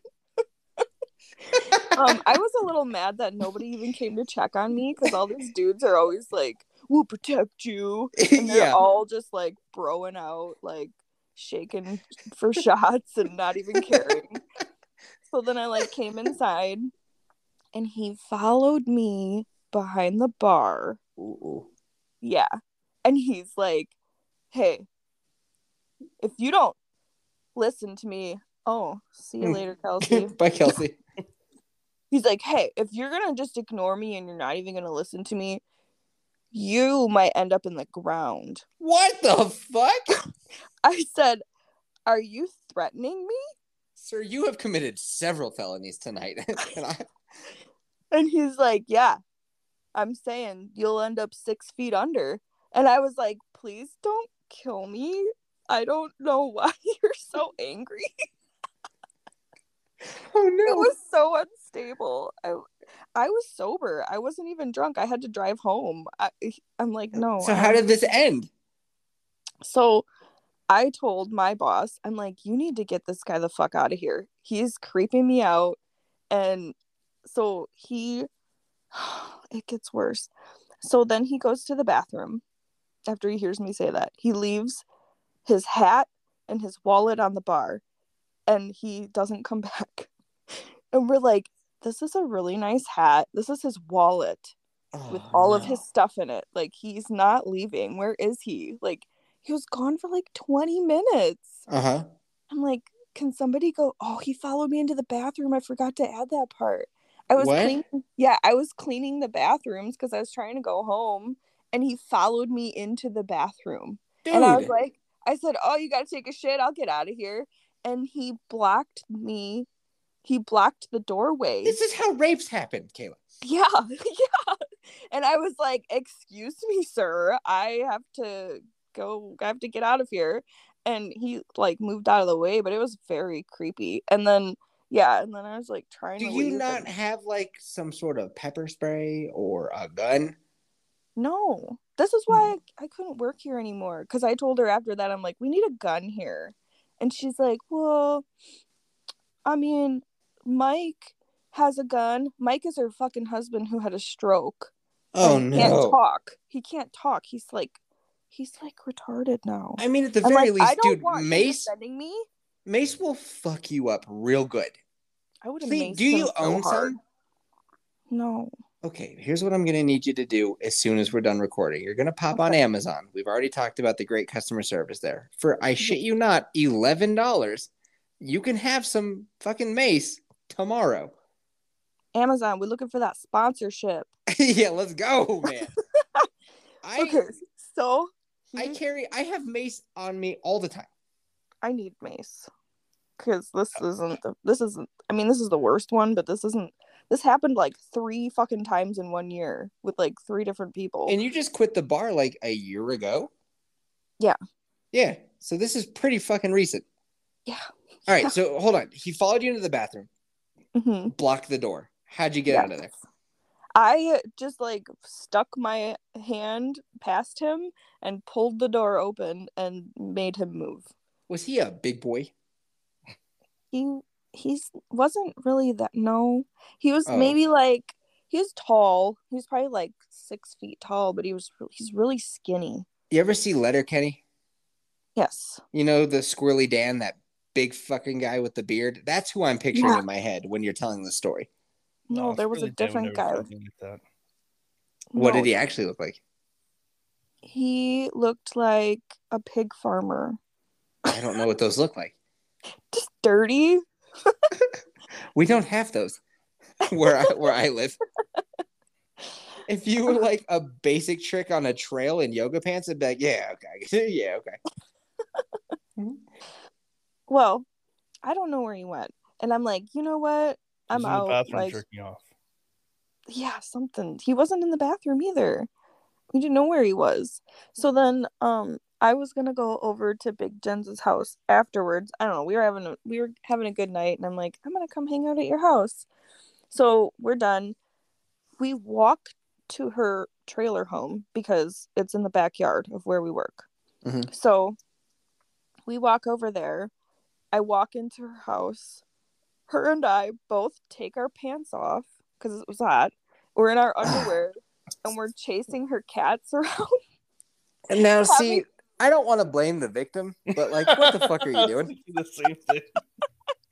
S1: um I was a little mad that nobody even came to check on me because all these dudes are always like, We'll protect you. *laughs* and they're
S2: yeah.
S1: all just like broing out, like shaking for shots and not even caring. *laughs* so then I like came inside and he followed me behind the bar.
S2: Ooh.
S1: Yeah. And he's like, Hey, if you don't listen to me, oh, see you later, Kelsey. *laughs*
S2: Bye, Kelsey.
S1: He's like, Hey, if you're gonna just ignore me and you're not even gonna listen to me, you might end up in the ground.
S2: What the fuck? *laughs*
S1: I said, Are you threatening me?
S2: Sir, you have committed several felonies tonight. *laughs* And I-
S1: And he's like, Yeah, I'm saying you'll end up six feet under. And I was like, Please don't kill me. I don't know *laughs* why you're so angry.
S2: oh no.
S1: It was so unstable. I, I was sober. I wasn't even drunk. I had to drive home. I, I'm like, no.
S2: So how did this end?
S1: So I told my boss, I'm like, you need to get this guy the fuck out of here. He's creeping me out. And so he, *sighs* it gets worse. So then he goes to the bathroom after he hears me say that. He leaves his hat and his wallet on the bar and he doesn't come *laughs* back. And we're like, this is a really nice hat. This is his wallet with
S2: Oh,
S1: all of his stuff in it. Like he's not leaving. Where is he? Like he was gone for like 20 minutes.
S2: Uh-huh.
S1: I'm like, can somebody go? Oh, he followed me into the bathroom. I forgot to add that part. I was
S2: What?
S1: cleaning yeah, I was cleaning the bathrooms because I was trying to go home and he followed me into the bathroom.
S2: Dude.
S1: And I was like, I said, Oh, you gotta take a shit, I'll get out of here. And he blocked me. He blocked the doorway.
S2: this is how rapes happen, Kayla.
S1: Yeah, *laughs* yeah. And I was like, "Excuse me, sir. I have to go. I have to get out of here." And he like moved out of the way, but it was very creepy. And then yeah, and then I was like trying
S2: Do you not
S1: and-
S2: have like some sort of pepper spray or a gun?
S1: No. This is why hmm. I, I couldn't work here anymore because I told her after that I'm like, "We need a gun here." And she's like, "Well, I mean, Mike has a gun. Mike is her fucking husband who had a stroke."
S2: Oh
S1: and he can't talk. He can't talk. He's like he's like retarded now.
S2: I mean, at the
S1: I'm
S2: very
S1: like, I
S2: least,
S1: don't
S2: dude,
S1: want
S2: Mace
S1: defending me.
S2: Mace will fuck you up real good.
S1: I would
S2: Please, do you
S1: so
S2: own
S1: hard.
S2: some?
S1: No.
S2: Okay, here's what I'm gonna need you to do as soon as we're done recording. You're gonna pop on Amazon. We've already talked about the great customer service there. For I mm-hmm. shit you not, eleven dollars, you can have some fucking mace tomorrow.
S1: Amazon, we're looking for that sponsorship. *laughs*
S2: yeah, let's go, man. *laughs* I
S1: okay, so
S2: I
S1: hmm?
S2: carry I have mace on me all the time.
S1: I need mace because this oh. isn't the, this isn't. I mean, this is the worst one, but this isn't. This happened like three fucking times in one year with like three different people.
S2: And you just quit the bar like a year ago?
S1: Yeah.
S2: Yeah. So this is pretty fucking recent.
S1: yeah.
S2: All right, *laughs* so hold on. He followed you into the bathroom,
S1: hmm
S2: blocked the door. How'd you get out of there?
S1: I just like stuck my hand past him and pulled the door open and made him move.
S2: Was he a big boy?
S1: He he's wasn't really that no. He was
S2: Oh.
S1: maybe like he was tall. He was probably like six feet tall, but he was he's really skinny.
S2: You ever see Letterkenny?
S1: Yes.
S2: You know the squirrely Dan, that big fucking guy with the beard? That's who I'm picturing
S1: Yeah.
S2: in my head when you're telling the story.
S1: No,
S3: it's
S1: there was a
S3: really damn
S1: different guy.
S3: like that.
S2: What
S1: No,
S2: did he actually look like?
S1: He looked like a pig farmer.
S2: I don't know what those look like. *laughs* *laughs*
S1: Just dirty.
S2: We don't have those *laughs* where I where I live. If you were like a basic trick on a trail in yoga pants, I'd be like, yeah, okay, yeah, okay.
S1: Well, I don't know where he went. And I'm like, you know what? I'm
S3: He's in
S1: out.
S3: the bathroom
S1: Like,
S3: jerking off.
S1: yeah, something. He wasn't in the bathroom either. We didn't know where he was. So then um I was gonna go over to Big Jen's house afterwards. I don't know. We were having a we were having a good night and I'm like, I'm gonna come hang out at your house. So we're done. We walk to her trailer home because it's in the backyard of where we work.
S2: Mhm.
S1: So we walk over there. I walk into her house. Her and I both take our pants off because it was hot. We're in our *sighs* underwear and we're chasing her cats *laughs* around.
S2: And now, see, I don't want to blame the victim, but like, what the fuck are you doing?
S3: the same thing.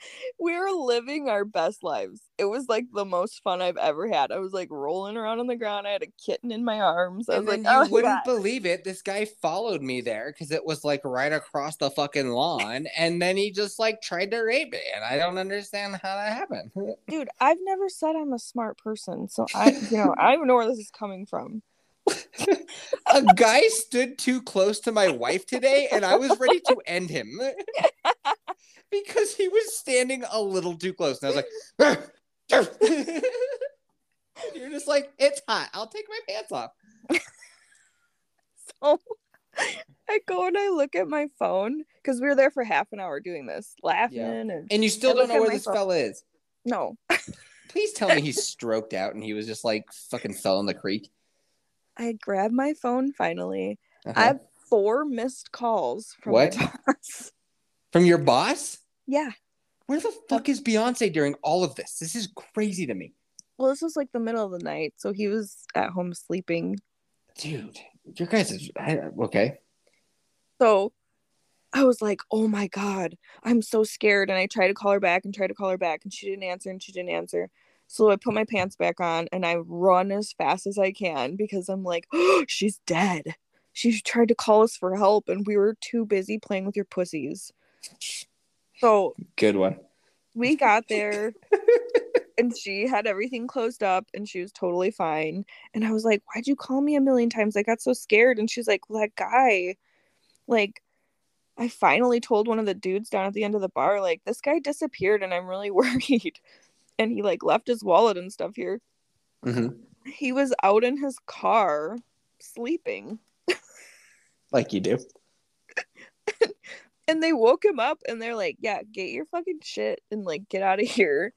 S3: *laughs*
S1: we were living our best lives. It was like the most fun I've ever had. I was like rolling around on the ground. I had a kitten in my arms. I was
S2: And
S1: like,
S2: then
S1: oh
S2: wouldn't
S1: God.
S2: believe it. This guy followed me there because it was like right across the fucking lawn, and then he just like tried to rape me, and I don't understand how that happened. *laughs*
S1: dude, I've never said I'm a smart person, so I, you know, I don't know where this is coming from. *laughs*
S2: A guy stood too close to my wife today, and I was ready to end him because he was standing a little too close. And I was like, *laughs* *laughs* You're just like, it's hot. I'll take my pants off. *laughs*
S1: So I go and I look at my phone because we were there for half an hour doing this, laughing and
S2: And you still
S1: I
S2: don't know where this
S1: phone.
S2: fella is.
S1: no.
S2: Please tell me he's stroked out and he was just like fucking fell in the creek.
S1: I grab my phone finally.
S2: Uh-huh.
S1: I have four missed calls from
S2: What? From your boss?
S1: Yeah.
S2: Where the fuck is Beyonce during all of this? This is crazy to me.
S1: Well, this was like the middle of the night, so he was at home sleeping.
S2: Dude, your guys is I- okay.
S1: So I was like, oh my God, I'm so scared. And I tried to call her back and tried to call her back, and she didn't answer and she didn't answer. So I put my pants back on and I run as fast as I can because I'm like, oh, she's dead. She tried to call us for help, and we were too busy playing with your pussies. So
S2: Good one.
S1: we got there and she had everything closed up and she was totally fine. And I was like, Why'd you call me a million times? I got so scared. And she's like, well, That guy, like, I finally told one of the dudes down at the end of the bar, like, this guy disappeared and I'm really *laughs* worried. And he like left his wallet and stuff here.
S2: hmm
S1: He was out in his car sleeping.
S2: Like you do. *laughs*
S1: And they woke him up and they're like, Yeah, get your fucking shit and like get out of here.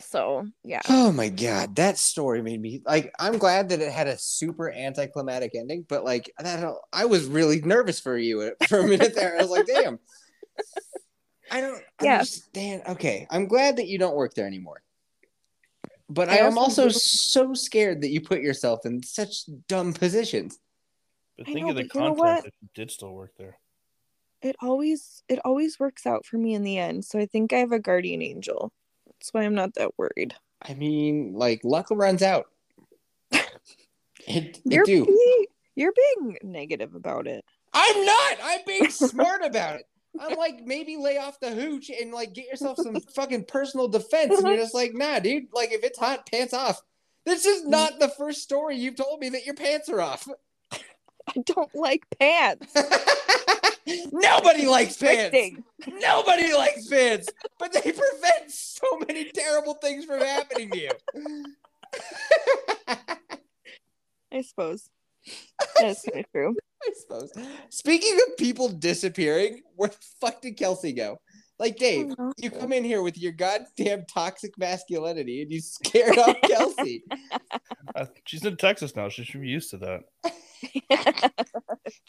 S1: So yeah.
S2: Oh my god, that story made me like. I'm glad that it had a super anticlimactic ending, but like that, I was really nervous for you for a minute there. I was like, damn. I don't *laughs*
S1: Yeah.
S2: understand. Okay, I'm glad that you don't work there anymore. But I,
S1: I
S2: am
S1: also
S2: also so scared that you put yourself in such dumb positions.
S3: But think
S1: know,
S3: of the
S1: but you know
S3: content if you did still work there.
S1: It always it always works out for me in the end so i think i have a guardian angel that's why i'm not that worried
S2: I mean, like luck runs out. *laughs* It, it
S1: you're
S2: do.
S1: being, you're being negative about it
S2: I'm not. I'm being *laughs* smart about it. I'm like, maybe lay off the hooch and like get yourself some *laughs* fucking personal defense. And you're just like, nah, dude. Like, if it's hot, pants off. This is mm. not the first story you've told me that your pants are off.
S1: i don't like pants *laughs*
S2: Nobody likes pants. Nobody likes pants, but they *laughs* prevent so many terrible things from happening to you. *laughs*
S1: i suppose that's kind of true
S2: I suppose. Speaking of people disappearing, where the fuck did Kelsey go? Like, Dave,
S1: Oh,
S2: you come in here with your goddamn toxic masculinity and you scared off *laughs* Kelsey.
S3: Uh, she's in Texas now. She should be used to that. *laughs*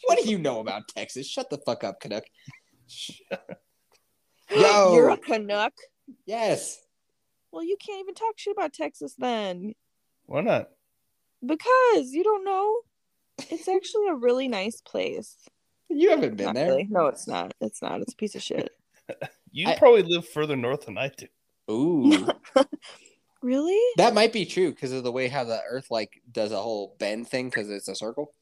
S2: What do you know about Texas? Shut the fuck up, Canuck. Yo. *gasps*
S1: you're a canuck
S2: yes.
S1: well you can't even talk shit about texas then
S3: Why not?
S1: because you don't know it's actually a really nice place
S2: You haven't been
S1: Not
S2: there.
S1: really. no it's not it's not it's a piece of shit *laughs*
S3: You
S2: I-
S3: probably live further north than I do.
S2: Ooh, *laughs*
S1: really
S2: that might be true because of the way how the Earth like does a whole bend thing because it's a circle.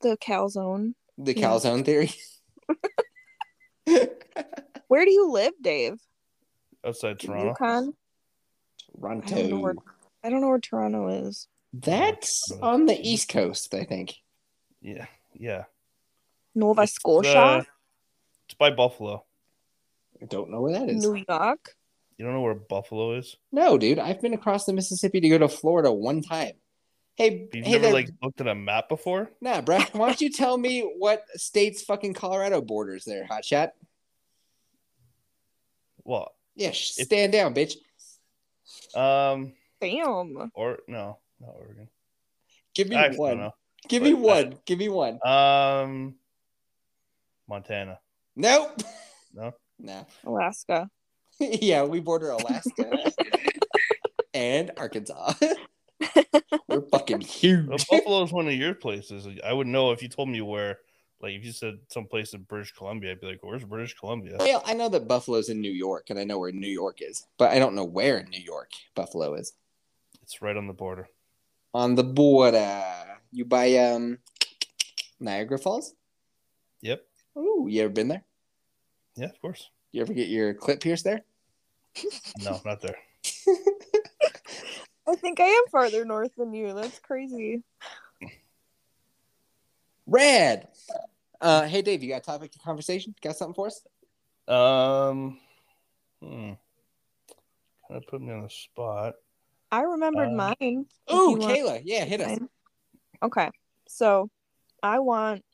S1: the calzone
S2: The
S1: Yeah.
S2: calzone theory. *laughs*
S1: where do you live dave
S3: Outside Toronto.
S1: Yukon? I don't know where
S2: Toronto.
S1: I don't know where Toronto is.
S2: That's on the East Coast, I think.
S3: Yeah. Yeah.
S1: Nova
S3: It's,
S1: Scotia,
S3: uh, it's by Buffalo.
S2: I don't know where that is.
S1: New York.
S3: You don't know where Buffalo is?
S2: No, dude, I've been across the Mississippi to go to Florida one time. Hey,
S3: You've
S2: hey
S3: never
S2: there,
S3: like looked at a map before?
S2: nah, bro. *laughs* Why don't you tell me what state's fucking Colorado borders there, hotshot?
S3: Well,
S2: Yeah, sh-
S3: It-
S2: stand down, bitch.
S3: um,
S1: Damn.
S3: or no, not Oregon.
S2: Give me
S3: I actually
S2: one.
S3: don't
S2: Give me
S3: but-
S2: one. Give me one.
S3: Um, Montana.
S2: Nope.
S3: No.
S2: Nah.
S1: Alaska. *laughs*
S2: yeah, we border Alaska *laughs* and Arkansas. *laughs* We're fucking huge.
S3: Well, Buffalo is one of your places. I would know if you told me where. Like if you said someplace in British Columbia, I'd be like, "Where's British Columbia?"
S2: Well, I know that Buffalo's in New York, and I know where New York is, but I don't know where in New York Buffalo is.
S3: It's right on the border.
S2: On the border. You buy um Niagara Falls?
S3: Yep.
S2: Ooh, you ever been there?
S3: Yeah, of course.
S2: You ever get your clip pierced there?
S3: No, not there. *laughs*
S1: I think I am farther north than you. That's crazy.
S2: Rad. Uh, hey Dave, you got a topic of conversation? Got something for us?
S3: Um, hmm. kind of put me on the spot.
S1: I remembered
S3: Uh,
S1: mine. Oh,
S2: Ooh,
S1: you want
S2: Kayla. Yeah, hit us.
S1: Okay. So I want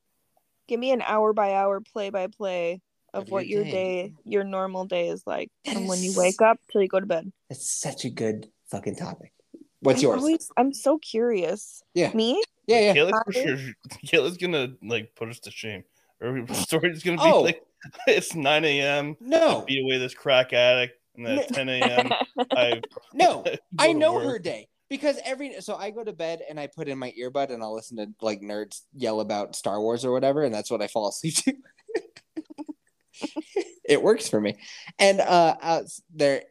S1: give me an hour by hour play by play of,
S2: Of
S1: what
S2: your
S1: your
S2: day.
S1: day, your normal day is like from when you wake up till you go to bed.
S2: That's such a good fucking topic. What's
S1: I'm
S2: yours?
S1: always- I'm so curious.
S2: Yeah.
S1: Me?
S2: Yeah, yeah.
S3: Kayla's, for sure, *laughs* Kayla's gonna like put us to shame. *laughs* Her story's gonna be
S2: Oh.
S3: like, *laughs* it's 9 a.m.
S2: No,
S3: Beat away this crack addict, and then at 10 a.m. I
S2: no. I know
S3: work.
S2: her day because every so I go to bed and I put in my earbud and I'll listen to like nerds yell about Star Wars or whatever, and that's what I fall asleep to. *laughs* it works for me, and uh, uh, they're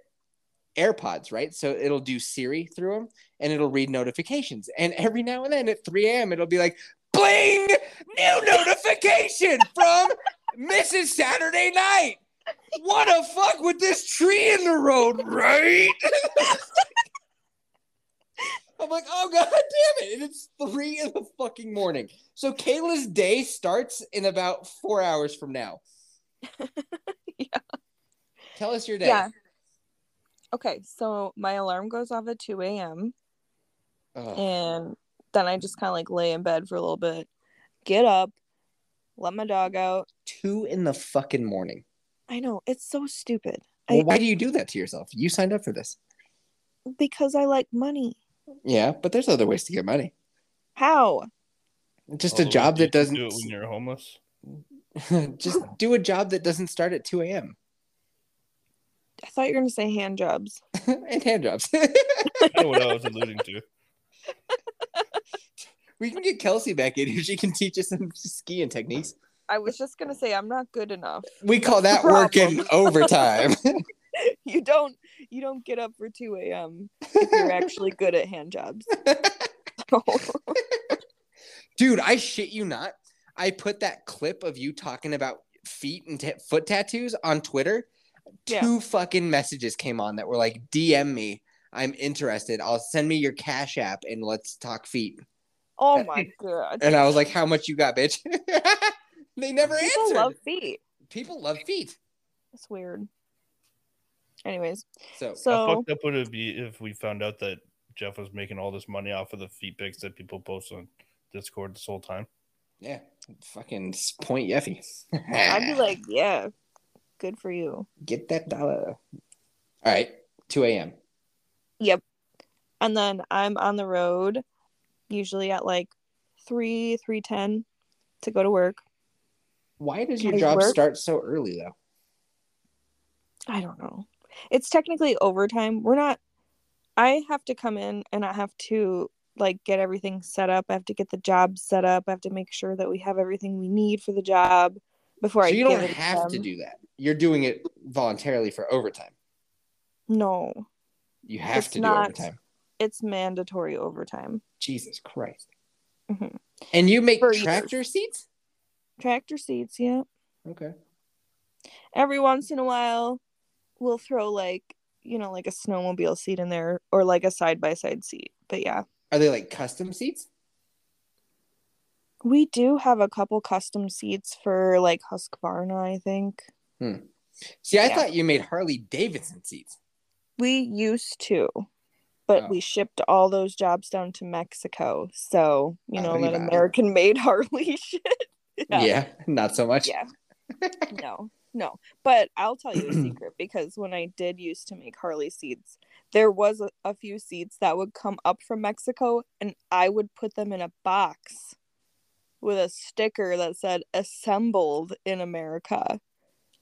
S2: AirPods, right? So it'll do Siri through them and it'll read notifications, and every now and then at 3 a.m. it'll be like, "Bling! New notification from Mrs. Saturday Night." What the fuck with this tree in the road, right? *laughs* I'm like, oh god damn it. And it's three in the fucking morning. So Kayla's day starts in about four hours from now. *laughs*
S1: Yeah.
S2: Tell us your day.
S1: Yeah. Okay, so my alarm goes off at 2 a.m.
S2: Ugh.
S1: and then I just kind of like lay in bed for a little bit, get up, let my dog out.
S2: Two in the fucking morning.
S1: I know it's so stupid.
S2: Well,
S1: I,
S2: why do you do that to yourself? You signed up for this.
S1: because I like money.
S2: Yeah, but there's other ways to get money.
S1: How?
S2: Just
S3: Although
S2: a oh,
S3: job
S2: that doesn't
S3: do it when you're homeless. *laughs*
S2: just *laughs* do a job that doesn't start at 2 a.m.
S1: I thought you were gonna say hand jobs. *laughs*
S2: and hand jobs.
S3: I know what I was alluding to.
S2: we can get Kelsey back in here. She can teach us some skiing techniques.
S1: I was just gonna say I'm not good enough.
S2: We call that working overtime.
S1: You don't you don't get up for 2 a.m. if you're actually good at hand jobs.
S2: Dude, I shit you not. I put that clip of you talking about feet and ta foot tattoos on Twitter.
S1: Yeah.
S2: Two fucking messages came on that were like, DM me. I'm interested. I'll send me your Cash App and let's talk feet.
S1: oh my god.
S2: And I was like, how much you got, bitch? *laughs* they never answered.
S1: People
S2: answered.
S1: love feet.
S2: People love feet.
S1: It's weird. Anyways,
S2: So,
S3: How fucked up would it be if we found out that Jeff was making all this money off of the feet pics that people post on Discord this whole time?
S2: Yeah, fucking point Yeffy. *laughs*
S1: I'd be *laughs* like, yeah, good for you.
S2: get that dollar. All right, 2 a.m.
S1: Yep. And then I'm on the road, usually at like three, three ten, to go to work.
S2: Why does your
S1: Guys
S2: job
S1: work?
S2: start so early though?
S1: I don't know. It's technically overtime. We're not. I have to come in and I have to like get everything set up. I have to get the job set up. I have to make sure that we have everything we need for the job before
S2: So
S1: I
S2: you don't have to do that. You're doing it voluntarily for overtime.
S1: No,
S2: You have
S1: It's
S2: to do
S1: not.
S2: overtime.
S1: it's mandatory overtime.
S2: Jesus Christ.
S1: Mhm.
S2: And you make
S1: For years.
S2: tractor seats?
S1: Tractor seats, yeah.
S2: Okay.
S1: Every once in a while, we'll throw like you know like a snowmobile seat in there or like a side by side seat. But yeah,
S2: Are they like custom seats?
S1: we do have a couple custom seats for like Husqvarna. I think hmm.
S2: See, I
S1: Yeah.
S2: thought you made Harley Davidson seats.
S1: we used to, but
S2: Oh.
S1: we shipped all those jobs down to Mexico. So you know that American made *laughs* Harley shit.
S2: Yeah, not so much.
S1: Yeah. *laughs* no, no. But I'll tell you a secret because when I did used to make Harley seats, there was a, a few seats that would come up from Mexico and I would put them in a box with a sticker that said assembled in America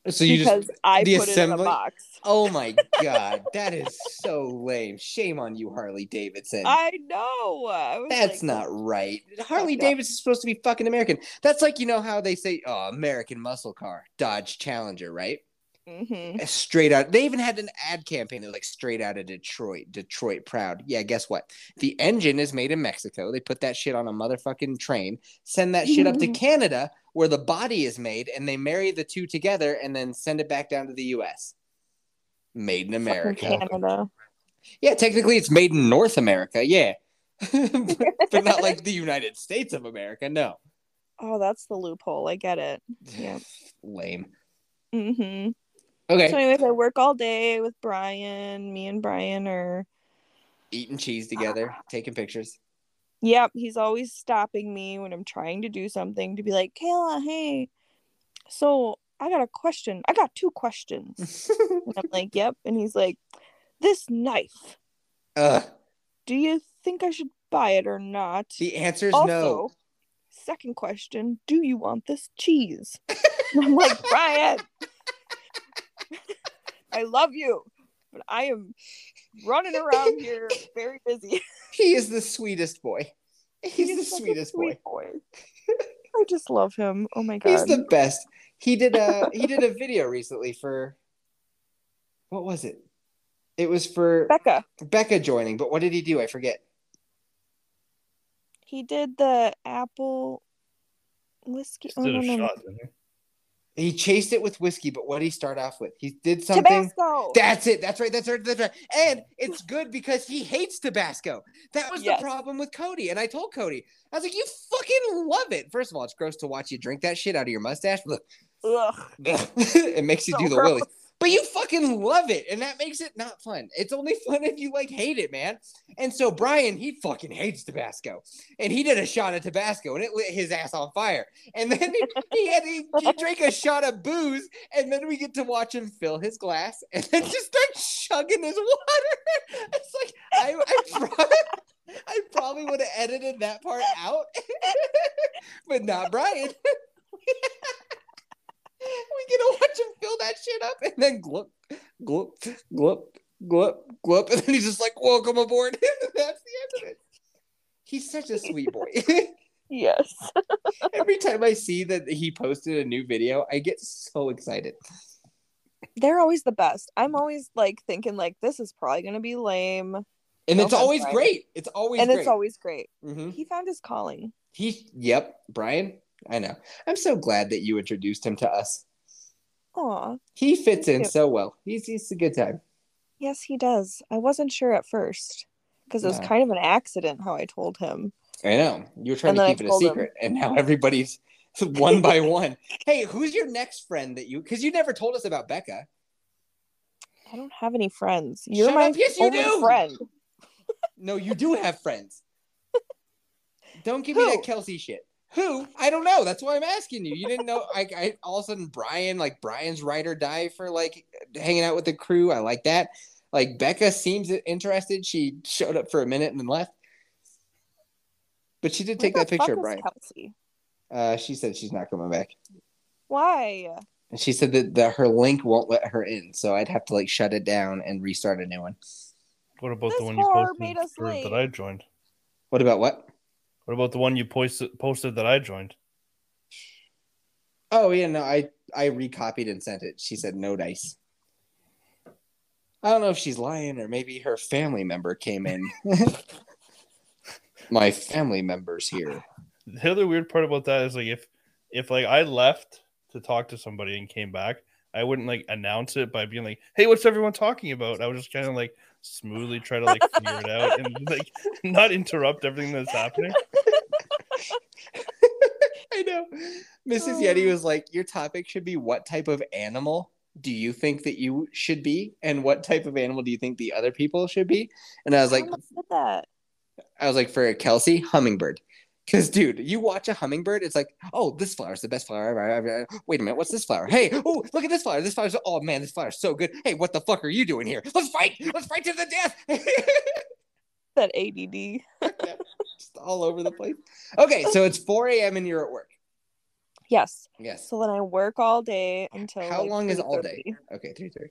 S2: So you
S1: because
S2: just
S1: I
S2: the
S1: put it in a
S2: assembly-
S1: box.
S2: Oh my god, that is so lame. Shame on you, Harley Davidson.
S1: I know. I
S2: That's
S1: like,
S2: not right. Harley. Davidson is supposed to be fucking American. That's like you know how they say, "Oh, American muscle car, Dodge Challenger," right?
S1: Mhm.
S2: Straight out. They even had an ad campaign that was like straight out of Detroit. Detroit proud. Yeah, guess what? The engine is made in Mexico. They put that shit on a motherfucking train, send that shit up to Canada where the body is made, and they marry the two together and then send it back down to the US. Made in
S1: Fucking
S2: America.
S1: Canada.
S2: Yeah, technically it's made in North America, yeah. *laughs* *laughs* but not like the United States of America, no.
S1: Oh, that's the loophole. I get it. Yeah. *sighs*
S2: Lame.
S1: Mm-hmm.
S2: Okay.
S1: So, anyways, I work all day with Brian. Me and Brian are.
S2: Eating cheese together, *sighs* taking pictures.
S1: Yep, he's always stopping me when I'm trying to do something to be like, Kayla, hey. So I got a question. I got two questions. *laughs* and I'm like, yep. And he's like, this knife.
S2: Ugh.
S1: Do you think I should buy it or not?
S2: The answer's
S1: also,
S2: no.
S1: second question, do you want this cheese? *laughs* and I'm like, Brian, I love you, but I am running around *laughs* here very busy.
S2: He is the sweetest boy. He's the sweetest boy.
S1: sweet boy. I just love him. Oh my god.
S2: He's the best. He did a he did a *laughs* video recently for what was it? It was for
S1: Becca.
S2: Becca joining, but what did he do? I forget.
S1: He did the apple whiskey.
S3: Just
S1: Oh,
S3: did
S1: no,
S3: a
S1: no, no.
S3: shot, didn't
S2: he? Chased it with whiskey, but what did he start off with? He did something.
S1: Tabasco.
S2: That's it. That's right. That's right. That's right. And it's good because he hates Tabasco. That was
S1: Yes.
S2: the problem with Cody. And I told Cody, I was like, you fucking love it. First of all, it's gross to watch you drink that shit out of your mustache. Look,
S1: Ugh. *laughs*
S2: it makes you
S1: So
S2: do the
S1: gross.
S2: willies. But you fucking love it, and that makes it not fun. It's only *laughs* fun if you like hate it, man. And so Brian, he fucking hates Tabasco, and he did a shot of Tabasco, and it lit his ass on fire. And then he, he had he, he drank a shot of booze, and then we get to watch him fill his glass, and then *laughs* just start chugging his water. It's like I I, pro- I probably would have edited that part out, *laughs* but not Brian. We get to watch him fill that shit up and then glup, glup, glup, glup, glup. And then he's just like, welcome aboard. *laughs* That's the end of it. He's such a sweet boy. *laughs*
S1: Yes.
S2: Every time I see that he posted a new video, I get so excited.
S1: They're always the best. I'm always like thinking like this is probably gonna be lame.
S2: And
S1: No
S2: it's always
S1: Brian.
S2: great. It's always
S1: and
S2: great.
S1: it's always great.
S2: Mhm.
S1: He found his calling.
S2: He, yep, Brian. I know. I'm so glad that you introduced him to us.
S1: Aw.
S2: He fits in so well. He's, he's a good time.
S1: Yes, he does. I wasn't sure at first. Because it was
S2: No.
S1: kind of an accident how I told him.
S2: I know. You were trying
S1: And
S2: to
S1: then I
S2: keep it a
S1: told him.
S2: secret, and now everybody's *laughs* one by one. Hey, who's your next friend that you? Because you never told us about Becca.
S1: I don't have any friends. You're
S2: Shut
S1: my
S2: up. Yes, you
S1: only
S2: do.
S1: friend.
S2: No, you do have friends. *laughs* Don't give me that Kelsey shit. Who? I don't know. That's why I'm asking you. You didn't know. I, I all of a sudden Brian, like Brian's ride or die for like hanging out with the crew. I like that. Like Becca seems interested. She showed up for a minute and then left. But she did take that picture of Brian.
S1: Kelsey?
S2: Uh, she said she's not coming back.
S1: Why?
S2: And she said that, that her link won't let her in, so I'd have to like shut it down and restart a new one.
S3: What about
S1: This
S3: the one you posted
S1: made us
S3: for-
S1: late.
S3: that I joined?
S2: What about what?
S3: What about the one you posted posted that I joined?
S2: Oh yeah, no, I I recopied and sent it. She said no dice. I don't know if she's lying or maybe her family member came in. *laughs* My family members here.
S3: The other weird part about that is like if if like I left to talk to somebody and came back, I wouldn't like announce it by being like, "Hey, what's everyone talking about?" I was just kind of like smoothly try to like figure it out and *laughs* like not interrupt everything that's happening. *laughs*
S2: I know. Mrs. Yeti oh. was like, Your topic should be what type of animal do you think that you should be? And what type of animal do you think the other people should be? And I was like,
S1: Mama that.
S2: I was like, for Kelsey, hummingbird. Because, dude, you watch a hummingbird, it's like, oh, this flower is the best flower ever. ever. Wait a minute, what's this flower? Hey, oh, look at this flower. This flower's, oh man, this flower's so good. Hey, what the fuck are you doing here? Let's fight. Let's fight to the death. *laughs*
S1: That ADD. *laughs*
S2: Just all over the place. Okay, so it's 4 a.m. and you're at work.
S1: Yes.
S2: Yes.
S1: So then I work all day until.
S2: How
S1: like,
S2: long is all day? Okay, 3 3.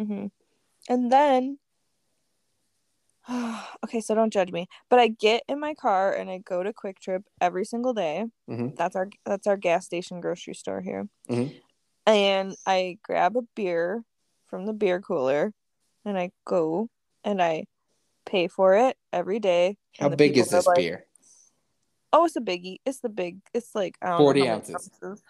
S1: Mm-hmm. And then. *sighs* okay, so don't judge me, but I get in my car and I go to QuikTrip every single day.
S2: Mhm.
S1: That's our that's our gas station grocery store here.
S2: Mhm.
S1: And I grab a beer from the beer cooler, and I go and I pay for it every day.
S2: How big is this
S1: like,
S2: beer?
S1: Oh, it's a biggie. It's the big. It's like I don't
S2: 40
S1: know
S2: ounces.
S1: ounces.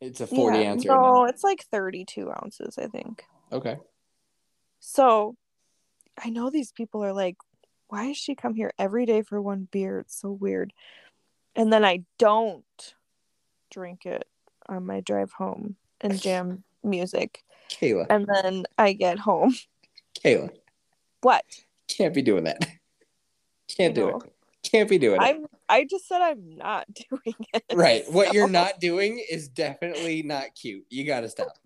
S2: It's a 40
S1: Yeah,
S2: ounce.
S1: No,
S2: no?
S1: it's like thirty-two ounces, I think.
S2: Okay.
S1: So I know these people are like, why does she come here every day for one beer? It's so weird. and then I don't drink it on my drive home and *laughs* jam music.
S2: Kayla,
S1: And then I get home.
S2: Kayla,
S1: What?
S2: can't be doing that. Can't do it. Can't be doing it.
S1: I'm I just said I'm not *laughs* doing it.
S2: Right. What you're not doing is definitely not cute. You got to stop.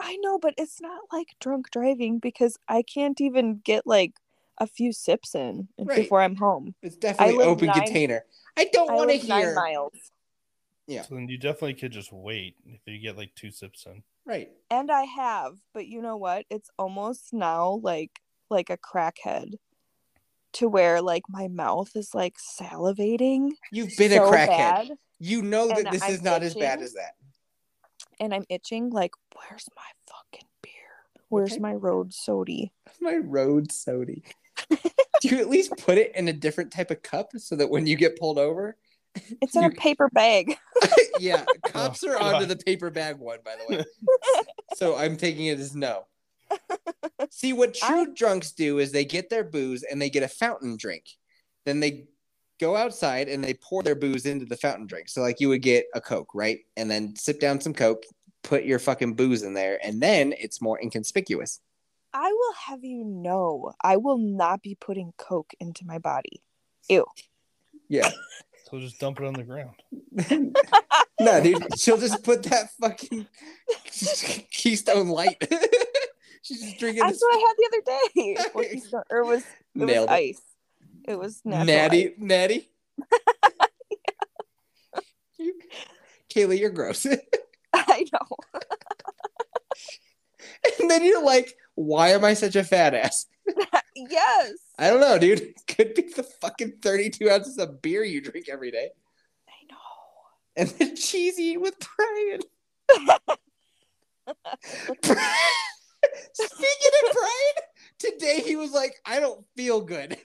S1: I know, but it's not like drunk driving because I can't even get like a few sips in
S2: Right.
S1: before I'm home.
S2: It's definitely
S1: live
S2: open
S1: nine-
S2: container. I don't want to
S1: live nine
S2: hear.
S1: miles.
S2: Yeah.
S3: So then you definitely could just wait if you get like two sips in.
S2: Right.
S1: And I have, but you know what? It's almost now like like a crackhead to where like my mouth is like salivating
S2: You've been
S1: so
S2: a crackhead.
S1: bad
S2: You know that
S1: And
S2: this
S1: I'm
S2: is not as bad as that.
S1: And I'm itching like where's my fucking beer? Where's
S2: Okay.
S1: my road sody? *laughs*
S2: My road sody. *laughs* Do you at least put it in a different type of cup so that when you get pulled over? *laughs*
S1: It's in a paper bag.
S2: yeah, oh, cops are
S3: God.
S2: onto the paper bag one, by the way. so I'm taking it as no. See, what true
S1: I-
S2: drunks do is they get their booze and they get a fountain drink. Then they go outside and they pour their booze into the fountain drink. So, like, you would get a Coke, right? And then sip down some Coke, put your fucking booze in there, and then it's more inconspicuous.
S1: I will have you know, I will not be putting coke into my body. Ew.
S2: Yeah. *laughs*
S3: So just dump it on the ground. *laughs*
S2: no, dude, she'll just put that fucking *laughs* Keystone Light. She's just drinking
S1: That's
S2: this
S1: what I had the other day. Or, or was it was
S2: nailed it.
S1: ice. It was natural
S2: Natty. Natty. *laughs* You- Kayla, you're gross. *laughs*
S1: I know. *laughs*
S2: and then you're like, why am I such a fat ass?
S1: Yes.
S2: I don't know, dude. Could be the fucking 32 ounces of beer you drink every day.
S1: I know.
S2: And the cheesy with Brian. Speaking of Brian, today he was like, I don't feel good.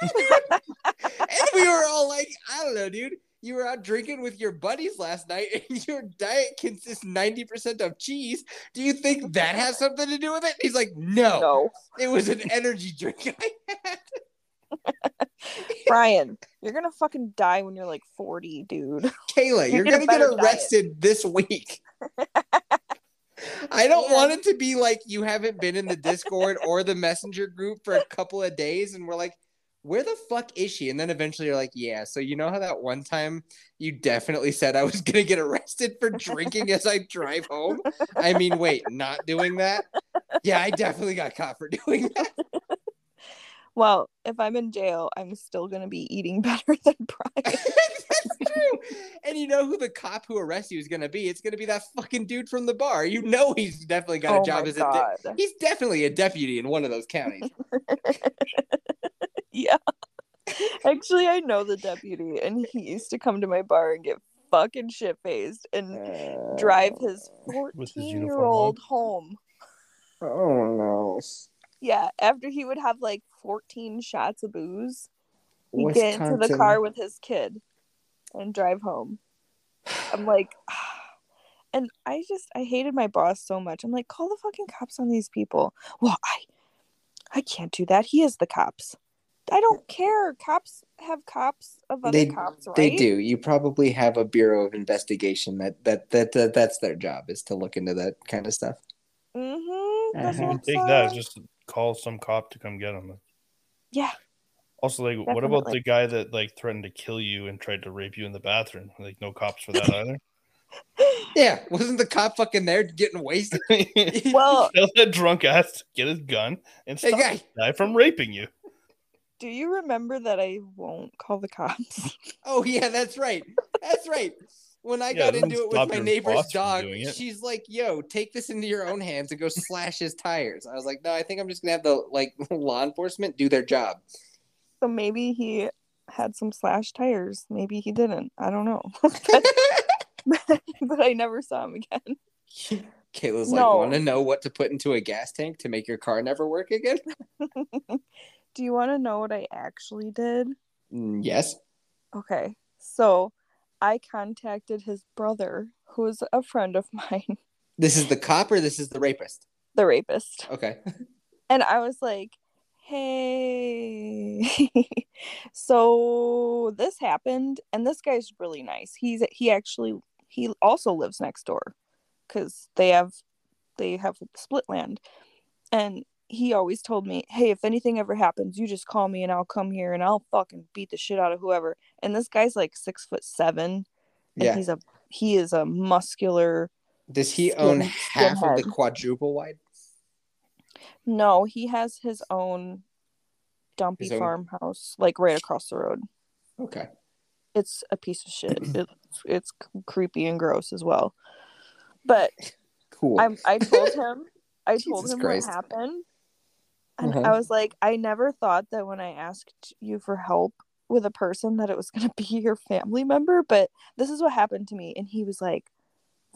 S2: *laughs* and we were all like, I don't know, dude. You were out drinking with your buddies last night, *laughs* and your diet consists 90% of cheese. Do you think that has something to do with it? He's like, No,
S1: No.
S2: it was an energy drink *laughs* I had.
S1: Brian, you're gonna fucking die when you're like 40, dude.
S2: Kayla,
S1: You
S2: you're gonna get
S1: better diet.
S2: arrested this week. I don't
S1: Yeah.
S2: want it to be like you haven't been in the Discord or the Messenger group for a couple of days, and we're like, "Where the fuck is she?" And then eventually you're like, "Yeah." So you know how that one time you definitely said I was *laughs* gonna get arrested for drinking as I drive home? I mean, wait, not doing that? Yeah, I definitely got caught for *laughs* doing that.
S1: Well, if I'm in jail, I'm still gonna be eating *laughs* better than Brian.
S2: That's true. And you know who the cop who arrests you is going to be? It's going to be that fucking dude from the bar. You know he's definitely got
S1: oh
S2: a job
S1: my
S2: as a de- he's definitely a deputy in one of those counties.
S1: Yeah. *laughs* Actually, I know the deputy, and he used to come to my bar and get fucking shit faced and drive his 14 year old home.
S2: Oh no.
S1: Yeah, after he would have like 14 shots of booze, he'd get into the car with his kid and drive home. I'm like, *sighs* and I just, I hated my boss so much. I'm like, call the fucking cops on these people. Well, I, I can't do that. He is the cops. I don't care. Cops have cops of other
S2: They-
S1: cops, right?
S2: They do. You probably have a bureau of investigation that that that, that that's their job is to look into that kind of stuff.
S1: Mm-hmm.
S2: Uh-huh.
S1: what I'm
S3: Take that.
S1: saying.
S3: Just call some cop to come get him.
S1: yeah.
S3: Also, like, what about the guy that like threatened to kill you and tried to rape you in the bathroom? Like, no cops for that *laughs* either.
S2: Yeah, wasn't the cop fucking there getting wasted? *laughs*
S1: Well,
S3: Tell that drunk ass to get his gun and
S2: Hey,
S3: stop
S2: guy.
S3: this guy from raping you.
S1: Do you remember that I won't call the cops? *laughs*
S2: Oh yeah, that's right. That's right. When I
S3: Yeah,
S2: got into it with my neighbor's dog, she's like, "Yo, take this into your own hands and go slash his tires." I was like, "No, I think I'm just gonna have the like *laughs* law enforcement do their job."
S1: So maybe he had some slashed tires. Maybe he didn't. I don't know. *laughs* but I never saw him again.
S2: Kayla's like,
S1: No.
S2: "Want to know what to put into a gas tank to make your car never work again?"
S1: Do you want to know what I actually did?
S2: Mm, yes.
S1: Okay. So I contacted his brother, who is a friend of *laughs* mine,
S2: This is the cop or this is the rapist?
S1: the rapist.
S2: Okay.
S1: And I was like, hey. *laughs* so this happened, and this guy's really nice. He's he actually he also lives next door because they have they have split land, and he always told me, "Hey, if anything ever happens, you just call me and I'll come here and I'll fucking beat the shit out of whoever." And this guy's like six foot seven, and
S2: Yeah.
S1: he's a he is a muscular.
S2: Does he
S1: Skin-
S2: own half of the quadruple wide?
S1: No, he has his own dumpy
S2: His own-
S1: farmhouse like right across the road.
S2: Okay.
S1: It's a piece of shit. *clears throat* It's it's creepy and gross as well. But
S2: Cool.
S1: I I told *laughs* him I told
S2: Jesus
S1: him
S2: Christ.
S1: what happened. And
S2: Uh-huh.
S1: I was like, I never thought that when I asked you for help with a person that it was *laughs* gonna be your family member, but this is what happened to me. And he was like,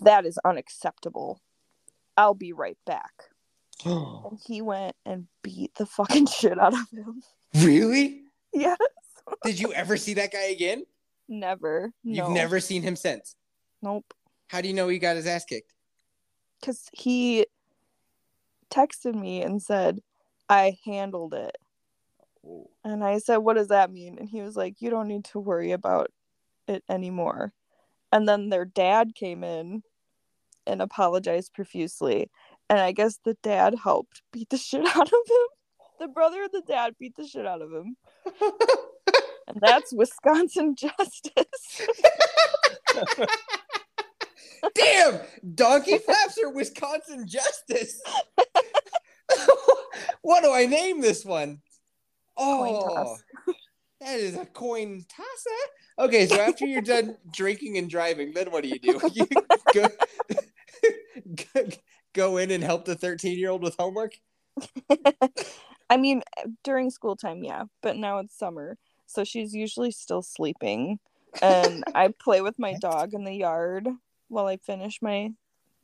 S1: That is unacceptable. I'll be right back. *gasps* And he went and beat the fucking *laughs* shit out of him.
S2: really? *laughs*
S1: Yes.
S2: Did you ever see that guy again?
S1: Never.
S2: You've
S1: No.
S2: never seen him since.
S1: Nope.
S2: How do you know he got his ass kicked?
S1: Because he texted me and said, I handled it. And I said, What does that mean? And he was like, You don't need to worry about it anymore. And then their dad came in and apologized profusely. And I guess the dad helped beat the *laughs* shit out of him. The brother of the dad beat the shit out of him. *laughs* And that's Wisconsin justice. *laughs*
S2: Damn! Donkey flaps are Wisconsin justice. What do I name this one? Oh, that is a coin tosser. Okay, so after you're done *laughs* drinking and driving, then what do you do? *laughs* You go, go, *laughs* go in and help the 13 year old with homework?
S1: I mean, during school time, yeah, but now it's summer, so she's usually still sleeping. And I play with my dog in the yard while I finish my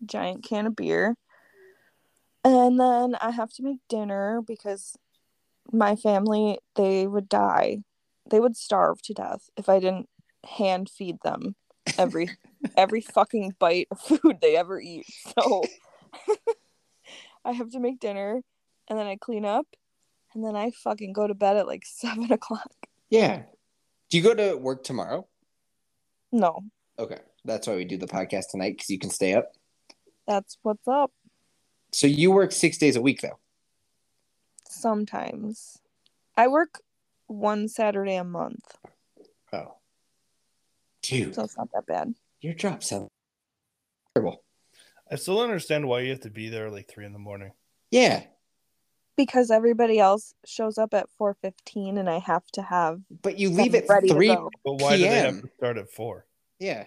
S1: giant can of beer. And then I have to make dinner because my family, they would die. They would starve to death if I didn't hand feed them every *laughs* every fucking bite of food they ever eat. So *laughs* I have to make dinner and then I clean up and then I fucking go to bed at like seven o'clock.
S2: Yeah. Do you go to work tomorrow?
S1: No,
S2: Okay. That's why we do the podcast tonight because you can stay up.
S1: that's what's up.
S2: So you work six days a week, though.
S1: Sometimes I work one Saturday a month,
S2: Oh. Dude,
S1: so it's not that bad.
S2: your job sounds terrible.
S3: I still don't understand why you have to be there like three in the morning.
S2: Yeah.
S1: Because everybody else shows up at four fifteen, and I have to have
S2: But you leave at
S1: ready
S2: 3.
S3: But why do they have to start at four?
S2: Yeah.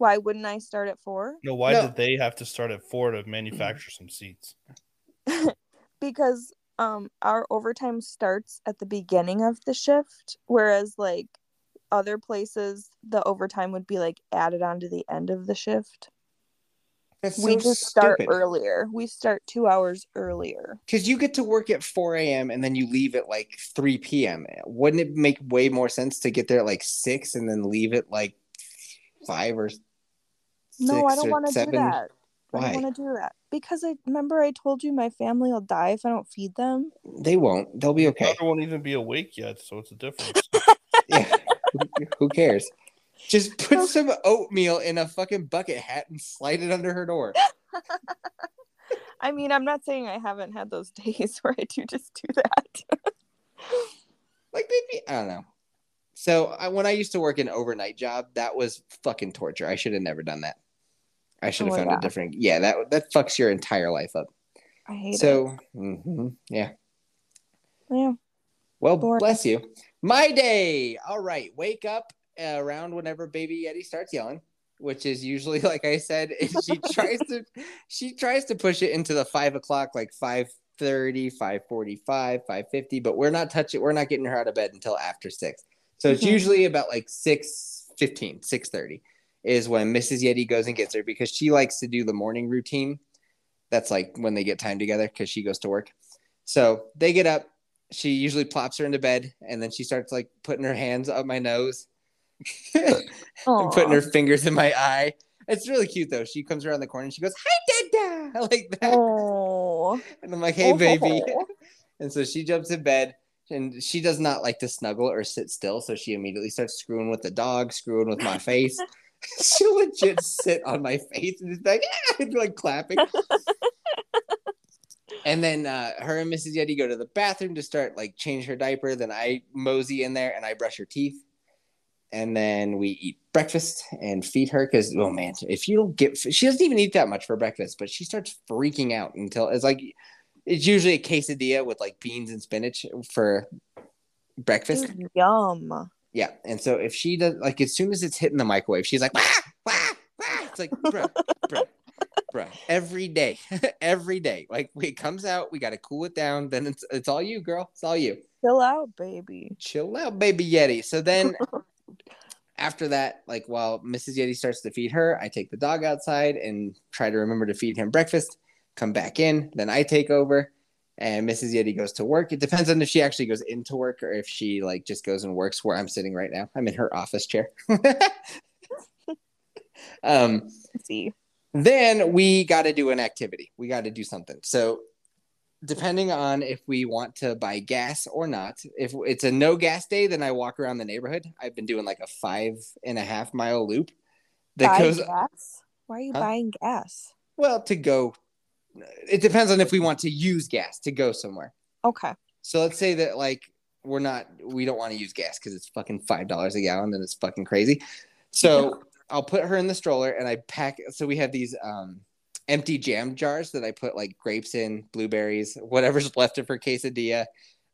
S1: Why wouldn't I start at four?
S3: No, why
S2: No.
S3: did they have to start at four to manufacture *clears throat* some seats? *laughs*
S1: because um our overtime starts at the beginning of the shift whereas like other places the overtime would be like added on to the end of the shift
S2: That's
S1: we
S2: so
S1: just start
S2: stupid.
S1: earlier we start two hours earlier
S2: Because you get to work at 4 a.m. and then you leave at like 3 p.m. Wouldn't it make way more sense to get there at like 6 and then leave at like 5 or
S1: no i don't want to do
S2: seven?
S1: that i
S2: Why?
S1: don't want to do that because i remember i told you my family will die if i don't feed them
S2: They won't. They'll be okay.
S3: Mother won't even be awake yet, so it's a difference. *laughs*
S2: yeah. Who- *laughs* Who cares? Just put some oatmeal in a fucking bucket hat and slide it under her door. *laughs*
S1: i mean i'm not saying i haven't had those days where i do just do that
S2: Like they'd be, I don't know. So I, when I used to work an overnight job, that was fucking torture. I should have never done that. I should have
S1: Oh,
S2: found
S1: yeah.
S2: a different. Yeah, that that fucks your entire life up.
S1: i hate it
S2: So mhm, yeah.
S1: yeah
S2: Well, bless you. My day. All right. Wake up uh, around whenever baby Yeti starts yelling, which is usually, *laughs* like I said, *laughs* she tries to she tries to push it into the five o'clock, like 5.30, 5.45, 5.50, but we're not touching, we're not getting her out of bed until after six. So it's
S1: Mhm.
S2: usually about like 6.15, 6.30 is when Mrs. Yeti goes and gets her because she likes to do the morning routine. That's like when they get time together because she goes to work. So they get up, she usually plops her into bed and then she starts like putting her hands up my nose *laughs* and putting her fingers in my eye. It's really cute though. She comes around the corner and she goes, Hi, Dada, *laughs* like that.
S1: Oh.
S2: And I'm like, Hey, oh. baby.
S1: Oh. *laughs*
S2: And so she jumps in bed and she does not like to snuggle or sit still. So she immediately starts screwing with the dog, screwing with my face. *laughs* She'll legit sit on my face and just be like, like clapping. *laughs* and then uh, her and Mrs. Yeti go to the bathroom to start like change her diaper. Then I mosey in there and I brush her teeth. And then we eat breakfast and feed her because oh man, if you don't get, she doesn't even eat that much for breakfast, but she starts freaking out until it's like it's usually a quesadilla with like beans and spinach for breakfast.
S1: Yum.
S2: Yeah, and so if she does, like, as soon as it's hitting the microwave, she's like, wah, wah, wah. It's like, bro, bro, bro. Every day, *laughs* every day, like, it comes out, we got to cool it down. Then it's it's all you, girl. It's all you.
S1: Chill out, baby.
S2: Chill out, baby Yeti. So then, *laughs* after that, like, while Mrs. Yeti starts to feed her, I take the dog outside and try to remember to feed him breakfast. Come back in, then I take over and Mrs. Yeti goes to work. It depends on if she actually goes into work or if she like just goes and works where I'm sitting right now. I'm in her office chair. *laughs* um,
S1: Let's see.
S2: then we got to do an activity. We got to do something. So depending on if we want to buy gas or not, if it's a no gas day, then I walk around the neighborhood. I've been doing like a five and a half mile loop that
S1: Buy
S2: goes
S1: gas? Why are you
S2: Huh?
S1: buying gas?
S2: well to go. It depends on if we want to use gas to go somewhere.
S1: Okay.
S2: So let's say that like we're not we don't want to use gas because it's fucking five dollars a gallon and it's fucking crazy. So I'll put her in the stroller and I pack so we have these um empty jam jars that I put like grapes in, blueberries, whatever's *laughs* left of her quesadilla,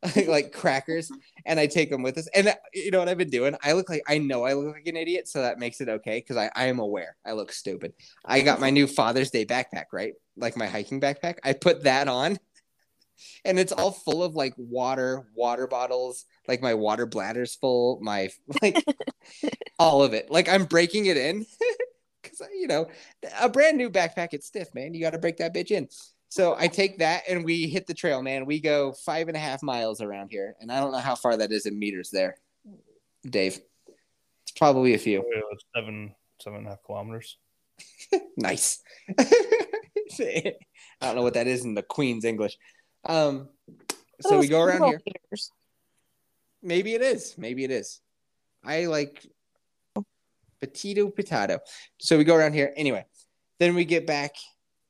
S2: *laughs* like crackers, and I take them with us. And uh, you know what I've been doing? I look like I know I look like an idiot, so that makes it okay because I, I am aware I look stupid. I got my new Father's Day backpack, right? Like my hiking backpack. I put that on and it's all full of like water, water bottles, like my water bladder's full, my *laughs* like all of it. Like I'm breaking it in *laughs* because you know a brand new backpack. It's stiff, man. You got to break that bitch in. So I take that and we hit the trail, man. We go five and a half miles around here, and I don't know how far that is in meters there, Dave. It's probably a few.
S3: Seven, seven and a half kilometers. *laughs*
S2: nice. *laughs* I don't know what that is in the Queen's English. Um, so we go around here.
S1: Meters.
S2: Maybe it is. Maybe it is. I like potato potato. So we go around here anyway. Then we get back.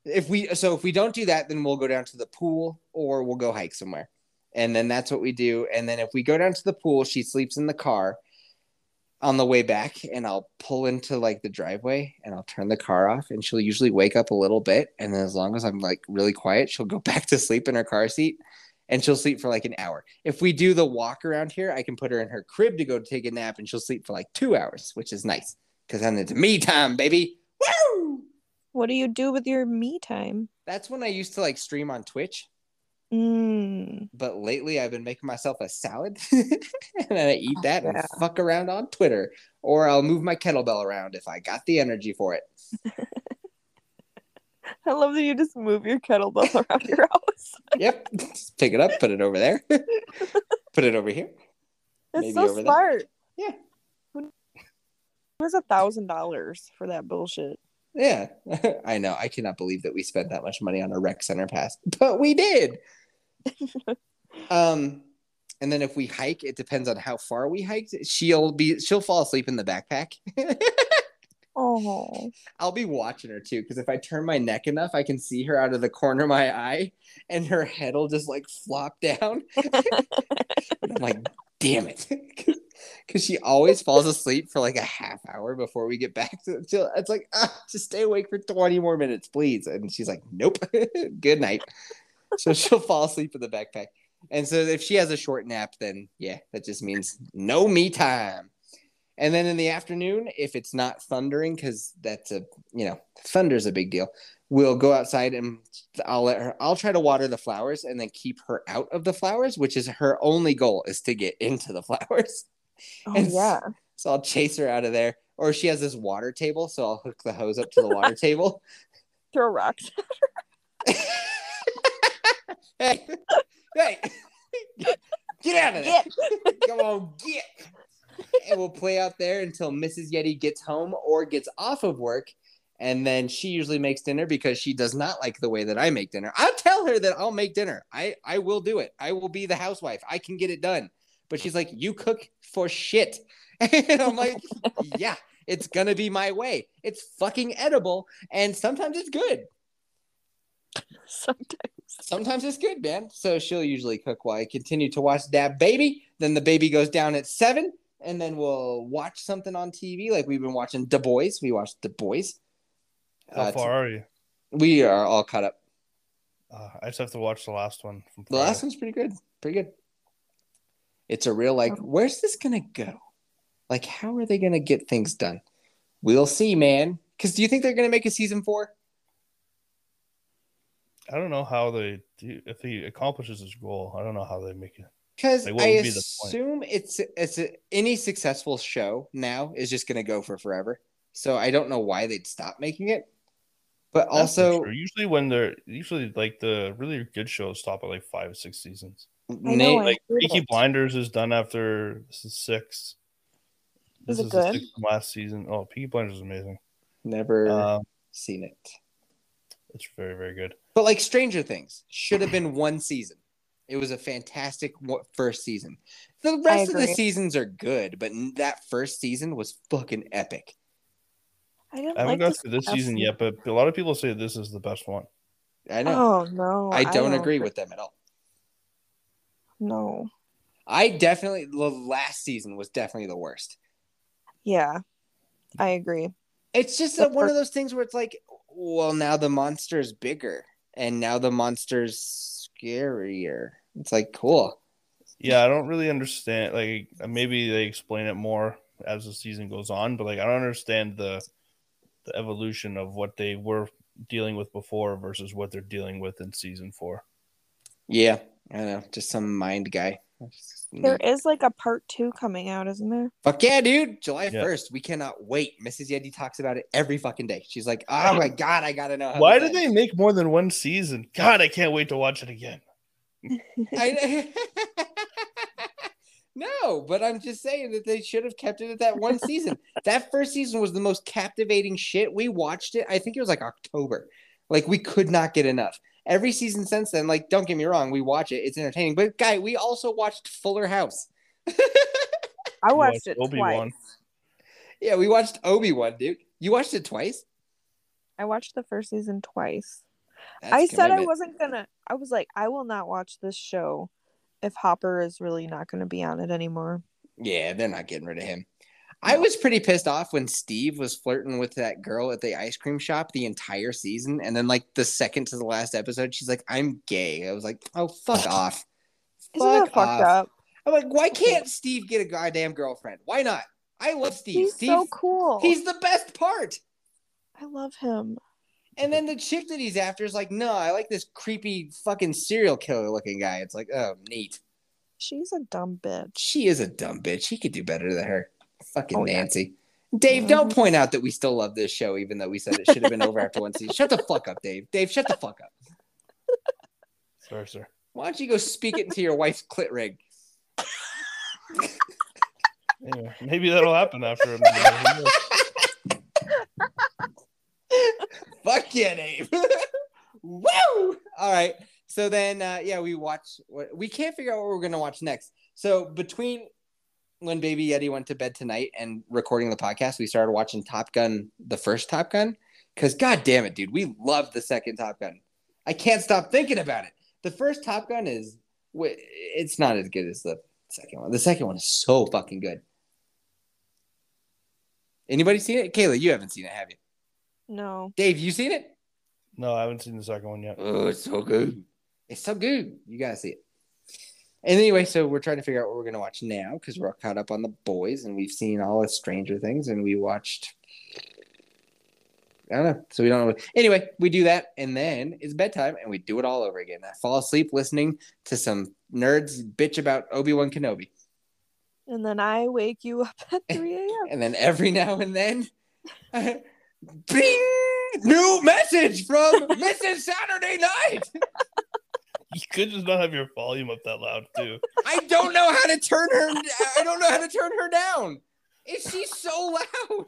S2: If we so if we don't do that, then we'll go down to the pool or we'll go hike somewhere. And then that's what we do. And then if we go down to the pool, she sleeps in the car on the way back and I'll pull into like the driveway and I'll turn the car off and she'll usually wake up a little bit and then as long as I'm like really quiet, she'll go *laughs* back to sleep in her car seat and she'll sleep for like an hour. If we do the walk around here, I can put her in her crib to go take a nap and she'll sleep for like 2 hours, which is nice cuz then it's me time, baby. Woo!
S1: What do you do with your me time?
S2: That's when I used to like stream on Twitch,
S1: Mm.
S2: but lately I've been making myself a salad *laughs* and then I eat that and
S1: Yeah.
S2: fuck around on Twitter or I'll move my kettlebell around if I got the energy for it. *laughs*
S1: I love that you just move your kettlebell *laughs* around your house.
S2: Yep. Just pick it up, put it over there. put it over here.
S1: It's
S2: Maybe
S1: so
S2: over there.
S1: smart.
S2: Yeah.
S1: Who was a thousand dollars for that bullshit?
S2: Yeah. *laughs* I know. I cannot believe that we spent that much money on a rec center pass, *laughs* but we did. *laughs* um and then if we hike, it depends on how far we hiked. She'll be she'll fall asleep in the backpack.
S1: Oh,
S2: I'll be watching her too, because if I turn my neck enough, I can see her out of the corner of my eye, and her head will just like flop down. And I'm like, damn it, *laughs* because she always falls asleep for like a half hour before we get back to. to it's like, ah, just stay awake for 20 more minutes, please. And she's like, nope, *laughs* good night. So she'll fall asleep in the backpack. And so if she has a short nap, then yeah, that just means no me time. And then in the afternoon, if it's not thundering, because that's a you know thunder's a big deal, we'll go outside and I'll let her. I'll try to water the flowers and then keep her out of the flowers, which is her only goal is to get into the *laughs* flowers.
S1: oh
S2: And-
S1: yeah.
S2: So I'll chase her out of there. Or she has this water table, so I'll hook the hose up to the water *laughs* table.
S1: Throw rocks. *laughs*
S2: hey, hey, get out of there! Come on, get! And we'll play out there until Mrs. Yeti gets home or gets off of work, And then she usually makes dinner because she does not like the way that I make dinner. I'll tell her that I'll make dinner. I, I will do it. I will be the housewife. I can get it done. But she's like, You cook for shit. *laughs* And I'm like, *laughs* Yeah, it's going to be my way. It's fucking edible. And sometimes it's good.
S1: Sometimes.
S2: Sometimes it's good, man. So she'll usually cook while I continue to watch that baby. Then the baby goes down at seven, and then we'll watch something on TV. Like we've been watching The Boys. We watched The Boys.
S3: How
S2: Uh,
S3: far are you?
S2: We are all caught up.
S3: Uh, I just have to watch the last one. From
S2: The last one's pretty good. Pretty good. It's a real like, where's this gonna go? Like, how are they gonna get things done? We'll see, man. Because do you think they're gonna make a season four?
S3: I don't know how they do if he accomplishes his goal. I don't know how they make it.
S2: Because
S3: Like,
S2: I
S3: would be the point?
S2: assume it's it's a, any successful show now is just gonna go for forever. So I don't know why they'd stop making it. But
S3: That's
S2: also,
S3: sure. usually when they're usually like the really good shows stop at like five or six seasons.
S1: I
S2: Nate,
S1: know,
S3: Like
S1: heard
S3: Peaky. Blinders is done after this is six. This
S1: Is it
S3: is the
S1: good?
S3: sixth last season. Oh, Peaky Blinders is amazing.
S2: never
S3: Um,
S2: seen it.
S3: it's very very good.
S2: But like Stranger Things should have been one season. It was a fantastic first season. The rest of the seasons are good, but that first season was fucking epic.
S1: I didn't
S3: I haven't
S1: like
S3: got to this
S1: last
S3: season yet, but a lot of people say this is the best one.
S2: I know.
S1: Oh no,
S2: I don't agree with them at all.
S1: No.
S2: I definitely the last season was definitely the worst.
S1: Yeah, I agree.
S2: It's just
S1: The
S2: a, one of those things where it's like, well, now the monster's bigger, and now the monster's scarier. It's like cool.
S3: Yeah, I don't really understand. Like maybe they explain it more as the season goes on, but like I don't understand the the evolution of what they were dealing with before versus what they're dealing with in season four.
S2: Yeah, I know. Just some mind guy.
S1: There is like a part two coming out, isn't there?
S2: Fuck yeah, dude. July
S3: Yeah.
S2: 1st. We cannot wait. Mrs. Yeti talks about it every fucking day. She's like, oh my God, I got to know. How
S3: Why
S2: this
S3: did they make more than one season? God, I can't wait to watch it again. *laughs*
S2: I... *laughs* no, but I'm just saying that they should have kept it at that one season. *laughs* that first season was the most captivating shit. We watched it. I think it was like October. Like we could not get enough. Every season since then, like, don't get me wrong, we watch it. It's entertaining. But guy, we also watched Fuller House.
S1: I
S3: You
S1: watched it
S3: Obi-Wan.
S1: twice.
S2: yeah, we watched Obi Wan, dude. You watched it twice?
S1: I watched the first season twice.
S2: That's
S1: I said I wasn't gonna. I was like, I will not watch this show if Hopper is really not gonna be on it anymore.
S2: Yeah, they're not getting rid of him. I was pretty pissed off when Steve was flirting with that girl at the ice cream shop the entire season. And then, like, the second to the last episode, she's like, I'm gay. I was like, oh, fuck *laughs* off.
S1: Isn't that fucked
S2: off.
S1: up?
S2: I'm like, why can't Steve get a goddamn girlfriend? Why not? I love Steve.
S1: He's
S2: Steve,
S1: so cool.
S2: he's the best part.
S1: I love him.
S2: And then the chick that he's after is like, no, I like this creepy fucking serial killer looking guy. It's like, oh, neat.
S1: She's a dumb bitch.
S2: She is a dumb bitch. He could do better than her. Fucking
S1: Oh, yeah.
S2: Nancy. Dave, mm-hmm. don't point out that we still love this show, even though we said it should have been over after one season. Shut the fuck up, Dave. Dave, shut the fuck up.
S3: Sorry, sir.
S2: Why don't you go speak it into your wife's clit rig?
S3: Anyway, maybe that'll happen after. I'm who knows?
S2: Fuck yeah, *laughs* Dave. Woo! All right. So then, uh, yeah, we watch. We can't figure out what we're gonna watch next. So between when Baby Yeti went to bed tonight and recording the podcast, we started watching Top Gun, the first Top Gun. Because god damn it, dude, we love the second Top Gun. I can't stop thinking about it. The first Top Gun is, it's not as good as the second one. The second one is so fucking good. Anybody seen it? Kayla, you haven't seen it, have you?
S1: No.
S2: Dave, you seen it?
S3: No, I haven't seen the second one yet.
S2: Oh, it's so good. It's so good. You gotta see it. And anyway, so we're trying to figure out what we're gonna watch now because we're all caught up on the boys and we've seen all the Stranger Things and we watched. I don't know. So we don't know. What... Anyway, we do that and then it's bedtime and we do it all over again. I fall asleep listening to some nerds bitch about Obi Wan Kenobi,
S1: And then I wake you up at *laughs* 3 a.m.
S2: and then every now and then, *laughs* bing, new message from Mrs. Saturday Night.
S3: You could just not have your volume up that loud too.
S2: I don't know how to turn her. I don't know how to turn her down. Is she so loud?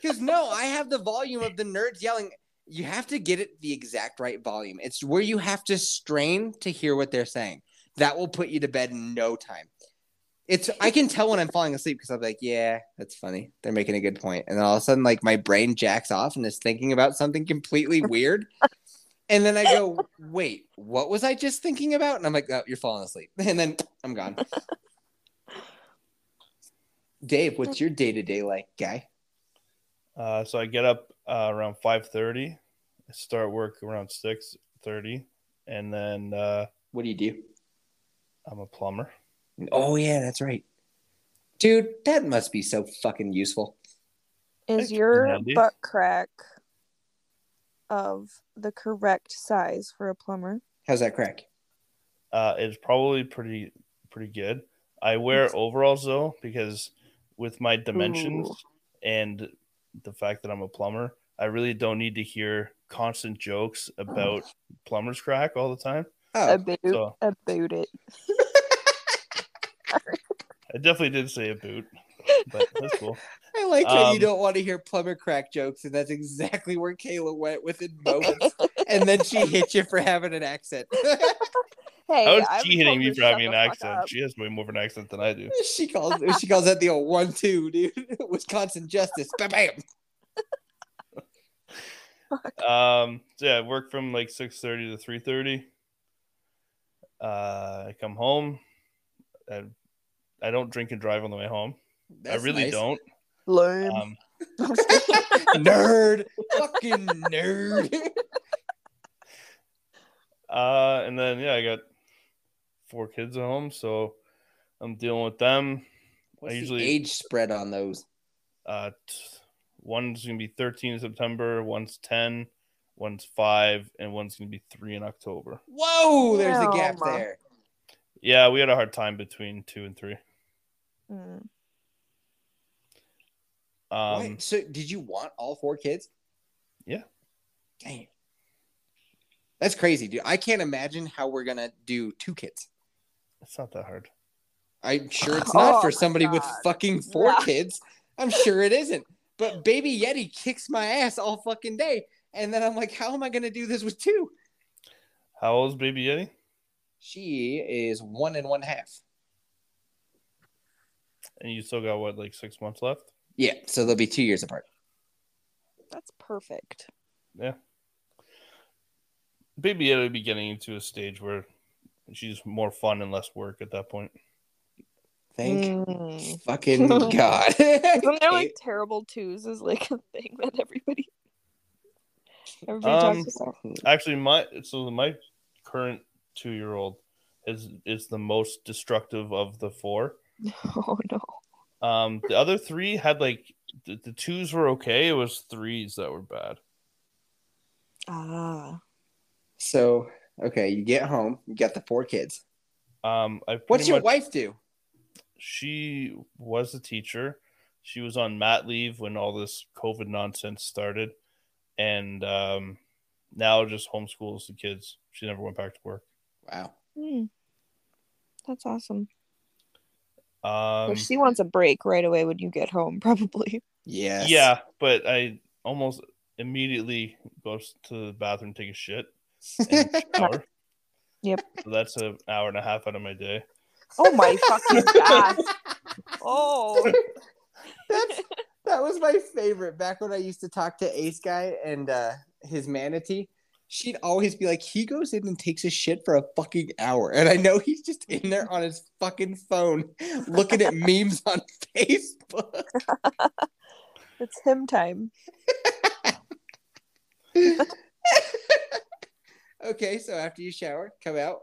S2: Because no, I have the volume of the nerds yelling. You have to get it the exact right volume. It's where you have to strain to hear what they're saying. That will put you to bed in no time. It's I can tell when I'm falling asleep because I'm like, yeah, that's funny. They're making a good point. And then all of a sudden, like my brain jacks off and is thinking about something completely *laughs* weird. And then I go, wait, what was I just thinking about? And I'm like, oh, you're falling asleep. *laughs* And then I'm gone. Dave, what's your day to day like, guy?
S3: Uh, so I get up uh, around five thirty. I start work around six thirty, and then uh,
S2: What do you do?
S3: I'm a plumber.
S2: Oh yeah, that's right. Dude, that must be so fucking useful.
S1: Is your
S3: you,
S1: butt crack of the correct size for a plumber?
S2: How's that crack?
S3: Uh, it's probably pretty pretty good. I wear overalls though because with my dimensions
S1: Ooh.
S3: and the fact that I'm a plumber, I really don't need to hear constant jokes about plumber's crack all the time.
S2: Oh,
S1: About,
S3: so-
S1: about it. *laughs*
S3: I definitely did say a boot, but that's cool. *laughs*
S2: I like how you
S3: Um,
S2: don't want to hear plumber crack jokes, and that's exactly where Kayla went within moments. and then she *laughs* hit you for having an accent. *laughs*
S1: Hey,
S3: How is
S1: I
S3: she hitting me for having an accent?
S1: up.
S3: She has way more of an accent than I do.
S2: she calls she calls that the old one two, dude. Wisconsin justice. Bam bam.
S3: Um, so yeah, I work from like six thirty to three thirty. Uh, I come home. I, I don't drink and drive on the way home.
S2: That's
S3: I really
S2: nice.
S3: don't.
S1: Lame.
S3: Um, *laughs*
S2: nerd. Fucking nerd.
S3: uh, and then yeah, I got four kids at home, so I'm dealing with them.
S2: What's
S3: I
S2: the
S3: usually
S2: age spread on those?
S3: uh, t- one's gonna be thirteen in September, one's ten, one's five, and one's gonna be three in October.
S2: Whoa, there's a gap
S1: Damn.
S2: there.
S3: Yeah, we had a hard time between two and three.
S1: Mm.
S3: Um,
S2: Wait, so did you want all four kids?
S3: Yeah.
S2: Damn. That's crazy, dude. I can't imagine how we're gonna do two kids.
S3: it's not that hard.
S2: I'm sure it's *laughs* not
S1: Oh
S2: for
S1: my
S2: somebody with fucking four
S1: Yeah.
S2: kids. I'm sure it isn't. But baby Yeti kicks my ass all fucking day. And then I'm like, how am I gonna do this with two?
S3: How old is Baby Yeti?
S2: She is one and one half.
S3: And you still got what, like six months left?
S2: Yeah, so they'll be two years apart.
S1: That's perfect. Yeah.
S3: Baby Yeti would be getting into a stage where she's more fun and less work at that point.
S2: Thank
S1: Mm.
S2: fucking *laughs* God.
S1: Isn't there like *laughs* terrible twos is like a thing that everybody everybody
S3: Um,
S1: talks about?
S3: Actually, my so my current two year old is is the most destructive of the four. *laughs*
S1: Oh no.
S3: Um, the other three had like the, the twos were okay. It was threes that were bad.
S1: Ah.
S2: so okay, you get home, you got the four kids.
S3: Um, I
S2: What's your
S3: much-
S2: wife do?
S3: She was a teacher. She was on mat leave when all this COVID nonsense started, and um, now just homeschools the kids. She never went back to work.
S2: Wow.
S1: Hmm. That's awesome.
S3: Um,
S1: But she wants a break right away when you get home, *laughs* probably.
S2: Yeah.
S3: Yeah, but I almost immediately goes to the bathroom, take a shit, and *laughs* shower.
S1: Yep.
S3: So that's an hour and a half out of my day.
S1: Oh my fucking *laughs* god. Oh.
S2: That's that was my favorite back when I used to talk to Ace Guy and uh his manatee. She'd always be like, he goes in and takes a shit for a fucking hour. And I know he's just in there on his fucking phone looking at *laughs* memes on Facebook. *laughs*
S1: It's him time. *laughs*
S2: okay, so after you shower, come out.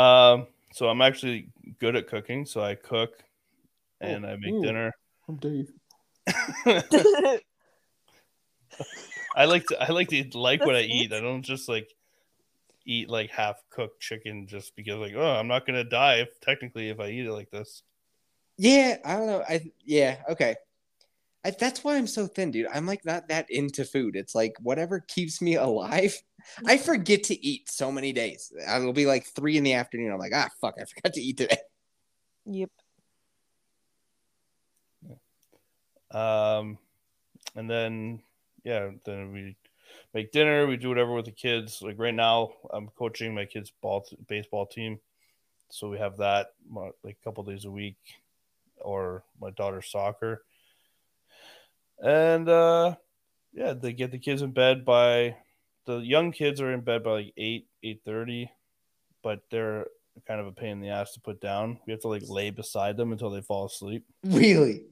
S3: Um, so I'm actually good at cooking. So I cook and I make
S2: ooh.
S3: dinner.
S2: I'm Dave.
S3: I like to I like to like what I eat. I don't just like eat like half cooked chicken just because like oh I'm not gonna die if technically if I eat it like this.
S2: Yeah, I don't know. I yeah, okay. I, that's why I'm so thin, dude. I'm like not that into food. It's like whatever keeps me alive. I forget to eat so many days. It'll be like three in the afternoon. I'm like, ah, fuck, I forgot to eat today.
S1: yep.
S3: Um, and then yeah, then we make dinner. We do whatever with the kids. Like right now, I'm coaching my kids' ball baseball team, so we have that like a couple days a week, or my daughter's soccer, and uh, yeah, they get the kids in bed by the young kids are in bed by like eight eight thirty, but they're kind of a pain in the ass to put down. We have to like lay beside them until they fall asleep.
S2: Really?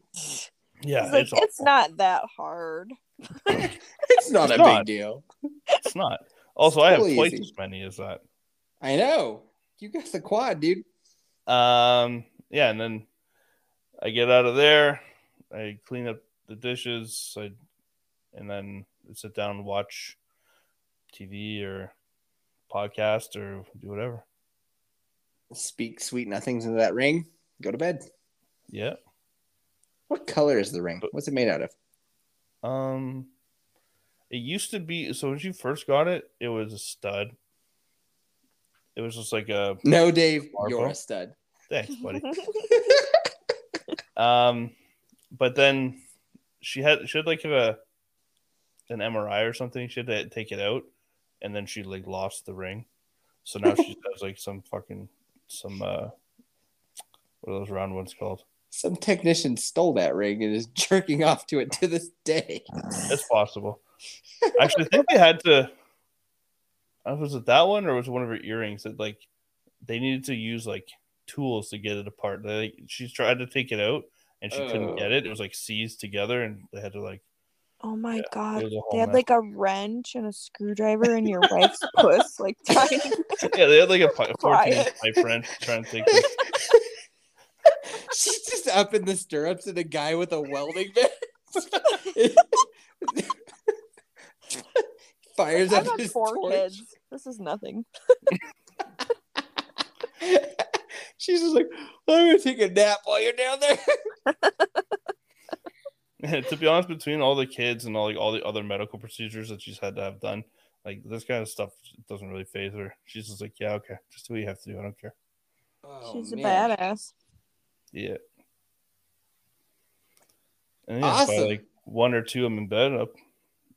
S3: Yeah,
S1: It's, like,
S3: it's,
S1: it's not that hard.
S2: It's not
S3: It's
S2: a
S3: not.
S2: big deal.
S3: It's not. Also, I have
S2: totally
S3: twice
S2: easy.
S3: as many as that.
S2: I know. You got the quad, dude.
S3: Um, yeah, and then I get out of there, I clean up the dishes, I, and then I sit down and watch TV or podcast or do whatever.
S2: Speak sweet nothings into that ring. Go to bed.
S3: Yeah.
S2: What color is the ring? What's it made out of?
S3: Um, it used to be so when you first got it, it was a stud. It was just like a
S2: No, Dave,
S3: Marble.
S2: you're a stud.
S3: thanks, buddy. *laughs* Um, but then she had she had like a an MRI or something. She had to take it out, and then she like lost the ring. So now she *laughs* has like some fucking some uh, what are those round ones called?
S2: Some technician stole that ring and is *laughs* jerking off to it to this day.
S3: It's possible. Actually, I think they had to. I don't know, was it that one or was it one of her earrings that like they needed to use like tools to get it apart? They, like, she tried to take it out and she
S2: Oh.
S3: couldn't get it. It was like seized together and they had to like
S1: Oh my
S3: Yeah,
S1: god.
S3: it was a whole
S1: They had
S3: mess.
S1: like a wrench and a screwdriver in your wife's *laughs* puss, like trying
S3: yeah, they had like a pi- *laughs* 14 inch pipe wrench trying to take this.
S2: She's just up in the stirrups and a guy with a welding vest. *laughs* Fires
S1: I've
S2: up his
S1: four
S2: torch.
S1: kids. This is nothing. *laughs*
S2: She's just like, I'm gonna take a nap while you're down there. *laughs*
S3: to be honest, between all the kids and all like all the other medical procedures that she's had to have done, like this kind of stuff doesn't really phase her. She's just like, yeah, okay, just do what you have to do. I don't care.
S2: Oh,
S1: She's a badass.
S3: Yeah. And yeah,
S2: Awesome.
S3: by like one or two, I'm in bed, up,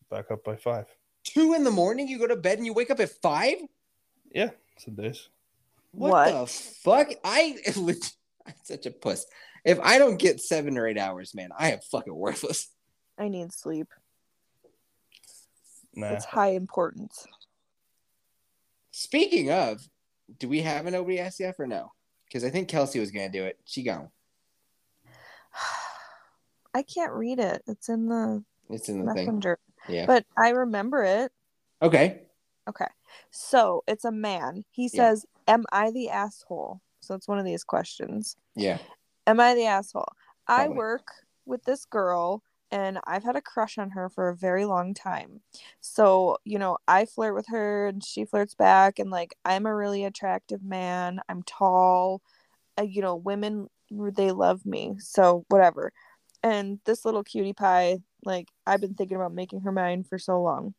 S3: back up by five.
S2: Two in the morning, you go to bed and you wake up at five.
S3: Yeah, some days.
S2: What,
S1: What?
S2: the fuck? I *laughs* I'm such a puss. If I don't get seven or eight hours, man, I am fucking worthless.
S1: I need sleep.
S3: Nah.
S1: It's high importance.
S2: Speaking of, do we have an OBSF or no? Because I think Kelsey was gonna do it. She gone.
S1: I can't read it. It's in the
S2: It's in the thing.
S1: messenger.
S2: Yeah.
S1: But I remember it.
S2: Okay.
S1: Okay. So it's a man. He
S2: Yeah.
S1: says, Am I the asshole? So it's one of these questions.
S2: Yeah.
S1: Am I the asshole? I work with this girl and I've had a crush on her for a very long time. So, you know, I flirt with her and she flirts back and like I'm a really attractive man. I'm tall. Uh, you know, women they love me. So, whatever. And this little cutie pie, like I've been thinking about making her mine for so long.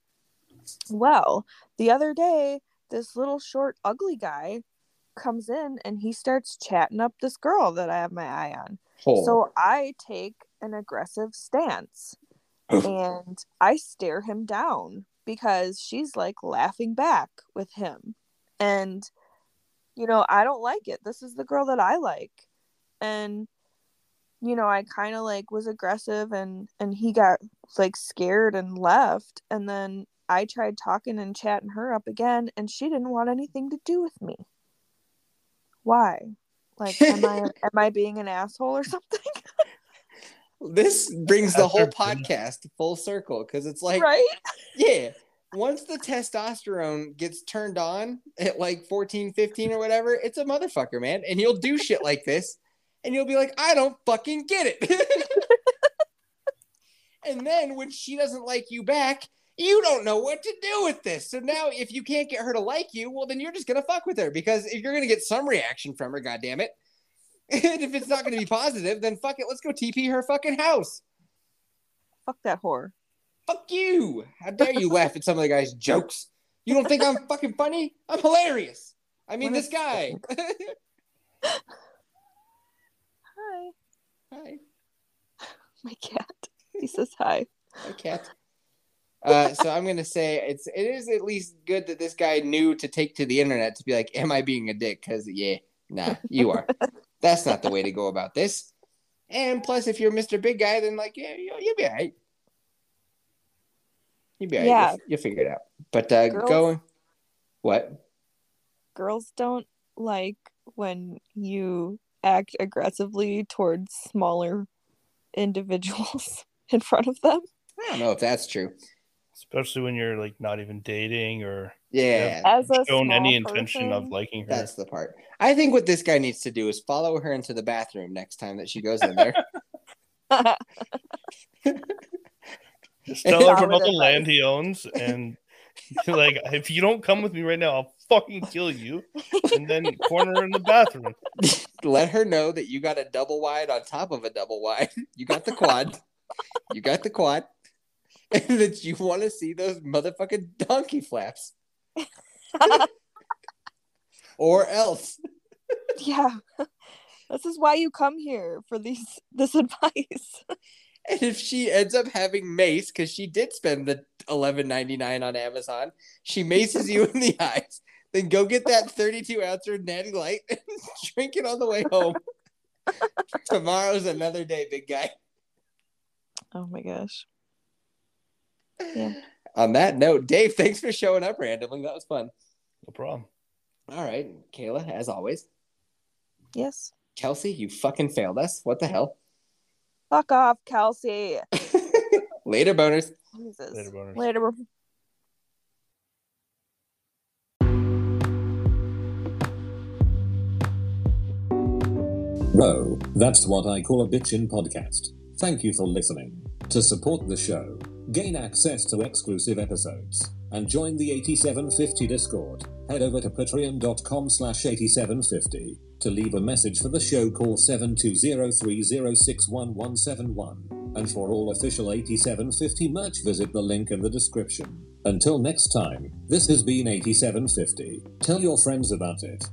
S1: Well, the other day, this little short ugly guy comes in and he starts chatting up this girl that I have my eye on.
S2: Hole.
S1: So I take an aggressive stance *laughs* and I stare him down because she's like laughing back with him. And, you know, I don't like it. This is the girl that I like. And, you know, I kind of like was aggressive and, and he got like scared and left. And then I tried talking and chatting her up again and she didn't want anything to do with me. Why? Like, am I *laughs* am I being an asshole or something? *laughs*
S2: this brings the whole podcast full circle because it's like,
S1: right?
S2: yeah, once the testosterone gets turned on at like 14, 15 or whatever, it's a motherfucker, man. And he'll do shit like this. And you'll be like, I don't fucking get it. *laughs* and then when she doesn't like you back, you don't know what to do with this. So now if you can't get her to like you, well, then you're just gonna fuck with her because if you're gonna get some reaction from her, goddammit. *laughs* And if it's not gonna be positive, then fuck it, let's go TP her fucking house.
S1: Fuck that whore.
S2: Fuck you. How dare you laugh at some of the guy's jokes? You don't think I'm fucking funny? I'm hilarious. I mean, this guy. *laughs*
S1: Hi. *laughs* My cat. He says hi.
S2: Hi, cat. Uh, so I'm gonna say it's it is at least good that this guy knew to take to the internet to be like, "Am I being a dick?" Because yeah, nah, you are. *laughs* That's not the way to go about this. And plus, if you're Mr. Big Guy, then like, yeah, you, you'll be alright. You'll be alright.
S1: Yeah.
S2: You'll, you'll figure it out. But uh,
S1: Girls-
S2: going, what?
S1: Girls don't like when you act aggressively towards smaller individuals *laughs* in front of them.
S2: I don't know if that's true.
S3: Especially when you're like not even dating or
S2: Yeah,
S1: As a
S3: shown any
S1: small
S3: intention of liking her.
S2: that's the part. I think what this guy needs to do is follow her into the bathroom next time that she goes in there. *laughs*
S3: Just tell her
S1: Solid
S3: about the land he owns and *laughs* like if you don't come with me right now, I'll fucking kill you. And then corner her in the bathroom. *laughs*
S2: Let her know that you got a double wide on top of a double wide. *laughs* You got the quad. you got the quad. And that you want to see those motherfucking donkey flaps. or else.
S1: yeah. This is why you come here for these this advice.
S2: And if she ends up having mace, because she did spend the eleven ninety nine on Amazon, she maces you in the *laughs* eyes. Then go get that thirty two ouncer Natty Light *laughs* and drink it on the way home. *laughs* Tomorrow's another day, big guy.
S1: Oh my gosh. Yeah.
S2: On that note, Dave, thanks for showing up randomly. That was fun.
S3: No problem.
S2: All right, Kayla, as always.
S1: Yes.
S2: Kelsey, you fucking failed us. What the hell?
S1: Fuck off, Kelsey. *laughs*
S2: Later, boners.
S1: Jesus.
S3: Later, boners.
S1: Later.
S6: Whoa, that's what I call a bitchin' podcast. Thank you for listening. To support the show, gain access to exclusive episodes, and join the 8750 Discord, head over to patreon.com slash 8750. To leave a message for the show, call 720-306-1171. And for all official 8750 merch, visit the link in the description. Until next time, this has been 8750. Tell your friends about it.